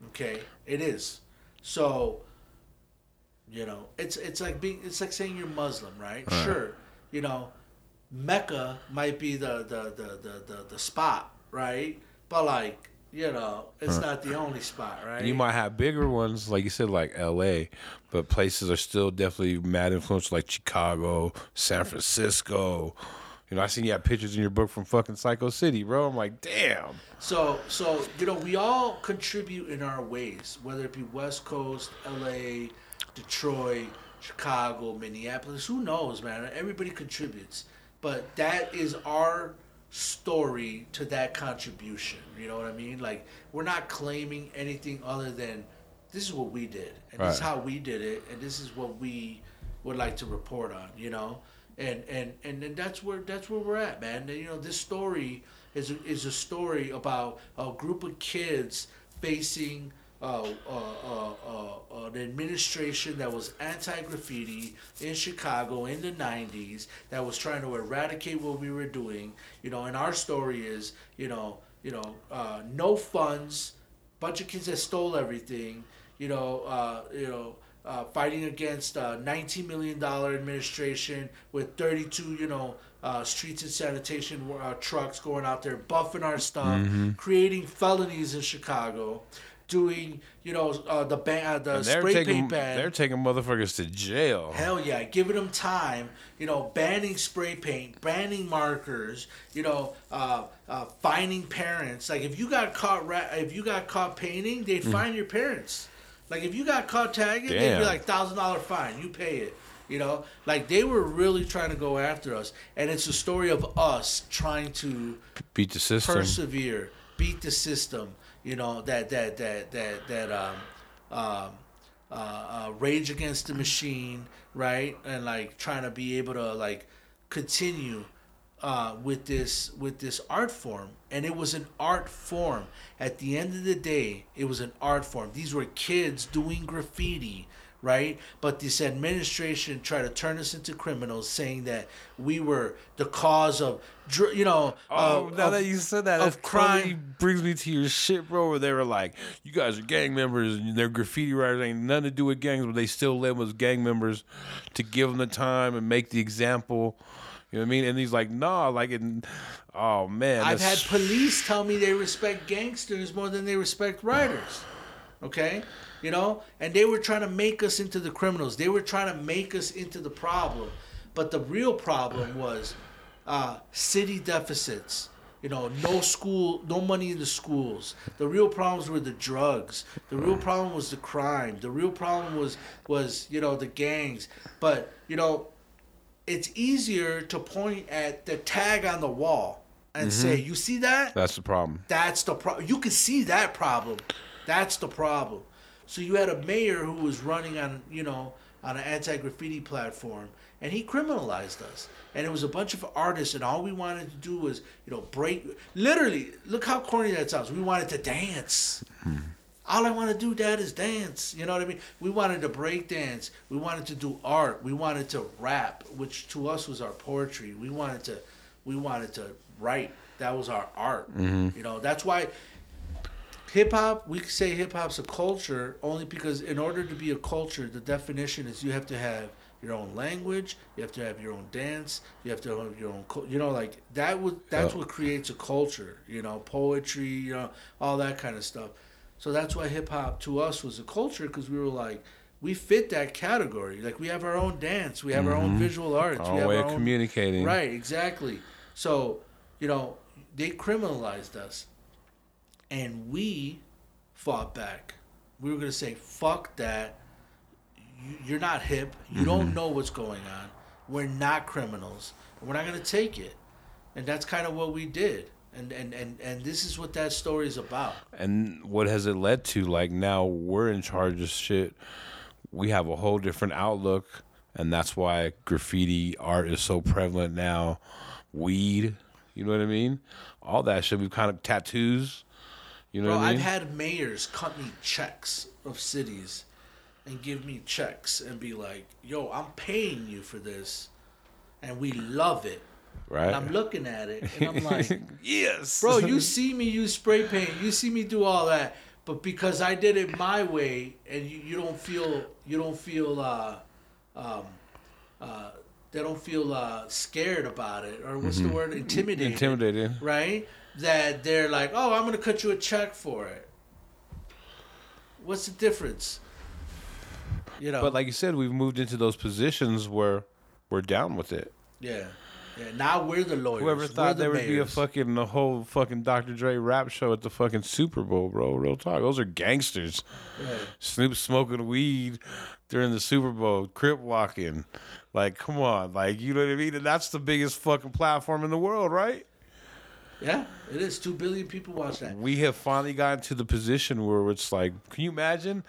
Okay, it is. So, you know, it's it's like being it's like saying you're Muslim, right? Right. Sure, you know, Mecca might be the the, the, the, the, the spot, right? But like, you know, it's not the only spot, right? You might have bigger ones, like you said, like L.A., but places are still definitely mad influential, like Chicago, San Francisco. You know, I seen you have pictures in your book from fucking Psycho City, bro. I'm like, damn. So, so you know, we all contribute in our ways, whether it be West Coast, L.A., Detroit, Chicago, Minneapolis. Who knows, man? Everybody contributes, but that is our story to that contribution. You know what I mean? Like, we're not claiming anything other than this is what we did, and this is how we did it, and this is what we would like to report on. You know, and and and, and that's where that's where we're at, man. And, you know, this story is a, is a story about a group of kids facing. Uh, uh, uh, uh, an administration that was anti-graffiti in Chicago in the 90s that was trying to eradicate what we were doing you know and our story is you know you know uh, no funds bunch of kids that stole everything you know uh, you know uh, fighting against a 19 million dollar administration with 32 you know uh, streets and sanitation uh, trucks going out there buffing our stuff creating felonies in chicago doing you know uh, the ban uh, the spray taking paint ban they're taking motherfuckers to jail. Hell yeah, giving them time. You know, banning spray paint, banning markers. You know, uh, uh, fining parents. Like if you got caught, ra- if you got caught painting, they'd fine your parents. Like if you got caught tagging, they'd be like thousand dollar fine. You pay it. You know, like they were really trying to go after us, and it's a story of us trying to Beat the system. persevere, beat the system. You know that that that that that um, um, uh, uh, rage against the machine, right? And like trying to be able to like continue uh, with this with this art form, and it was an art form. At the end of the day, it was an art form. These were kids doing graffiti, right? But this administration tried to turn us into criminals, saying that we were the cause of, you know, Oh, of- now of- that you said that, of crime crime. brings me to your shit, bro. Where they were like, "You guys are gang members, and they're graffiti writers. Ain't nothing to do with gangs, but they still live as gang members to give them the time and make the example." You know what I mean? And he's like, "Nah, like, it, oh man, I've had police tell me they respect gangsters more than they respect writers. Okay? You know? And they were trying to make us into the criminals. They were trying to make us into the problem. But the real problem was uh, city deficits. You know, no school, no money in the schools. The real problems were the drugs. The real problem was the crime. The real problem was was you know the gangs. But you know, it's easier to point at the tag on the wall and say, "You see that? that's the problem." That's the problem. You can see that problem. That's the problem." So you had a mayor who was running on, you know, on an anti-graffiti platform, and he criminalized us. And it was a bunch of artists, and all we wanted to do was, you know, break. Literally, look how corny that sounds. We wanted to dance. Hmm. All I want to do, Dad, is dance. You know what I mean? We wanted to break dance. We wanted to do art. We wanted to rap, which to us was our poetry. We wanted to, we wanted to write. That was our art. Mm-hmm. You know, that's why hip hop. We say hip hop's a culture only because in order to be a culture, the definition is you have to have your own language. You have to have your own dance. You have to have your own. You know, like that. Would that's what creates a culture. You know, poetry. You know, all that kind of stuff. So that's why hip hop to us was a culture because we were like, we fit that category. Like we have our own dance, we have our own mm-hmm. visual arts, Our we have way our of own communicating. Right, exactly. So you know, they criminalized us, and we fought back. We were gonna say, "Fuck that! You- You're not hip. You don't mm-hmm. know what's going on. We're not criminals. We're not gonna take it." And that's kind of what we did. And and and and this is what that story is about. And what has it led to? Like now we're in charge of shit. We have a whole different outlook, and that's why graffiti art is so prevalent now. Weed, you know what I mean? All that shit. We've kind of tattoos. You know Bro, I I've mean? had mayors cut me checks of cities and give me checks and be like, yo, I'm paying you for this. And we love it. right? And I'm looking at it and I'm like, yes, bro, you see me use spray paint, you see me do all that, but because I did it my way and you, you don't feel you don't feel uh um uh they don't feel uh scared about it or what's the word intimidated Intimidated. right? That they're like, oh, I'm gonna cut you a check for it. What's the difference? You know, But like you said, we've moved into those positions where we're down with it. yeah, yeah. Now we're the lawyers. Whoever thought the there would be a fucking a whole fucking Dr. Dre rap show at the fucking Super Bowl, bro? Real talk. Those are gangsters. Yeah. Snoop smoking weed during the Super Bowl, crip walking. Like, come on, like you know what I mean? And that's the biggest fucking platform in the world, right? Yeah, it is. Two billion people watch that. We have finally gotten to the position where it's like, can you imagine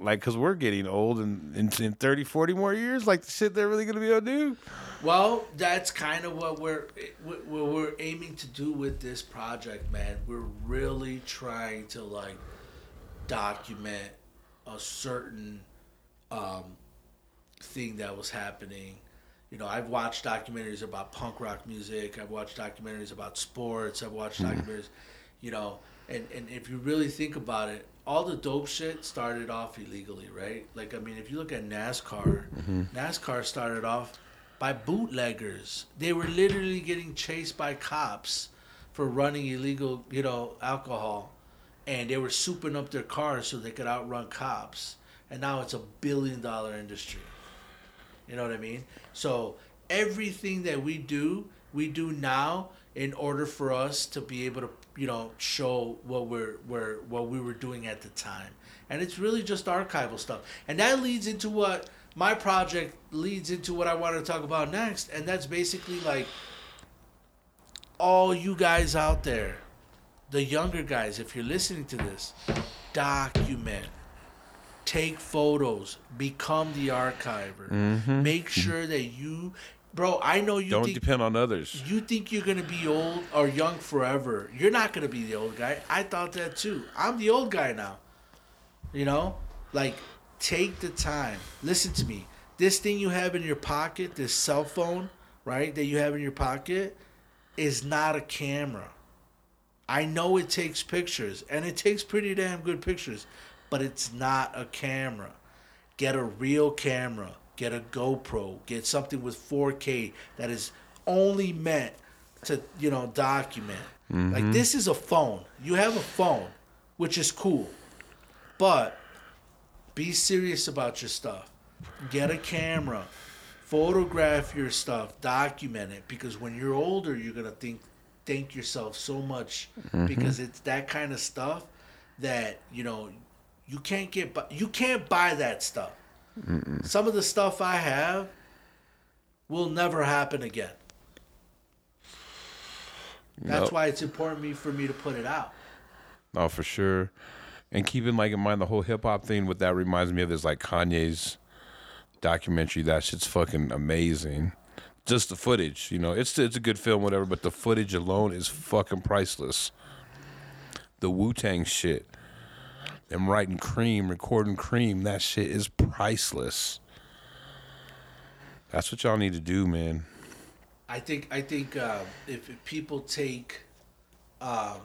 like, cause we're getting old, and in, in 30, 40 more years, like the shit they're really gonna be able to do. Well, that's kind of what we're what we're aiming to do with this project, man. We're really trying to like document a certain um, thing that was happening. You know, I've watched documentaries about punk rock music. I've watched documentaries about sports. I've watched mm-hmm. documentaries, you know, and and if you really think about it, all the dope shit started off illegally, right? Like, I mean, if you look at NASCAR, mm-hmm. NASCAR started off by bootleggers. They were literally getting chased by cops for running illegal, you know, alcohol, and they were souping up their cars so they could outrun cops. And now it's a billion dollar industry. You know what I mean? So everything that we do, we do now in order for us to be able to, you know, show what we're, we're what we were doing at the time. And it's really just archival stuff. And that leads into what my project leads into what I want to talk about next, and that's basically like all you guys out there, the younger guys, if you're listening to this, document take photos, become the archiver. Mm-hmm. Make sure that you, bro. I know you Don't think depend on others. you think you're gonna be old or young forever. You're not gonna be the old guy. I thought that too. I'm the old guy now. You know, like take the time. Listen to me. This thing you have in your pocket, this cell phone, right, that you have in your pocket, is not a camera. I know it takes pictures, and it takes pretty damn good pictures, but it's not a camera. Get a real camera. Get a GoPro. Get something with 4K that is only meant to, you know, document. Like mm-hmm. this is a phone. You have a phone, which is cool. But be serious about your stuff. Get a camera. Photograph your stuff. Document it because when you're older, you're gonna think thank yourself so much mm-hmm. because it's that kind of stuff that you know you can't get. bu- You can't buy that stuff. Some of the stuff I have will never happen again. That's Nope. why it's important me for me to put it out. Oh, for sure. And keeping like in mind the whole hip hop thing, what that reminds me of is like Kanye's documentary. That shit's fucking amazing. Just the footage, you know, it's it's a good film, whatever. But the footage alone is fucking priceless. The Wu Tang shit, them writing Cream, recording Cream, that shit is priceless. That's what y'all need to do, man. I think I think uh, if, if people take um,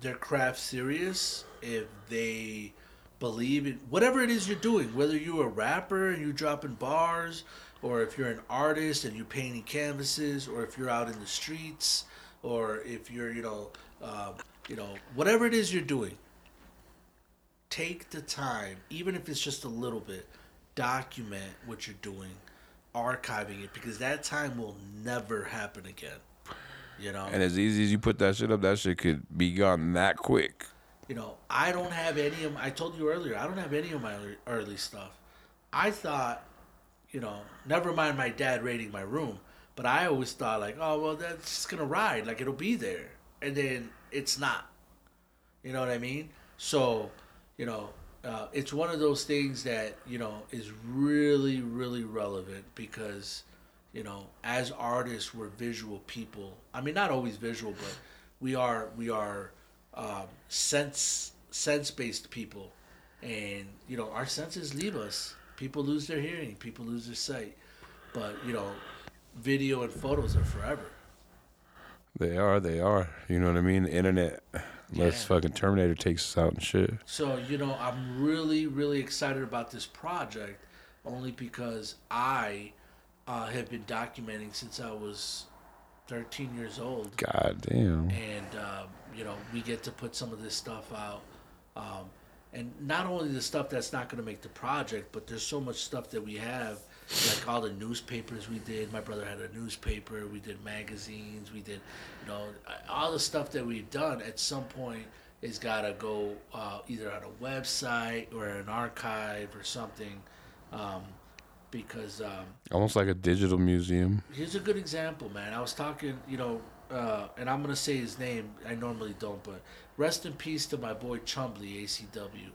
their craft serious, if they believe in whatever it is you're doing, whether you're a rapper and you're dropping bars, or if you're an artist and you're painting canvases, or if you're out in the streets, or if you're you know uh, you know whatever it is you're doing, take the time, even if it's just a little bit, document what you're doing, archiving it because that time will never happen again. You know, And as easy as you put that shit up, that shit could be gone that quick. you know, I don't have any of. I told you earlier, I don't have any of my early, early stuff. I thought, you know, never mind my dad raiding my room, but I always thought like, oh well, that's just gonna ride, like it'll be there, and then it's not. You know what I mean? So, you know, uh, it's one of those things that you know is really, really relevant because, you know, as artists, we're visual people. I mean, not always visual, but we are we are um, sense sense based people, and you know, our senses leave us. People lose their hearing. People lose their sight. But you know, video and photos are forever. They are, they are. You know what I mean? The internet. Unless Yeah. fucking Terminator takes us out and shit. So, you know, I'm really, really excited about this project only because I uh, have been documenting since I was 13 years old. God damn. And, um, you know, we get to put some of this stuff out. Um, and not only the stuff that's not going to make the project, but there's so much stuff that we have, like all the newspapers we did. My brother had a newspaper. We did magazines. We did, you know, all the stuff that we've done. At some point, it's got to go uh, either on a website or an archive or something, um, because um, Almost like a digital museum. Here's a good example, man. I was talking, you know, uh, and I'm gonna say his name. I normally don't, but rest in peace to my boy Chumbly, ACW.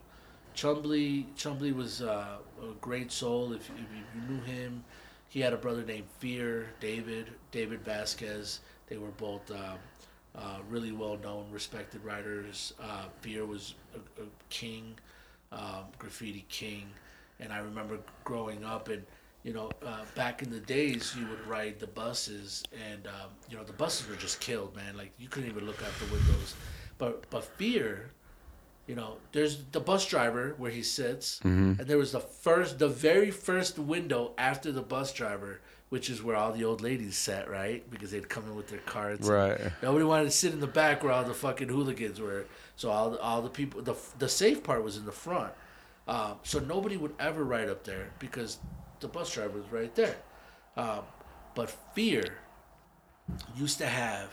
Chumbly Chumbly was uh, a great soul. If, if you knew him, he had a brother named Fear David David Vasquez. They were both um, uh, really well known, respected writers. Uh, Fear was a, a king, um, graffiti king, and I remember growing up and. You know, uh, back in the days, you would ride the buses, and um, you know the buses were just killed, man. Like you couldn't even look out the windows. But but fear, you know, there's the bus driver where he sits, Mm-hmm. and there was the first, the very first window after the bus driver, which is where all the old ladies sat, right? Because they'd come in with their cards. Right. Nobody wanted to sit in the back where all the fucking hooligans were. So all the, all the people, the the safe part was in the front. Um, so nobody would ever ride up there because the bus driver was right there. Um, but fear used to have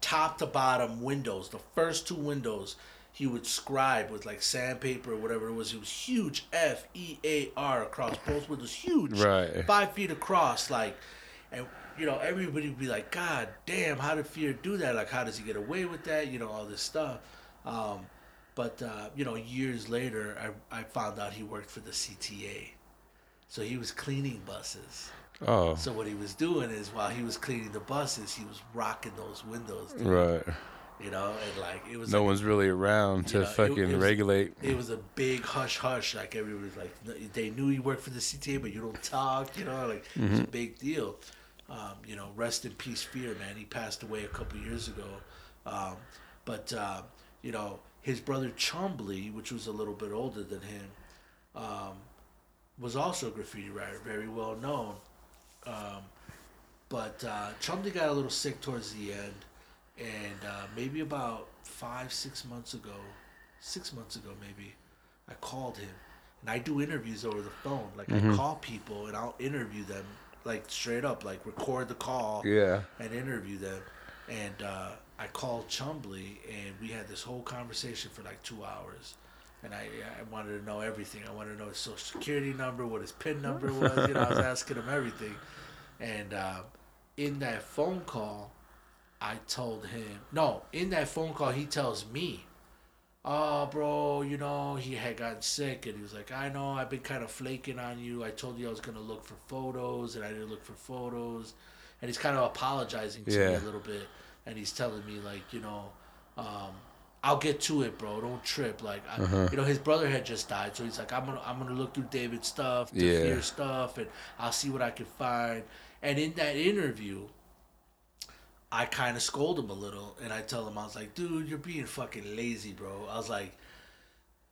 top to bottom windows. The first two windows he would scribe with like sandpaper or whatever it was. It was huge F E A R across both windows, huge, Right. five feet across, like, and you know everybody would be like, God damn, how did Fear do that? Like, how does he get away with that? You know, all this stuff. Um, but uh, you know, years later, I I found out he worked for the CTA, so he was cleaning buses. Oh. So what he was doing is while he was cleaning the buses, he was rocking those windows, dude, Right. You know, and like it was No like, one's really around to you know, fucking it was- regulate. it was a big hush hush. Like everybody was like, they knew he worked for the CTA, but you don't talk. You know, like it was a big deal. Um, you know, rest in peace, Fear, man. He passed away a couple years ago. Um, but uh, you know, his brother Chumbly, which was a little bit older than him, um, was also a graffiti writer, very well known. Um, but uh, Chumbly got a little sick towards the end, and uh, maybe about five, six months ago, six months ago maybe, I called him, and I do interviews over the phone. Like I call people and I'll interview them, like straight up, like record the call Yeah. and interview them. And uh, I called Chumbly, and we had this whole conversation for like two hours. And I, I wanted to know everything. I wanted to know his social security number, what his PIN number was. You know, I was asking him everything. And uh, in that phone call, I told him, no, in that phone call, he tells me, oh, bro, you know, he had gotten sick. And he was like, I know, I've been kind of flaking on you. I told you I was going to look for photos, and I didn't look for photos. And he's kind of apologizing to me a little bit. And he's telling me, like, you know, um, I'll get to it, bro. Don't trip. Like, I, Uh-huh. you know, his brother had just died, so he's like, I'm gonna, I'm gonna look through David's stuff, the Yeah. stuff, and I'll see what I can find. And in that interview, I kind of scold him a little, and I tell him, I was like, dude, you're being fucking lazy, bro. I was like,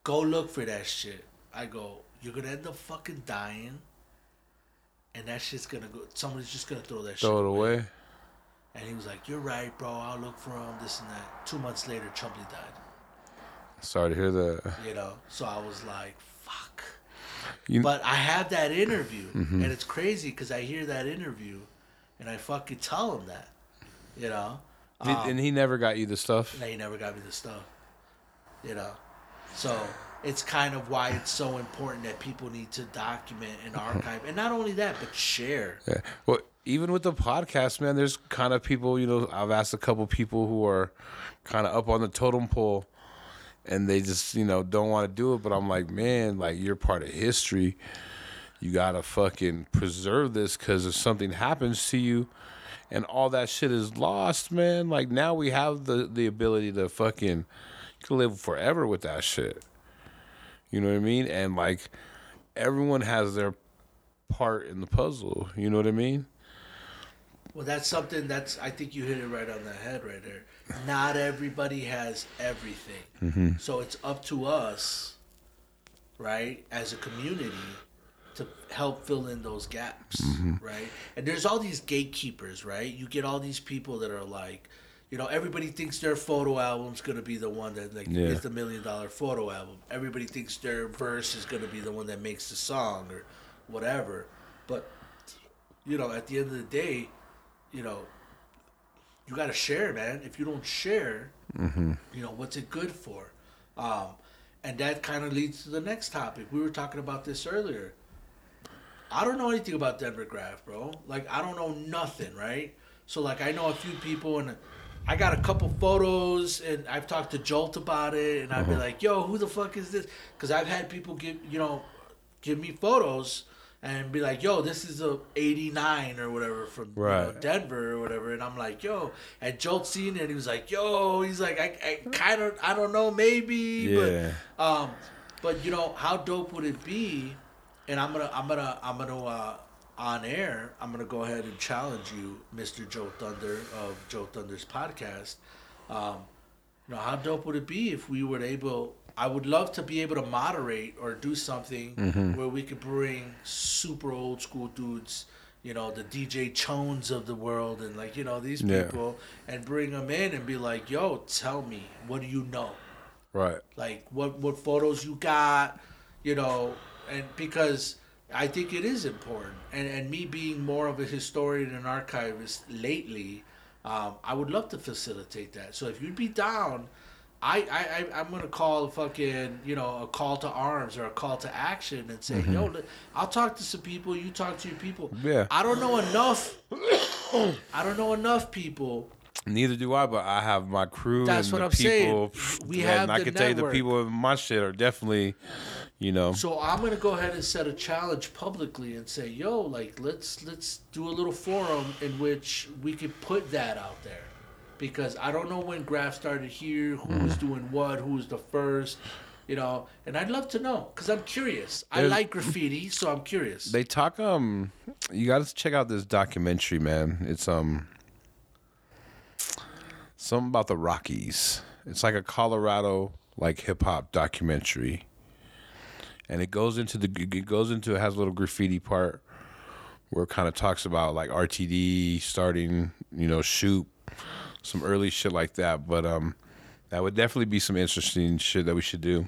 go look for that shit. I go, you're gonna end up fucking dying, and that shit's gonna go. Somebody's just gonna throw that shit Throw it away. And he was like, you're right, bro. I'll look for him. This and that. Two months later, Chumbly died. Sorry to hear that. You know, so I was like, fuck. You- but I have that interview, mm-hmm. and it's crazy because I hear that interview, and I fucking tell him that. You know. Um, and he never got you the stuff. they never got me the stuff. You know, so it's kind of why it's so important that people need to document and archive, and not only that, but share. Yeah. Well, even with the podcast, man, there's kind of people, you know, I've asked a couple people who are kind of up on the totem pole and they just, you know, don't want to do it. But I'm like, man, like you're part of history. You got to fucking preserve this because if something happens to you and all that shit is lost, man, like now we have the, the ability to fucking, live forever with that shit. You know what I mean? And like everyone has their part in the puzzle. You know what I mean? Well, that's something that's I think you hit it right on the head right there. Not everybody has everything, mm-hmm. so it's up to us, right, as a community, to help fill in those gaps, right? And there's all these gatekeepers, right? You get all these people that are like, you know, everybody thinks their photo album's gonna be the one that like Yeah. is the million dollar photo album. Everybody thinks their verse is gonna be the one that makes the song or whatever. But you know, at the end of the day, you know, you got to share, man. If you don't share, you know, what's it good for? Um, and that kind of leads to the next topic. We were talking about this earlier. I don't know anything about Denver Graph, bro. Like, I don't know nothing, right? So, like, I know a few people, and I got a couple photos, and I've talked to Jolt about it, and I'd be like, "Yo, who the fuck is this?" Because I've had people give you know, give me photos and be like, "Yo, this is a '89 or whatever from you know, Denver or whatever," and I'm like, "Yo," and Jolt seen it, and he was like, "Yo," he's like, "I, I kind of, I don't know, maybe, Yeah. but, um, but you know, how dope would it be?" And I'm gonna, I'm gonna, I'm gonna, uh, on air, I'm gonna go ahead and challenge you, Mr. Joe Thunder of Joe Thunder's podcast. Um, you know, how dope would it be if we were able? I would love to be able to moderate or do something Mm-hmm. where we could bring super old school dudes, you know, the DJ Chones of the world, and like you know these Yeah. people, and bring them in and be like, "Yo, tell me, what do you know? Right. Like, what what photos you got? You know, and because." I think it is important, and and me being more of a historian and archivist lately, um, I would love to facilitate that. So if you'd be down, I, I, I I'm gonna call a fucking you know a call to arms or a call to action and say, yo, I'll talk to some people. You talk to your people. Yeah. I don't know enough. I don't know enough people. Neither do I, but I have my crew That's and what the I'm saying. people. We and have I the can tell you the people in my shit are definitely, you know. So I'm gonna go ahead and set a challenge publicly and say, yo, like let's let's do a little forum in which we could put that out there. Because I don't know when Graph started here, who was Mm-hmm. doing what, who was the first, you know, and I'd love to know because I'm curious. I like graffiti, so I'm curious. They talk um you got to check out this documentary, man. It's um something about the Rockies. It's like a Colorado like hip hop documentary. And it goes into the it goes into it has a little graffiti part where it kind of talks about like RTD starting, you know, shoot some early shit like that, but um that would definitely be some interesting shit that we should do.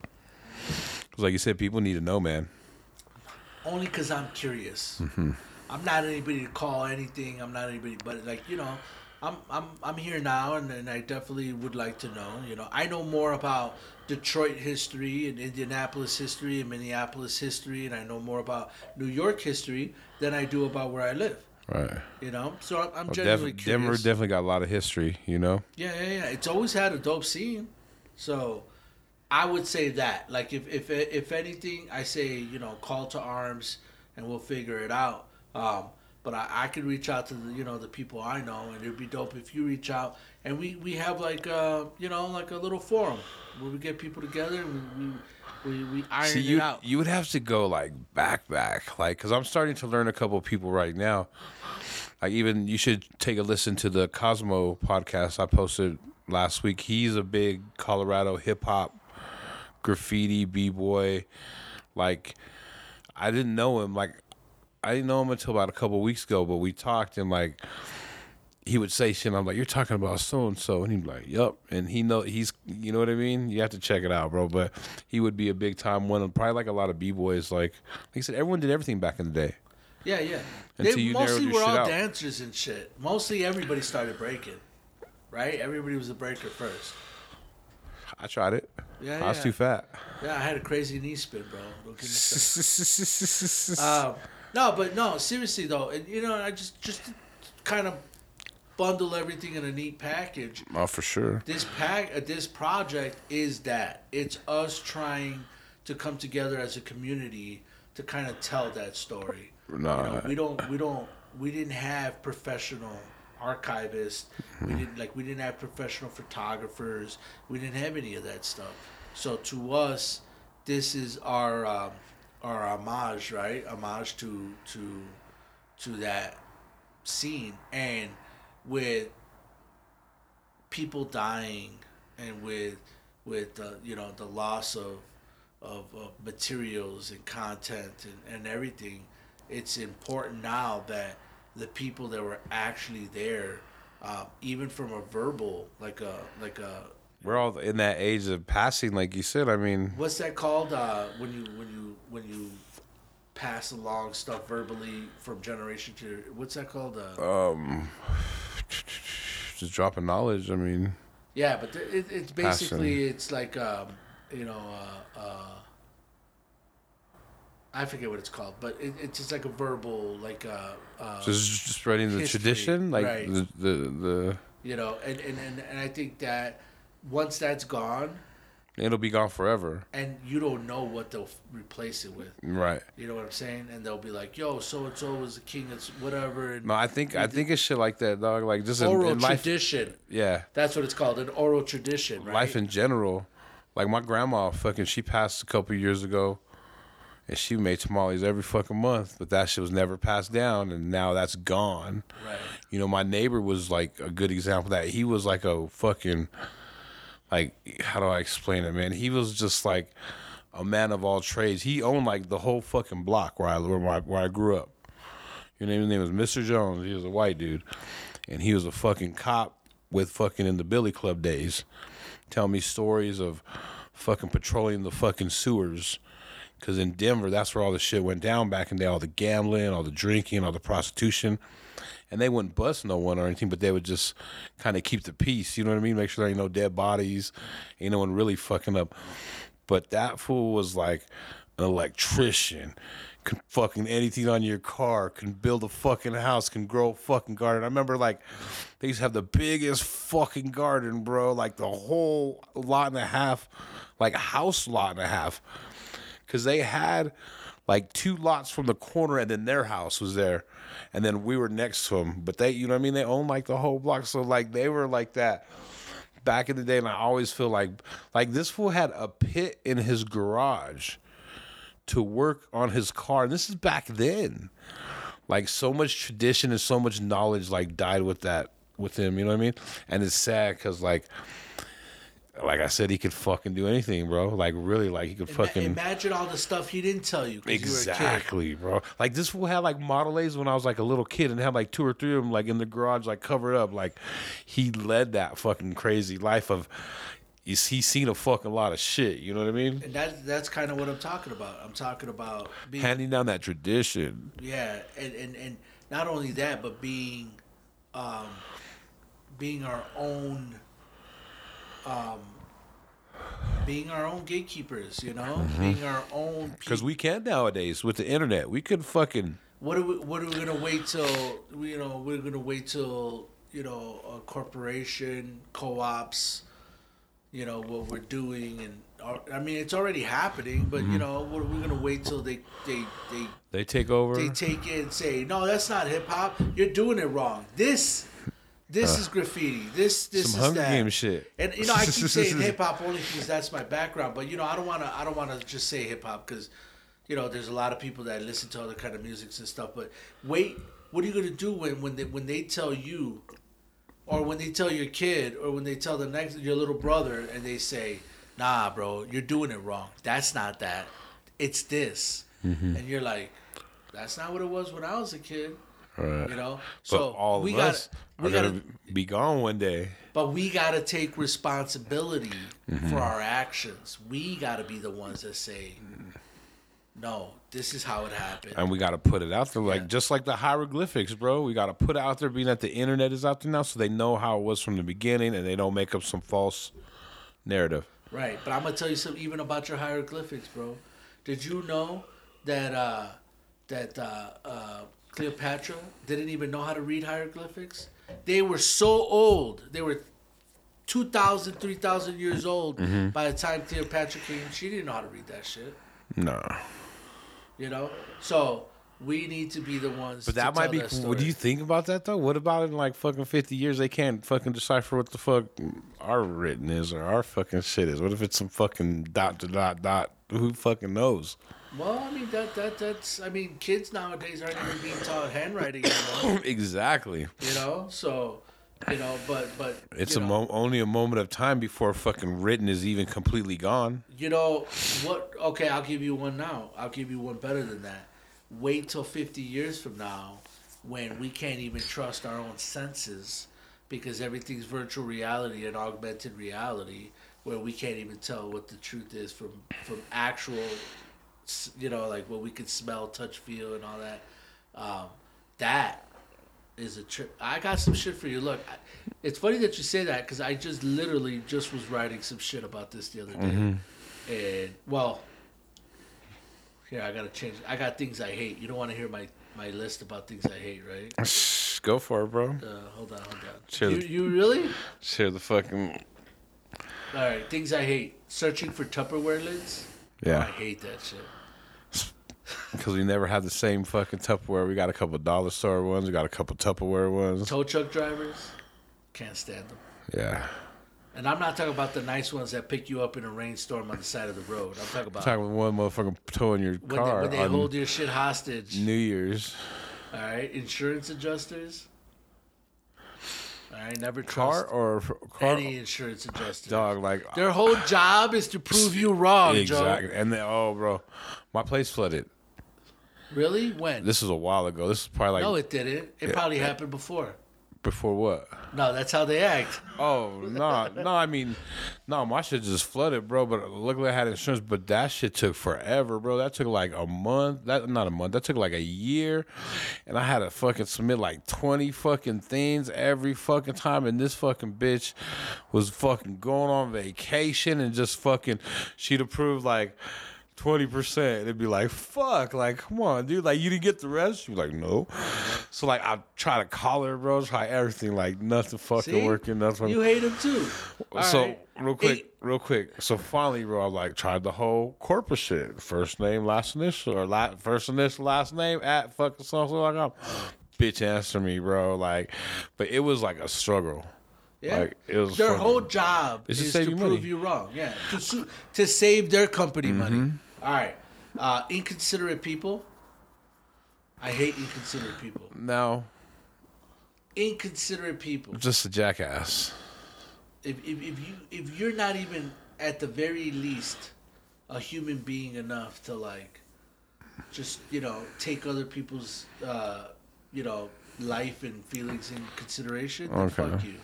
Cuz like you said people need to know, man. Only because I'm curious. Mm-hmm. I'm not anybody to call anything. I'm not anybody, but like you know, I'm I'm I'm here now, and, and I definitely would like to know. You know, I know more about Detroit history and Indianapolis history and Minneapolis history, and I know more about New York history than I do about where I live. Right. You know, so I'm, I'm Well, genuinely Def- curious. Denver definitely got a lot of history, you know. Yeah, yeah, yeah. It's always had a dope scene. So I would say that. Like if if if anything, I say, you know, call to arms and we'll figure it out. Um but I, I could reach out to the you know the people I know and it'd be dope if you reach out and we, we have like uh you know like a little forum where we get people together and we we, we, we iron See, it you out. you would have to go like back back, like because I'm starting to learn a couple of people right now. Like even you should take a listen to the Cosmo podcast I posted last week. He's a big Colorado hip hop, graffiti b boy. Like I didn't know him. Like I didn't know him until about a couple weeks ago, but we talked and like he would say shit. And I'm like, "You're talking about so and so," and he'd be like, "Yup." And he know he's, you know what I mean. You have to check it out, bro. But he would be a big time one, probably like a lot of b boys. Like, like I said, everyone did everything back in the day. Yeah, yeah. Until they mostly were all out. dancers and shit. Mostly everybody started breaking. Right? Everybody was a breaker first. I tried it. Yeah, yeah. I was yeah. too fat. Yeah, I had a crazy knee spin, bro. Don't get me started. um, no, but no, seriously though, and you know, I just just kind of bundle everything in a neat package. oh, for sure. This pack, uh, this project is that it's us trying to come together as a community to kind of tell that story. Nah. You know, we don't, we don't, we didn't have professional archivists. We didn't like, we didn't have professional photographers. We didn't have any of that stuff. So to us, this is our um, our homage, right? Homage to to to that scene, and with people dying, and with with the you know the loss of of, of materials and content and, and everything, it's important now that the people that were actually there, uh, even from a verbal, like a like a We're all in that age of passing, like you said. I mean, what's that called uh, when you when you when you pass along stuff verbally from generation to what's that called? Uh, um, just dropping knowledge. I mean, yeah, but it, it's basically it's like um, you know. Uh, uh, I forget what it's called, but it, it's just like a verbal, like uh, uh, just spreading the history, tradition, like right. the, the the You know, and, and, and, and I think that once that's gone, It'll be gone forever. and you don't know what they'll replace it with. Right. You know what I'm saying? And they'll be like, "Yo, so and so was the king of whatever." And No, I think I think it's shit like that, dog. Like just in, oral in life. tradition. Yeah. That's what it's called, an oral tradition, right? life in general. Like my grandma, fucking, she passed a couple years ago, and she made tamales every fucking month. But that shit was never passed down, and now that's gone. right. You know, my neighbor was like a good example of that. He was like a fucking, like, how do I explain it, man? He was just like a man of all trades. He owned like the whole fucking block where I where I, where I grew up. Your name, his name was Mr. Jones. He was a white dude, and he was a fucking cop with fucking in the Billy Club days. Tell me stories of fucking patrolling the fucking sewers. Cause in Denver, that's where all the shit went down back in the day. All the gambling, all the drinking, all the prostitution, and they wouldn't bust no one or anything, but they would just kind of keep the peace. You know what I mean? Make sure there ain't no dead bodies, ain't no one really fucking up. But that fool was like an electrician, can fucking anything on your car, can build a fucking house, can grow a fucking garden. I remember like they used to have the biggest fucking garden, bro, like the whole lot and a half, like house lot and a half. Cause they had like two lots from the corner and then their house was there. And then we were next to them. But they, you know what I mean? They owned like the whole block. So like they were like that back in the day, and I always feel like like this fool had a pit in his garage to work on his car. And this is back then. Like so much tradition and so much knowledge like died with that with him. You know what I mean? And it's sad because like. Like I said, he could fucking do anything, bro. Like really, like he could Ima- fucking imagine all the stuff he didn't tell you. 'cause You were a kid. Exactly, bro. Like this fool had like Model A's when I was like a little kid and had like two or three of them like in the garage, like covered up. Like he led that fucking crazy life of he's he's seen a fucking lot of shit. You know what I mean? And that that's kind of what I'm talking about. I'm talking about being Handing down that tradition. yeah, and, and and not only that, but being um being our own um being our own gatekeepers, you know? Mm-hmm. Being our own Because we can nowadays with the internet. We could fucking what are we what are we gonna wait till you know we're gonna wait till you know a corporation co-ops you know what we're doing and I mean it's already happening but Mm-hmm. you know what are we gonna wait till they they they they take over. they take it and say no that's not hip hop you're doing it wrong this this is graffiti this this Uh, some is Hunger that Games shit. and you know I keep saying hip hop only because that's my background but you know I don't want to I don't want to just say hip hop because you know, there's a lot of people that listen to other kind of musics and stuff. But wait, what are you gonna do when when they when they tell you, or when they tell your kid, or when they tell the next your little brother, and they say, "Nah, bro, you're doing it wrong. That's not that. It's this," and you're like, "That's not what it was when I was a kid." Right. You know, But so all we got we got gonna be gone one day. but we got to take responsibility for our actions. We got to be the ones that say, "No, this is how it happened." and we got to put it out there like Yeah. just like the hieroglyphics bro we got to put it out there being that the internet is out there now so they know how it was from the beginning and they don't make up some false narrative Right, but I'm gonna tell you something even about your hieroglyphics, bro. Did you know that uh, that uh, uh, Cleopatra didn't even know how to read hieroglyphics? They were so old. They were 2,000, 3,000 years old mm-hmm. by the time Cleopatra came. She didn't know how to read that shit. no You know, so we need to be the ones. but to that might be that cool. story. what do you think about that though what about in like fucking 50 years they can't fucking decipher what the fuck our written is or our fucking shit is what if it's some fucking dot to dot dot who fucking knows Well, I mean that that that's. I mean, kids nowadays aren't even being taught handwriting anymore. exactly you know so you know but but it's a mo- only a moment of time before fucking written is even completely gone you know what okay i'll give you one now i'll give you one better than that wait till 50 years from now when we can't even trust our own senses because everything's virtual reality and augmented reality where we can't even tell what the truth is from from actual you know like what we can smell touch feel and all that um, that is a trip. I got some shit for you. Look, I, it's funny that you say that because I just literally just was writing some shit about this the other day, and well, here I gotta change. I got things I hate. You don't want to hear my my list about things I hate, right? Shh, Go for it, bro. Uh, hold on, hold on. Share You, the- you really? Share the fucking. All right, things I hate. Searching for Tupperware lids. Oh, I hate that shit. because we never had the same fucking Tupperware. We got a couple dollar store ones. We got a couple Tupperware ones. Tow truck drivers. Can't stand them. Yeah. And I'm not talking about the nice ones that pick you up in a rainstorm on the side of the road. I'm talking about talking about one motherfucker towing your when they, car when they hold your shit hostage. New Year's. All right, insurance adjusters. All right, never Car or car? any insurance adjuster. Dog, like Their whole job is to prove you wrong, exactly. Joe. And then, oh, bro, my place flooded. Really? When? This was a while ago. This is probably like no, it didn't. It probably happened before. before what? No, that's how they act. Oh no, no. I mean, no. My shit just flooded, bro. But luckily I had insurance. But that shit took forever, bro. That took like a month. That not a month. That took like a year, and I had to fucking submit like twenty fucking things every fucking time. And this fucking bitch was fucking going on vacation and just fucking. She'd approve like. Twenty percent. It'd be like, fuck, like, come on, dude. Like, you didn't get the rest. Be like, no. So like, I try to call her, bro. Try everything, like, nothing fucking See? working. Nothing. You hate them too. All so right. real quick, Eight- real quick. So finally, bro, I like tried the whole corporate shit. First name, last initial, or la- first initial, last name at fucking something like that. Bitch, answer me, bro. Like, but it was like a struggle. Yeah. Like it was their fucking- whole job is save to you prove money. Mm-hmm. you wrong. Yeah, to to save their company money. All right, uh, inconsiderate people. I hate inconsiderate people. no, Inconsiderate people. just a jackass. If, if if you if you're not even at the very least a human being enough to like just you know take other people's uh, you know life and feelings in consideration, then Okay. fuck you.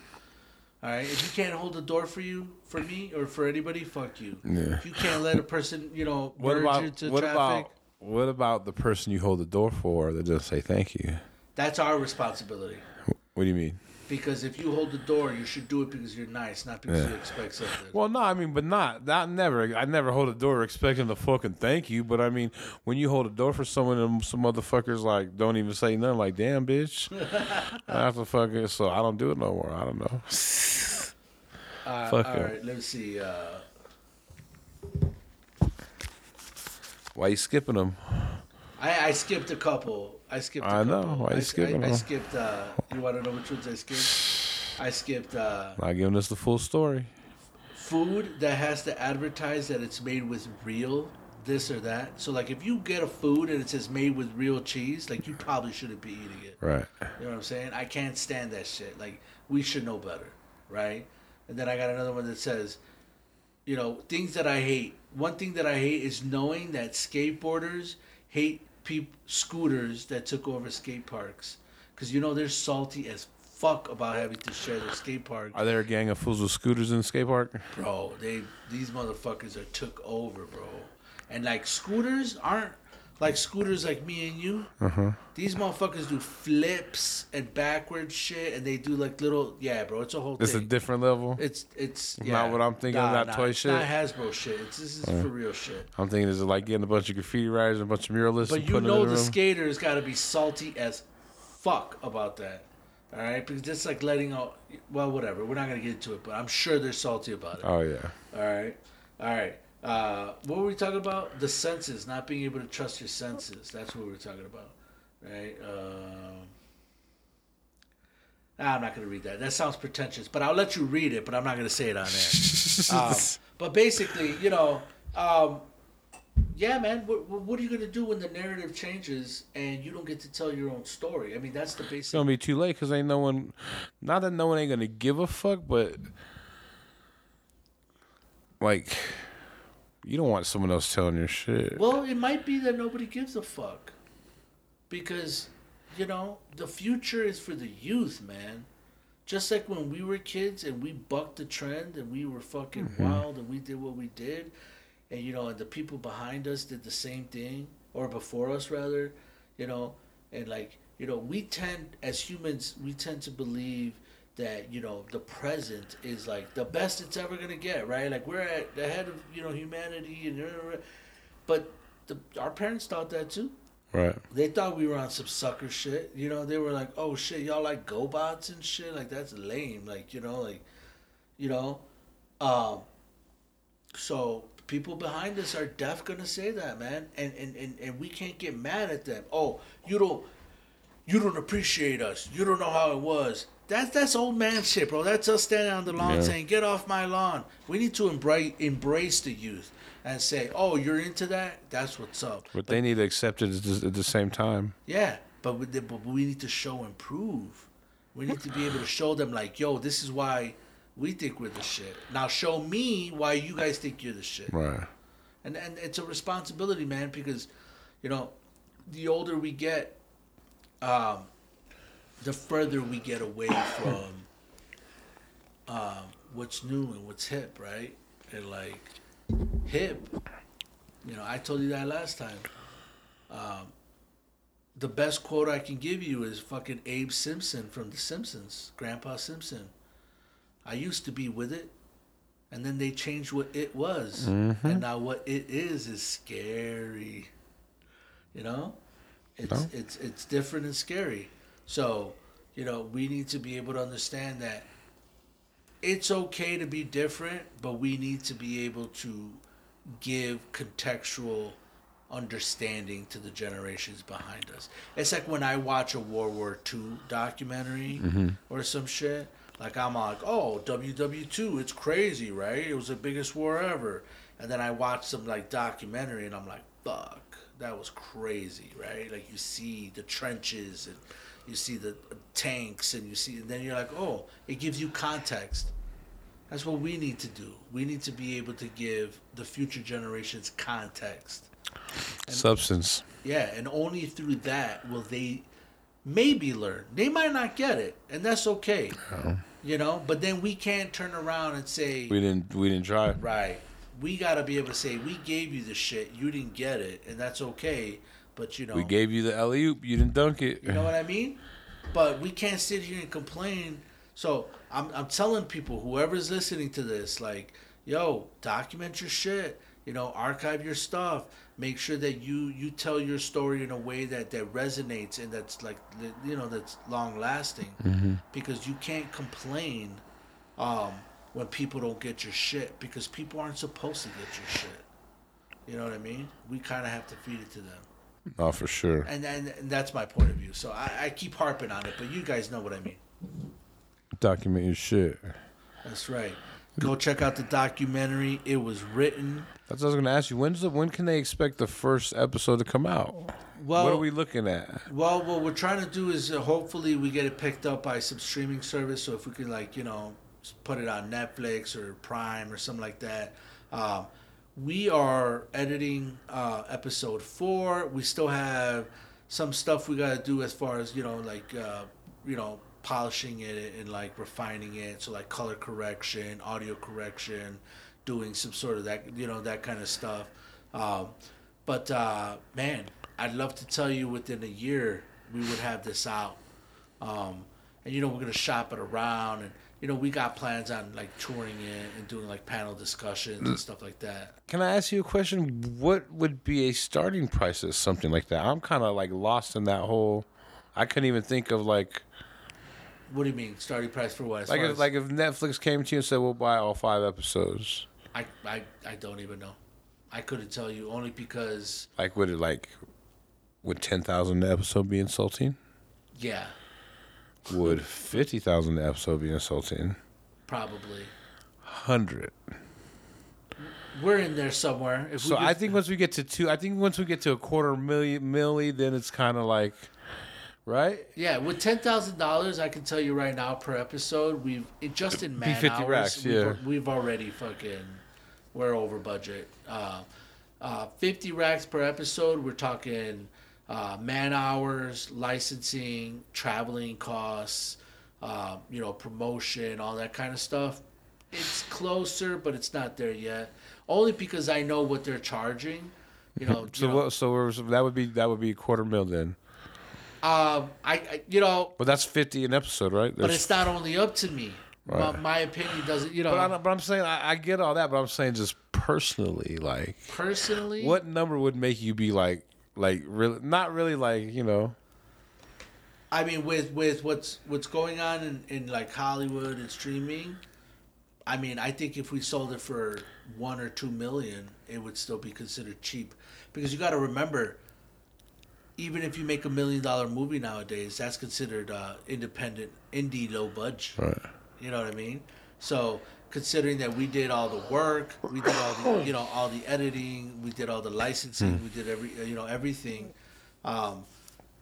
All right. If you can't hold the door for you, for me, or for anybody, fuck you. Yeah. If you can't let a person, you know, What merge about into what traffic, about what about the person you hold the door for that doesn't say thank you? that's our responsibility. What do you mean? Because if you hold the door, you should do it because you're nice, not because you expect something. Well, no, I mean, but not that. Never. I never hold a door expecting to fucking thank you. But I mean, when you hold a door for someone and some motherfuckers like don't even say nothing, like damn bitch, I have to fucking. So I don't do it no more. I don't know. Uh, fuck all right, let's see. Uh, Why you skipping them? I, I skipped a couple. I skipped. I know. Why you I, skipping I, I skipped. Uh, you want to know which ones I skipped? I skipped uh, Not giving us the full story. food that has to advertise that it's made with real this or that. So like, if you get a food and it says made with real cheese, like you probably shouldn't be eating it. Right. You know what I'm saying? I can't stand that shit. Like we should know better, right? And then I got another one that says, you know, things that I hate. One thing that I hate is knowing that skateboarders hate peop- scooters that took over skate parks, because you know they're salty as fuck about having to share their skate park. Are there a gang of fools with scooters in the skate park? Bro, they these motherfuckers are took over, bro. And like scooters aren't like scooters like me and you. Uh-huh. These motherfuckers do flips and backward shit, and they do like little yeah, bro. It's a whole It's a different level. it's it's Not what I'm thinking of that toy it's shit? Not Hasbro shit. It's this is for real shit. I'm thinking is it like getting a bunch of graffiti writers and a bunch of muralists But you know the room? skaters got to be salty as fuck about that. All right, because it's like letting out. Well, whatever. We're not gonna get into it, but I'm sure they're salty about it. Oh yeah. All right, all right. Uh, what were we talking about? The senses, not being able to trust your senses. That's what we were talking about, right? Ah, I'm not going to read that. That sounds pretentious, but I'll let you read it. But I'm not going to say it on there. um, but basically, you know, um, yeah, man. What, what are you going to do when the narrative changes and you don't get to tell your own story? I mean, that's the basic. It's basic. gonna be too late because ain't no one. Not that no one ain't gonna give a fuck, but like, you don't want someone else telling your shit. Well, it might be that nobody gives a fuck. Because, you know, the future is for the youth, man. Just like when we were kids and we bucked the trend and we were fucking Mm-hmm. wild and we did what we did, and, you know, and the people behind us did the same thing, or before us, rather, you know, and like, you know, we tend, as humans, we tend to believe that you know the present is like the best it's ever gonna get, right? Like we're at the head of you know humanity, and but the, our parents thought that too. Right. They thought we were on some sucker shit. You know, they were like, "Oh shit, y'all like GoBots and shit. Like that's lame. Like you know, like, you know, um. So people behind us are deaf gonna say that, man, and and and and we can't get mad at them. Oh, you don't, you don't appreciate us. You don't know how it was. That's that's old man shit, bro. That's us standing on the lawn Yeah. saying, "Get off my lawn." We need to embrace embrace the youth and say, "Oh, you're into that? That's what's up." But they need to accept it at the, at the same time. Yeah, but we, but we need to show and prove. We need to be able to show them like, yo, this is why we think we're the shit. Now show me why you guys think you're the shit. Right. And and it's a responsibility, man, because you know, the older we get, um, the further we get away from um, what's new and what's hip, right? And like hip, you know, I told you that last time. Um, the best quote I can give you is fucking Abe Simpson from The Simpsons, Grandpa Simpson. I used to be with it, and then they changed what it was, and now what it is is scary. You know, it's No. it's it's different and scary. So, you know, we need to be able to understand that it's okay to be different, but we need to be able to give contextual understanding to the generations behind us. It's like when I watch a World War II documentary mm-hmm. or some shit. Like I'm like, oh, WW2, it's crazy, right? It was the biggest war ever. And then I watch some like documentary, and I'm like, fuck, that was crazy, right? Like you see the trenches and you see the tanks, and you see, and then you're like, oh, it gives you context. That's what we need to do. We need to be able to give the future generations context. Substance. Yeah, and only through that will they maybe learn. They might not get it, and that's okay. You know, but then we can't turn around and say, We didn't. We didn't try. right, we got to be able to say, we gave you the shit, you didn't get it, and that's okay. But you know, We gave you the alley oop. You didn't dunk it. you know what I mean? But we can't sit here and complain. So I'm, I'm telling people, whoever's listening to this, like, yo, document your shit. You know, archive your stuff. Make sure that you you tell your story in a way that that resonates and that's like you know that's long lasting. Because you can't complain um, when people don't get your shit because people aren't supposed to get your shit. You know what I mean? We kind of have to feed it to them Oh, for sure. and, and and that's my point of view. So I, I keep harping on it, but you guys know what I mean. Document your shit. That's right. Go check out the documentary. It was written. That's what I was gonna ask you. When's the when can they expect the first episode to come out? Well, what are we looking at? well, what we're trying to do is uh, hopefully we get it picked up by some streaming service. So if we can like you know put it on Netflix or Prime or something like that. Um, we are editing uh, episode four. We still have some stuff we got to do as far as you know like uh, you know polishing it and like refining it. So like color correction, audio correction, doing some sort of that you know that kind of stuff. Um, but uh, man, I'd love to tell you within a year we would have this out. Um, and you know we're gonna shop it around, and you know we got plans on like touring it and doing like panel discussions and mm. stuff like that. Can I ask you a question? What would be a starting price of something like that? I'm kind of like lost in that whole. I couldn't even think of like What do you mean starting price for what? As like if, as- like if Netflix came to you and said we'll buy all five episodes. I, I I don't even know. I couldn't tell you only because Like would it like would ten thousand an episode be insulting? yeah, Would fifty thousand an episode be insulting? probably Hundred. we're in there somewhere. If So we I think once we get to two, I think once we get to a quarter million milli, then it's kind of like, right? Yeah, with ten thousand dollars, I can tell you right now per episode, we've it, just in man 50 hours, racks, we've, yeah. we've already fucking we're over budget. Uh, uh, Fifty racks per episode. We're talking uh, man hours, licensing, traveling costs, uh, you know, promotion, all that kind of stuff. It's closer, but it's not there yet. Only because I know what they're charging. You know, So you know, what, so we're, that would be that would be a quarter mil then. um, I, I you know, But that's fifty an episode, right? but it's not only up to me. My, my opinion doesn't, you know. But, I, but I'm saying I, I get all that, but I'm saying just personally, like, personally, what number would make you be like, Like really, not really. Like you know. I mean, with with what's what's going on in, in like Hollywood and streaming, I mean, I think if we sold it for one or two million, it would still be considered cheap, because you got to remember, even if you make a million dollar movie nowadays, that's considered uh, independent, indie, low budget. Right. You know what I mean? So considering that we did all the work, we did all the you know all the editing, we did all the licensing, we did every you know everything. Um,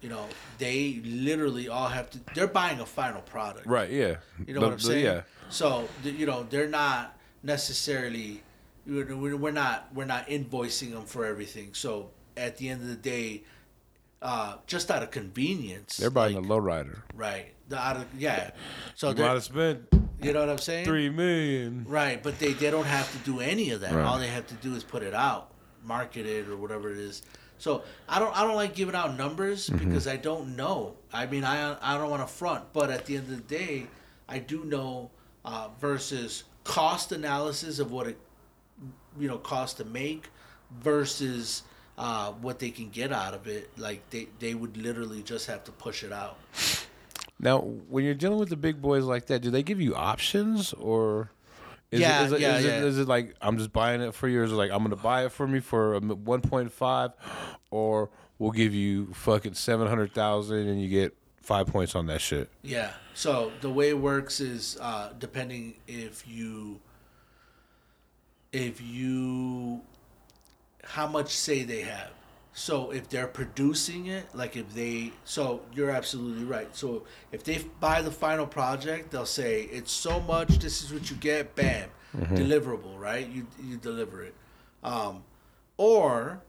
you know, they literally all have to. They're buying a final product. Right. Yeah. You know The- what I'm the- saying? Yeah. So th- you know they're not necessarily. We're we're- we're not we're not invoicing them for everything. So at the end of the day, uh, just out of convenience, They're buying like, a lowrider. right. The out of yeah. So You they're might have spent you know what I'm saying? three million. Right, but they, they don't have to do any of that. Right. All they have to do is put it out, market it or whatever it is. So I don't I don't like giving out numbers Mm-hmm. because I don't know. I mean I I don't want to front, but at the end of the day, I do know uh, versus cost analysis of what it you know costs to make versus uh, what they can get out of it. Like they they would literally just have to push it out. Now, when you're dealing with the big boys like that, do they give you options or? Is Yeah, it, is it, yeah, is yeah. It, is it like I'm just buying it for you? Or is it like I'm gonna buy it for me for 1.5, or we'll give you fucking seven hundred thousand and you get five points on that shit? Yeah. So the way it works is uh, depending if you if you how much say they have. So if they're producing it, like if they so you're absolutely right. So if they buy the final project, they'll say it's so much. This is what you get. Bam, deliverable. Right? You you deliver it. Um, or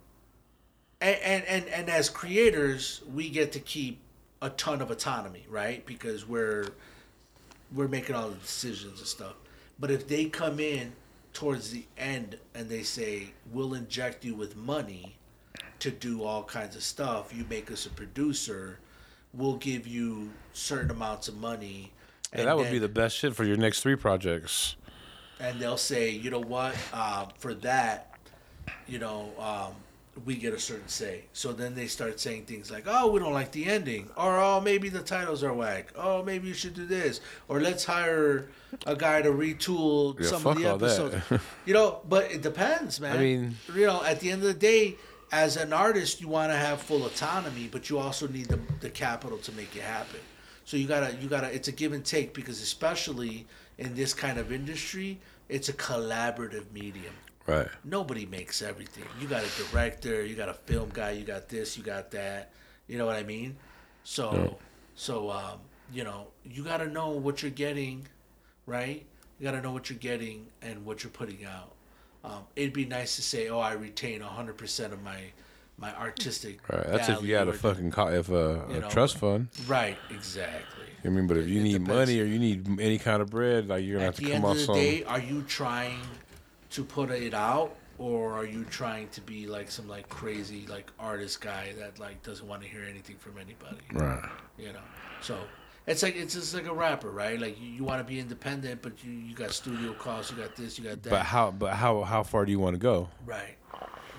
and, and and and as creators, we get to keep a ton of autonomy, right? Because we're we're making all the decisions and stuff. But if they come in towards the end and they say, "We'll inject you with money to do all kinds of stuff. You make us a producer. We'll give you certain amounts of money." And that would then- be the best shit for your next three projects. and they'll say, you know what, um, for that, you know, um, we get a certain say. So then they start saying things like, oh, we don't like the ending, or oh, maybe the titles are whack, oh, maybe you should do this, or let's hire a guy to retool Yeah, some of the episodes. you know, but it depends, man. I mean- you know, at the end of the day. As an artist, you want to have full autonomy, but you also need the, the capital to make it happen. So you gotta you gotta it's a give and take because especially in this kind of industry, it's a collaborative medium. Right. Nobody makes everything. You got a director, you got a film guy, you got this, you got that. You know what I mean? So so um, you know, you gotta know what you're getting, right? You gotta know what you're getting and what you're putting out. Um, it'd be nice to say, "Oh, I retain 100% of my my artistic." Right. That's if you had a fucking co- if a, a know. trust fund. Right, exactly. I mean, but if you It need depends. money or you need any kind of bread, like you're gonna At have to come off. At the end of the some. day, are you trying to put it out, or are you trying to be like some like crazy like artist guy that like doesn't want to hear anything from anybody? Right. You know, so it's like it's just like a rapper, right? Like you, you want to be independent, but you you got studio costs, you got this, you got that, But how? But how? How far do you want to go? right?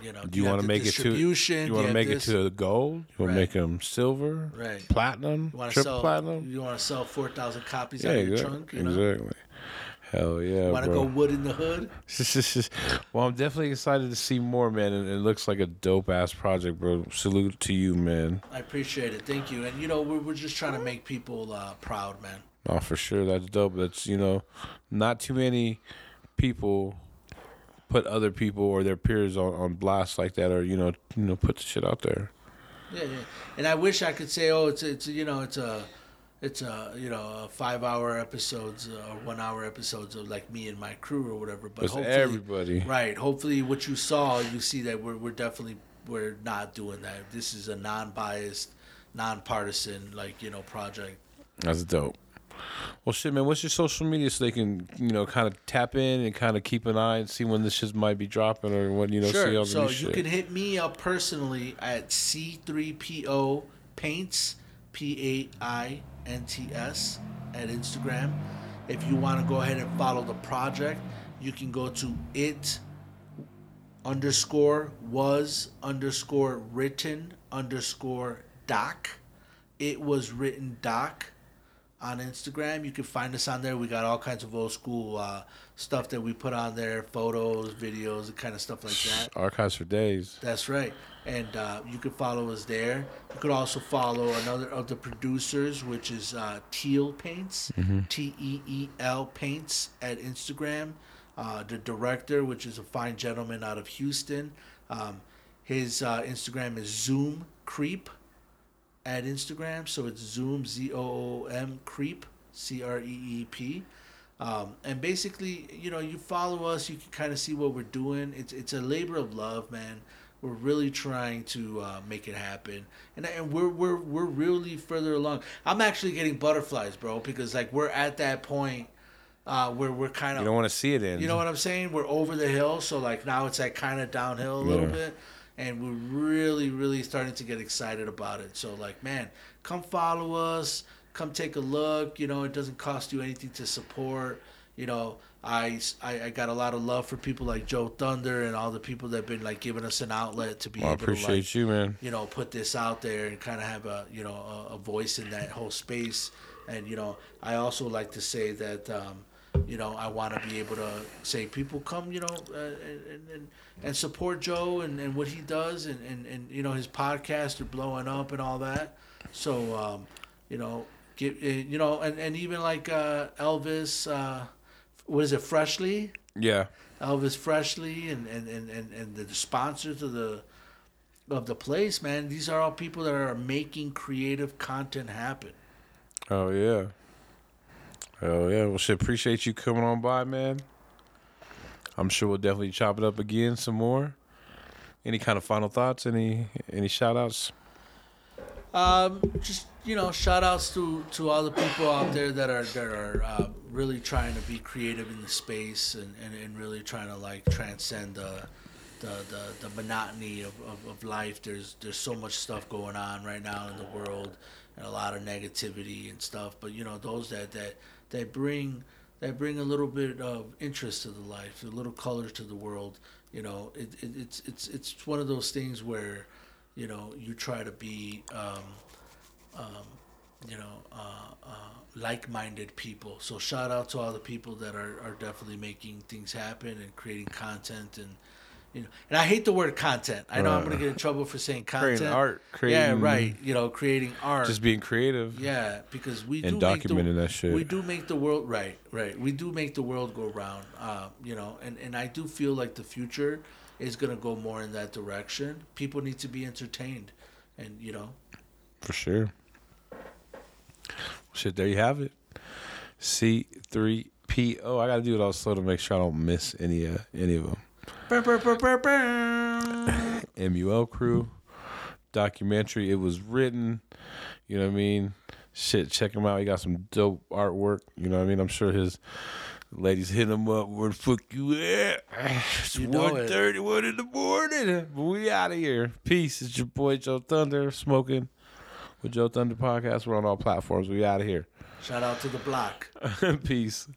You know, Do you want to make it to? distribution, You want to make this- it to gold? You want Right. to make them silver? Right. Platinum? You want to triple sell platinum? You want to sell four thousand copies Yeah, out of your exactly. trunk. You know, exactly. Hell yeah, want to go wood in the hood. well, I'm definitely excited to see more, man. And it looks like a dope ass project, bro. Salute to you, man. I appreciate it. Thank you. And you know, we're, we're just trying to make people uh, proud, man. Oh, for sure, that's dope. That's you know, not too many people put other people or their peers on, on blast like that, or you know, you know, put the shit out there. Yeah, yeah. And I wish I could say, oh, it's it's you know, it's a, it's a you know, a five hour episodes uh, or one hour episodes of like me and my crew or whatever. But It's hopefully, everybody. right? Hopefully, what you saw, you see that we're we're definitely we're not doing that. This is a non-biased, non-partisan, like you know, project. That's dope. Well, shit, man. What's your social media so they can, you know, kind of tap in and kind of keep an eye and see when this shit might be dropping or when you know see all the So new you shit. can hit me up personally at C3PO Paints, P A I N T S, at Instagram. If you want to go ahead and follow the project, you can go to it underscore was underscore written underscore doc. It was written doc on Instagram. You can find us on there. We got all kinds of old school uh, stuff that we put on there, photos, videos, and kind of stuff like that. Archives for days. That's right. And uh, you can follow us there. You could also follow another of the producers, which is uh, Teel Paints, T E E L Paints at Instagram. Uh, the director, which is a fine gentleman out of Houston, um, his uh, Instagram is Zoom Creep at Instagram. So it's Zoom Z O O M Creep C R E E P. Um, and basically, you know, you follow us, you can kind of see what we're doing. It's it's a labor of love, man. We're really trying to uh, make it happen, and and we're we're we're really further along. I'm actually getting butterflies, bro, because like we're at that point uh, where we're kind of You don't want to see it in. you know what I'm saying? We're over the hill, so like now it's like kind of downhill a little Yeah. bit, and we're really, really starting to get excited about it. So like, man, come follow us, come take a look. You know, it doesn't cost you anything to support. You know, I, I, I got a lot of love for people like Joe Thunder and all the people that've been like giving us an outlet to be Well, I able to like appreciate you, man. you know put this out there and kind of have a you know a, a voice in that whole space and you know i also like to say that um, you know i want to be able to say people come you know uh, and, and and support joe and, and what he does and, and and you know his podcast are blowing up and all that so um, you know get uh, you know and, and even like uh, elvis uh, what is it freshly Yeah. Elvis Freshly and and, and, and, and the sponsors of the of the place, man. These are all people that are making creative content happen. Oh yeah. Oh yeah. Well, shit. Appreciate you coming on by, man. I'm sure we'll definitely chop it up again some more. Any kind of final thoughts? Any any shout outs? Um, just you know, shout outs to to all the people out there that are that are uh, really trying to be creative in the space and, and, and really trying to like transcend the the, the, the monotony of, of, of life. There's there's so much stuff going on right now in the world and a lot of negativity and stuff. But you know, those that that that bring that bring a little bit of interest to the life, a little color to the world. You know, it, it, it's it's it's one of those things where, you know, you try to be, um, um, you know, uh, uh, like-minded people. So shout out to all the people that are, are definitely making things happen and creating content and. You know, and I hate the word content. I know I'm gonna get in trouble for saying content. Creating art, yeah, right. You know, creating art. Just being creative. Yeah, because we And do make documenting the, that shit. We do make the world right, right. We do make the world go round. Uh, you know, and and I do feel like the future is gonna go more in that direction. People need to be entertained, and you know, For sure. Shit, there you have it. C3PO. I gotta do it all slow to make sure I don't miss any uh, any of them. MUL crew documentary. It was written. You know what I mean? Shit, check him out. He got some dope artwork. You know what I mean? I'm sure his ladies hit them up. Where the fuck you at? It's You know it. 1.31 in the morning. But we out of here. Peace. It's your boy Joe Thunder smoking with Joe Thunder podcast. We're on all platforms. We out of here. Shout out to the block. Peace.